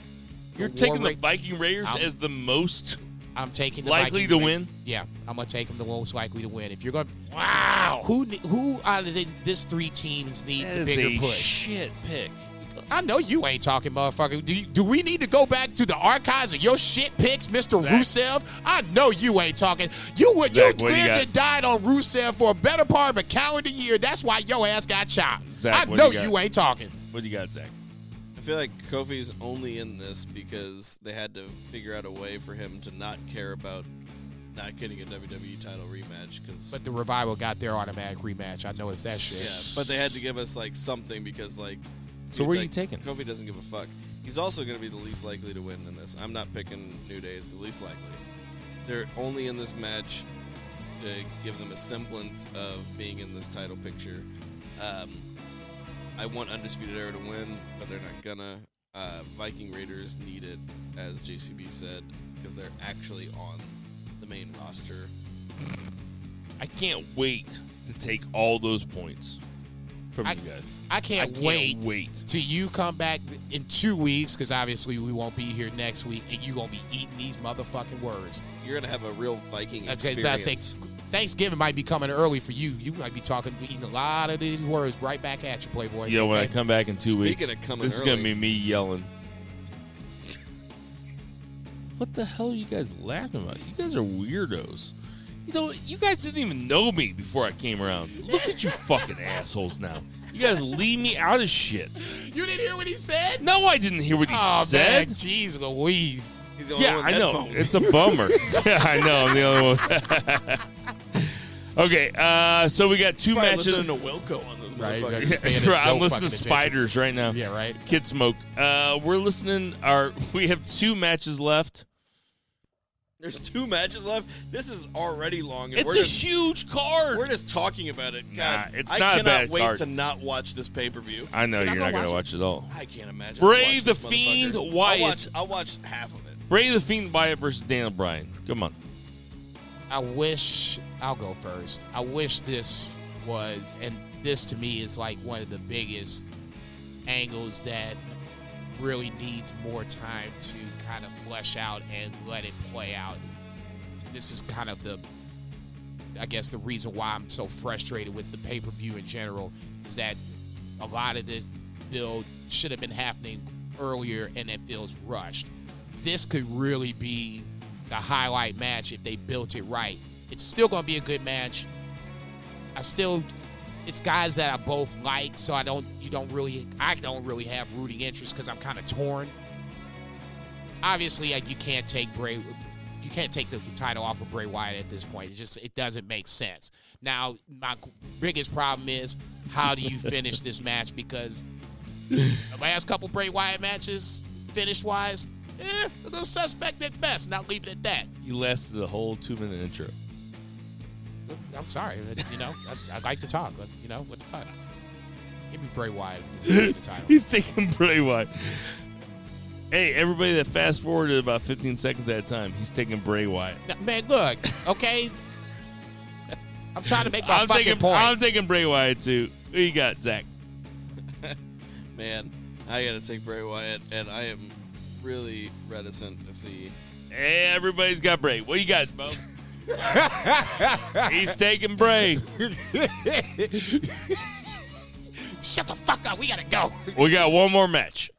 Speaker 2: You're taking
Speaker 3: War
Speaker 2: the Viking Raiders
Speaker 3: I'm-
Speaker 2: as the most
Speaker 3: I'm taking the
Speaker 2: likely
Speaker 3: Viking
Speaker 2: to win.
Speaker 3: Yeah, I'm gonna take them the most likely to win. If you're gonna
Speaker 2: Wow.
Speaker 3: who who out of this, this three teams need
Speaker 2: That
Speaker 3: the bigger
Speaker 2: a
Speaker 3: push?
Speaker 2: shit pick.
Speaker 3: I know you ain't talking, motherfucker. Do you, do we need to go back to the archives of your shit picks, Mr.
Speaker 2: Zach.
Speaker 3: Rusev? I know you ain't talking. You would
Speaker 2: Zach,
Speaker 3: you
Speaker 2: what do you
Speaker 3: lived and died on Rusev for a better part of a calendar year. That's why your ass got chopped.
Speaker 2: Zach,
Speaker 3: I know
Speaker 2: you
Speaker 3: you ain't talking.
Speaker 2: What do you got, Zach?
Speaker 4: I feel like Kofi's only in this because they had to figure out a way for him to not care about not getting a WWE title rematch. Because
Speaker 3: But the revival got their automatic rematch. I know it's that shit.
Speaker 4: yeah, but they had to give us like something because like.
Speaker 2: So where are you taking?
Speaker 4: Kofi doesn't give a fuck. He's also going to be the least likely to win in this. I'm not picking New Day as the least likely. They're only in this match to give them a semblance of being in this title picture. Um, I want Undisputed Era to win, but they're not gonna. Uh, Viking Raiders need it, as JCB said, because they're actually on the main roster.
Speaker 2: I can't wait to take all those points from
Speaker 3: I-
Speaker 2: you guys.
Speaker 3: I
Speaker 2: I
Speaker 3: can't,
Speaker 2: can't
Speaker 3: wait
Speaker 2: wait.
Speaker 3: till you come back in two weeks because obviously we won't be here next week and you're gonna be eating these motherfucking words.
Speaker 4: You're gonna have a real Viking
Speaker 3: Okay, that's
Speaker 4: experience.
Speaker 3: Thanksgiving might be coming early for you. You might be talking, eating a lot of these words right back at you, Playboy.
Speaker 2: Yo, when I come back in two
Speaker 4: Speaking
Speaker 2: weeks,
Speaker 4: of coming
Speaker 2: this is
Speaker 4: early.
Speaker 2: gonna be me yelling. what the hell are you guys laughing about? You guys are weirdos. You know, you guys didn't even know me before I came around. Look at you fucking assholes now. You guys leave me out of shit.
Speaker 3: You didn't hear what he said?
Speaker 2: No, I didn't hear what he
Speaker 3: oh
Speaker 2: said.
Speaker 3: man, jeez Louise.
Speaker 4: He's the only
Speaker 2: Yeah,
Speaker 4: one
Speaker 2: I know.
Speaker 4: headphones.
Speaker 2: It's a bummer. yeah, I know. I'm the only one. okay, uh, so we got two
Speaker 4: Probably
Speaker 2: matches.
Speaker 4: listening to Wilco on those
Speaker 3: Right,
Speaker 4: motherfuckers.
Speaker 3: right.
Speaker 2: I'm
Speaker 3: no
Speaker 2: listening
Speaker 3: fucking
Speaker 2: to
Speaker 3: attention.
Speaker 2: Spiders right now.
Speaker 3: Yeah, right.
Speaker 2: Kid Smoke. Uh, we're listening. Our we have two matches left.
Speaker 4: There's two matches left. This is already long. And
Speaker 2: It's
Speaker 4: we're
Speaker 2: a
Speaker 4: just,
Speaker 2: huge card.
Speaker 4: We're just talking about it. God,
Speaker 2: Nah, it's
Speaker 4: I
Speaker 2: not a
Speaker 4: cannot
Speaker 2: bad
Speaker 4: wait
Speaker 2: card.
Speaker 4: to not watch this pay per view.
Speaker 2: I know
Speaker 3: You're
Speaker 2: you're
Speaker 3: not
Speaker 2: not
Speaker 3: gonna
Speaker 2: gonna
Speaker 3: watch
Speaker 2: watch it all.
Speaker 4: I can't imagine.
Speaker 2: Bray the
Speaker 4: this motherfucker.
Speaker 2: Fiend
Speaker 4: I'll
Speaker 2: Wyatt.
Speaker 4: watch, I'll watch half of it.
Speaker 2: Bray the Fiend Wyatt versus Daniel Bryan. Come on.
Speaker 3: I wish I'll go first. I wish this was, and this to me is like one of the biggest angles that really needs more time to kind of flesh out and let it play out. This is kind of the, I guess, the reason why I'm so frustrated with the pay per view in general is that a lot of this build should have been happening earlier and it feels rushed. This could really be the highlight match if they built it right. It's still going to be a good match. I still, it's guys that I both like, so I don't, you don't really, I don't really have rooting interest because I'm kind of torn. Obviously, like, you can't take Bray, you can't take the title off of Bray Wyatt at this point. It just, it doesn't make sense. Now, my biggest problem is how do you finish this match because the last couple Bray Wyatt matches, finish wise, eh, a little suspect at best. Not leave it at that.
Speaker 2: You lasted the whole two minute intro.
Speaker 3: I'm sorry, you know, I, I like to talk. You know, what the fuck? Give me Bray Wyatt if you the title.
Speaker 2: He's taking Bray Wyatt. Hey, everybody that fast forwarded about 15 seconds at a time, he's taking Bray Wyatt.
Speaker 3: Now, man, look, okay. I'm trying to make my
Speaker 2: I'm
Speaker 3: fucking
Speaker 2: taking,
Speaker 3: point.
Speaker 2: I'm taking Bray Wyatt too. Who you got, Zach?
Speaker 4: Man, I got to take Bray Wyatt, and I am really reticent to see.
Speaker 2: Hey, everybody's got Bray. What you got, Bo? he's taking Bray.
Speaker 3: Shut the fuck up. We gotta go.
Speaker 2: We got one more match,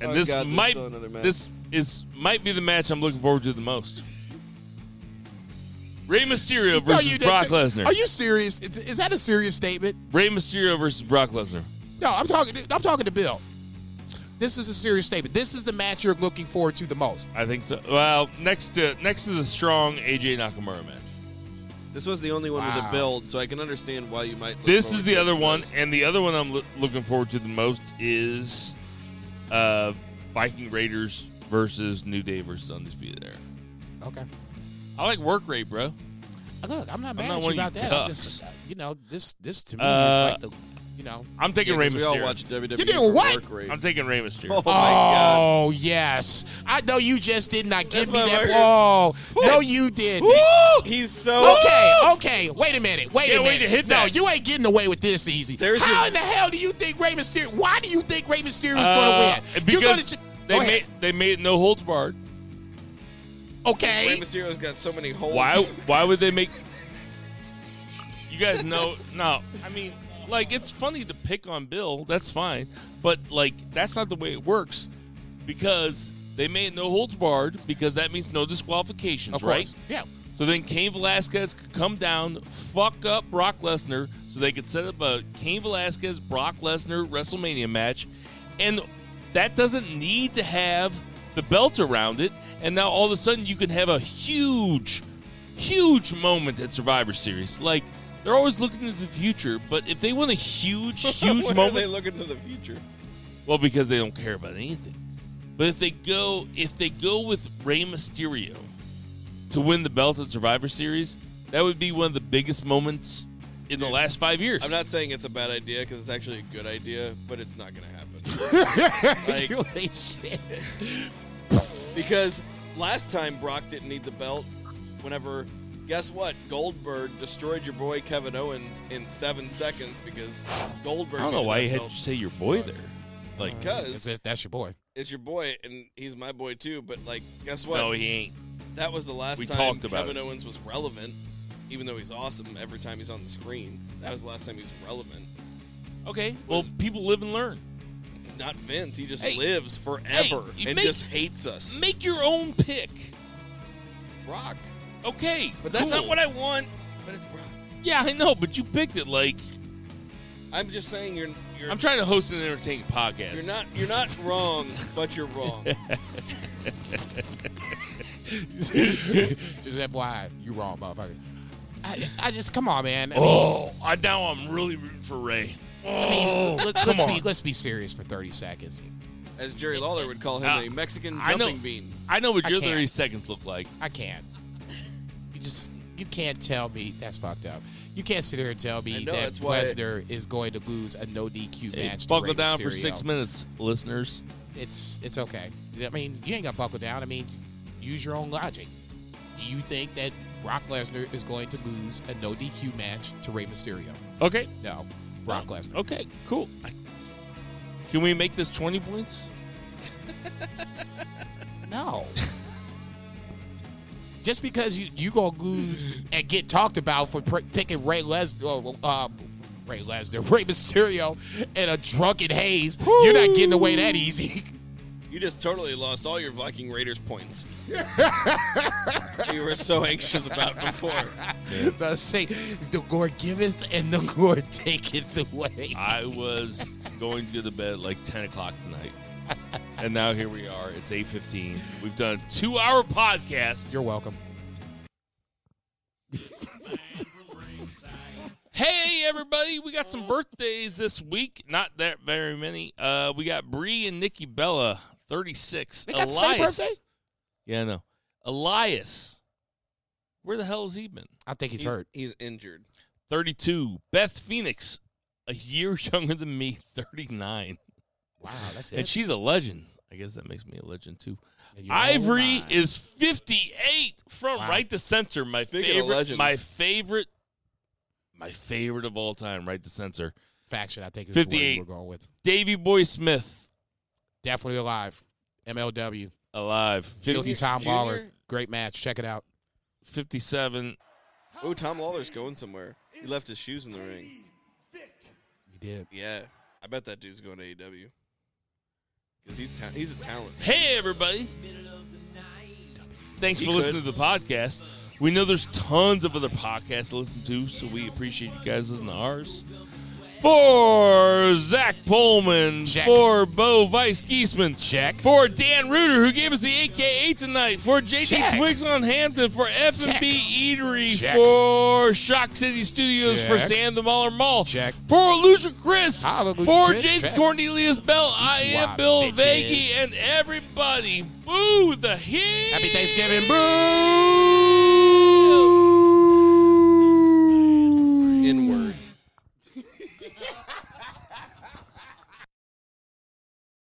Speaker 2: Oh, and
Speaker 4: Oh,
Speaker 2: this
Speaker 4: God,
Speaker 2: might
Speaker 4: still another match.
Speaker 2: this is might be the match I'm looking forward to the most. Rey Mysterio versus
Speaker 3: you
Speaker 2: Brock. Lesnar.
Speaker 3: Are you serious? Is, is that a serious statement?
Speaker 2: Rey Mysterio versus Brock Lesnar.
Speaker 3: No, I'm talking. I'm talking to Bill. This is a serious statement. This is the match you're looking forward to the most.
Speaker 2: I think so. Well, next to next to the strong AJ Nakamura match.
Speaker 4: This was the only one with
Speaker 3: Wow.
Speaker 4: a build, so I can understand why you might. look
Speaker 2: This is the
Speaker 4: it
Speaker 2: other one,
Speaker 4: most.
Speaker 2: and the other one I'm loo- looking forward to the most is uh, Viking Raiders versus New Day versus Undisputed Era.
Speaker 3: Okay.
Speaker 2: I like work rate, bro.
Speaker 3: Look, I'm not mad
Speaker 2: not
Speaker 3: at you about
Speaker 2: you
Speaker 3: that. I'm just, uh, you know, this this to me
Speaker 2: Uh,
Speaker 3: is like the, you know.
Speaker 2: I'm taking
Speaker 4: Yeah,
Speaker 2: Rey
Speaker 4: 'cause we all watch WWE.
Speaker 3: You doing what?
Speaker 4: work rate.
Speaker 2: I'm taking Rey Mysterio.
Speaker 4: Oh, my God.
Speaker 3: Oh yes, I know you just did not give
Speaker 4: That's
Speaker 3: me that.
Speaker 4: record.
Speaker 3: Oh no, you did.
Speaker 4: He's so.
Speaker 3: Okay, okay. Wait a minute. Wait
Speaker 2: Can't
Speaker 3: a
Speaker 2: wait
Speaker 3: minute.
Speaker 2: to hit
Speaker 3: no, you ain't getting away with this easy.
Speaker 4: There's
Speaker 3: How
Speaker 4: your-
Speaker 3: in the hell do you think Rey Mysterio? Why do you think Rey Mysterio is
Speaker 2: Uh,
Speaker 3: going to win?
Speaker 2: Because
Speaker 3: You're gonna,
Speaker 2: they made
Speaker 3: ahead.
Speaker 2: they made it no holds barred.
Speaker 3: Okay.
Speaker 4: Rey Mysterio's got so many holes.
Speaker 2: Why why would they make You guys know no. I mean, like it's funny to pick on Bill, that's fine. But like that's not the way it works. Because they made no holds barred because that means no disqualifications,
Speaker 3: Of
Speaker 2: right?
Speaker 3: course. Yeah.
Speaker 2: So then Cain Velasquez could come down, fuck up Brock Lesnar, so they could set up a Cain Velasquez Brock Lesnar WrestleMania match, and that doesn't need to have the belt around it. And now all of a sudden you can have a huge, huge moment at Survivor Series. Like they're always looking to the future, but if they want a huge, huge moment,
Speaker 4: Are they looking to the future?
Speaker 2: well, because they don't care about anything. But if they go, if they go with Rey Mysterio to win the belt at Survivor Series, that would be one of the biggest moments in the last five years.
Speaker 4: I'm not saying it's a bad idea because it's actually a good idea, but it's not going to happen. Like-
Speaker 3: ain't shit.
Speaker 4: because last time Brock didn't need the belt. Whenever, guess what? Goldberg destroyed your boy Kevin Owens in seven seconds because Goldberg.
Speaker 2: I don't know why
Speaker 4: that
Speaker 2: you had to say your boy there. Like,
Speaker 4: Because
Speaker 3: That's- That's your boy.
Speaker 4: it's your boy and he's my boy too. But like, guess what?
Speaker 2: no, he ain't.
Speaker 4: that was the last
Speaker 2: We
Speaker 4: time
Speaker 2: talked about
Speaker 4: Kevin
Speaker 2: it.
Speaker 4: Owens was relevant. even though he's awesome every time he's on the screen. That was the last time he was relevant.
Speaker 2: Okay. Well, people live and learn.
Speaker 4: Not Vince. He just
Speaker 2: Hey,
Speaker 4: lives forever
Speaker 2: you
Speaker 4: and
Speaker 2: make-
Speaker 4: just hates us.
Speaker 2: Make your own pick.
Speaker 4: Rock.
Speaker 2: Okay.
Speaker 4: But that's
Speaker 2: cool.
Speaker 4: not what I want. But it's Rock.
Speaker 2: Yeah, I know, but you picked it like
Speaker 4: I'm just saying you're you're
Speaker 2: I'm trying to host an entertaining podcast.
Speaker 4: you're not you're not wrong, but you're wrong.
Speaker 3: just FYI, you wrong, motherfucker. I, I just come on, man. I mean,
Speaker 2: Oh, I now I'm really rooting for Rey.
Speaker 3: I mean, let's,
Speaker 2: come
Speaker 3: let's
Speaker 2: on.
Speaker 3: be let's be serious for thirty seconds.
Speaker 4: As Jerry Lawler would call him,
Speaker 2: Uh,
Speaker 4: a Mexican
Speaker 2: I know-
Speaker 4: jumping bean.
Speaker 2: I know what your 30 seconds look like.
Speaker 3: I can't. You just you can't tell me that's fucked up. You can't sit here and tell me
Speaker 4: know,
Speaker 3: that
Speaker 4: that's why-
Speaker 3: Lesnar is going to lose a no DQ
Speaker 2: Hey,
Speaker 3: match. to
Speaker 2: buckle
Speaker 3: Rey
Speaker 2: down for
Speaker 3: Mysterio.
Speaker 2: six minutes, listeners.
Speaker 3: It's it's okay. I mean, you ain't got to buckle down. I mean, use your own logic. Do you think that Brock Lesnar is going to lose a no DQ match to Rey Mysterio?
Speaker 2: Okay.
Speaker 3: No, Brock Lesnar.
Speaker 2: Okay, cool. I- Can we make this 20 points?
Speaker 3: No. Just because you you gonna lose and get talked about for pr- picking Ray Lesnar, uh, Ray Lesnar, Rey Mysterio, in a drunken haze, you're not getting away that easy.
Speaker 4: You just totally lost all your Viking Raiders points. you were so anxious about before.
Speaker 3: the say, the Lord giveth and the Lord taketh away.
Speaker 2: I was going to go to bed at like 10 o'clock tonight. And now here we are. It's 8.15. We've done a two-hour podcast.
Speaker 3: You're welcome.
Speaker 2: Hey, everybody. We got some birthdays this week. Not that very many. Uh, we got Brie and Nikki Bella, 36.
Speaker 3: They got the
Speaker 2: Elias.
Speaker 3: same birthday?
Speaker 2: Yeah, I know. Elias. Where the hell has he been?
Speaker 3: I think he's,
Speaker 4: He's,
Speaker 3: hurt.
Speaker 4: he's injured.
Speaker 2: 32. Beth Phoenix, a year younger than me, 39.
Speaker 3: Wow, that's it.
Speaker 2: And she's a legend. I guess that makes me a legend too. Ivory
Speaker 3: oh
Speaker 2: is 58 from
Speaker 3: Wow.
Speaker 2: Right to Censor. My
Speaker 4: Speaking
Speaker 2: favorite my favorite my favorite of all time, Right to Censor.
Speaker 3: faction. I think is what
Speaker 2: 58.
Speaker 3: we're going with.
Speaker 2: Davey Boy Smith,
Speaker 3: Definitely alive. MLW.
Speaker 2: alive. 50,
Speaker 3: Guilty Tom
Speaker 4: Jr.?
Speaker 3: Lawlor. Great match. Check it out.
Speaker 2: 57.
Speaker 4: Oh, Tom Lawlor's going somewhere. He left his shoes in the ring.
Speaker 3: He did.
Speaker 4: Yeah, I bet that dude's going to AEW. Because he's ta- he's a talent.
Speaker 2: Hey everybody. Thanks
Speaker 4: He
Speaker 2: for
Speaker 4: could.
Speaker 2: listening to the podcast. We know there's tons of other podcasts to listen to, so we appreciate you guys listening to ours for Zach Pullman,
Speaker 3: Check.
Speaker 2: for Bo Vice Geisman,
Speaker 3: Check.
Speaker 2: for Dan Reuter, who gave us the AKA tonight, for JT
Speaker 3: Check.
Speaker 2: Twigs on Hampton, for F&B Eatery,
Speaker 3: Check.
Speaker 2: for Shock City Studios,
Speaker 3: Check.
Speaker 2: for Sam the Mahler Mall,
Speaker 3: Check.
Speaker 2: for Loser Chris,
Speaker 3: Hallelujah,
Speaker 2: for Jason Cornelius Bell, I am Bill Vagey, and everybody, boo the heat!
Speaker 3: Happy Thanksgiving, boo! Inward.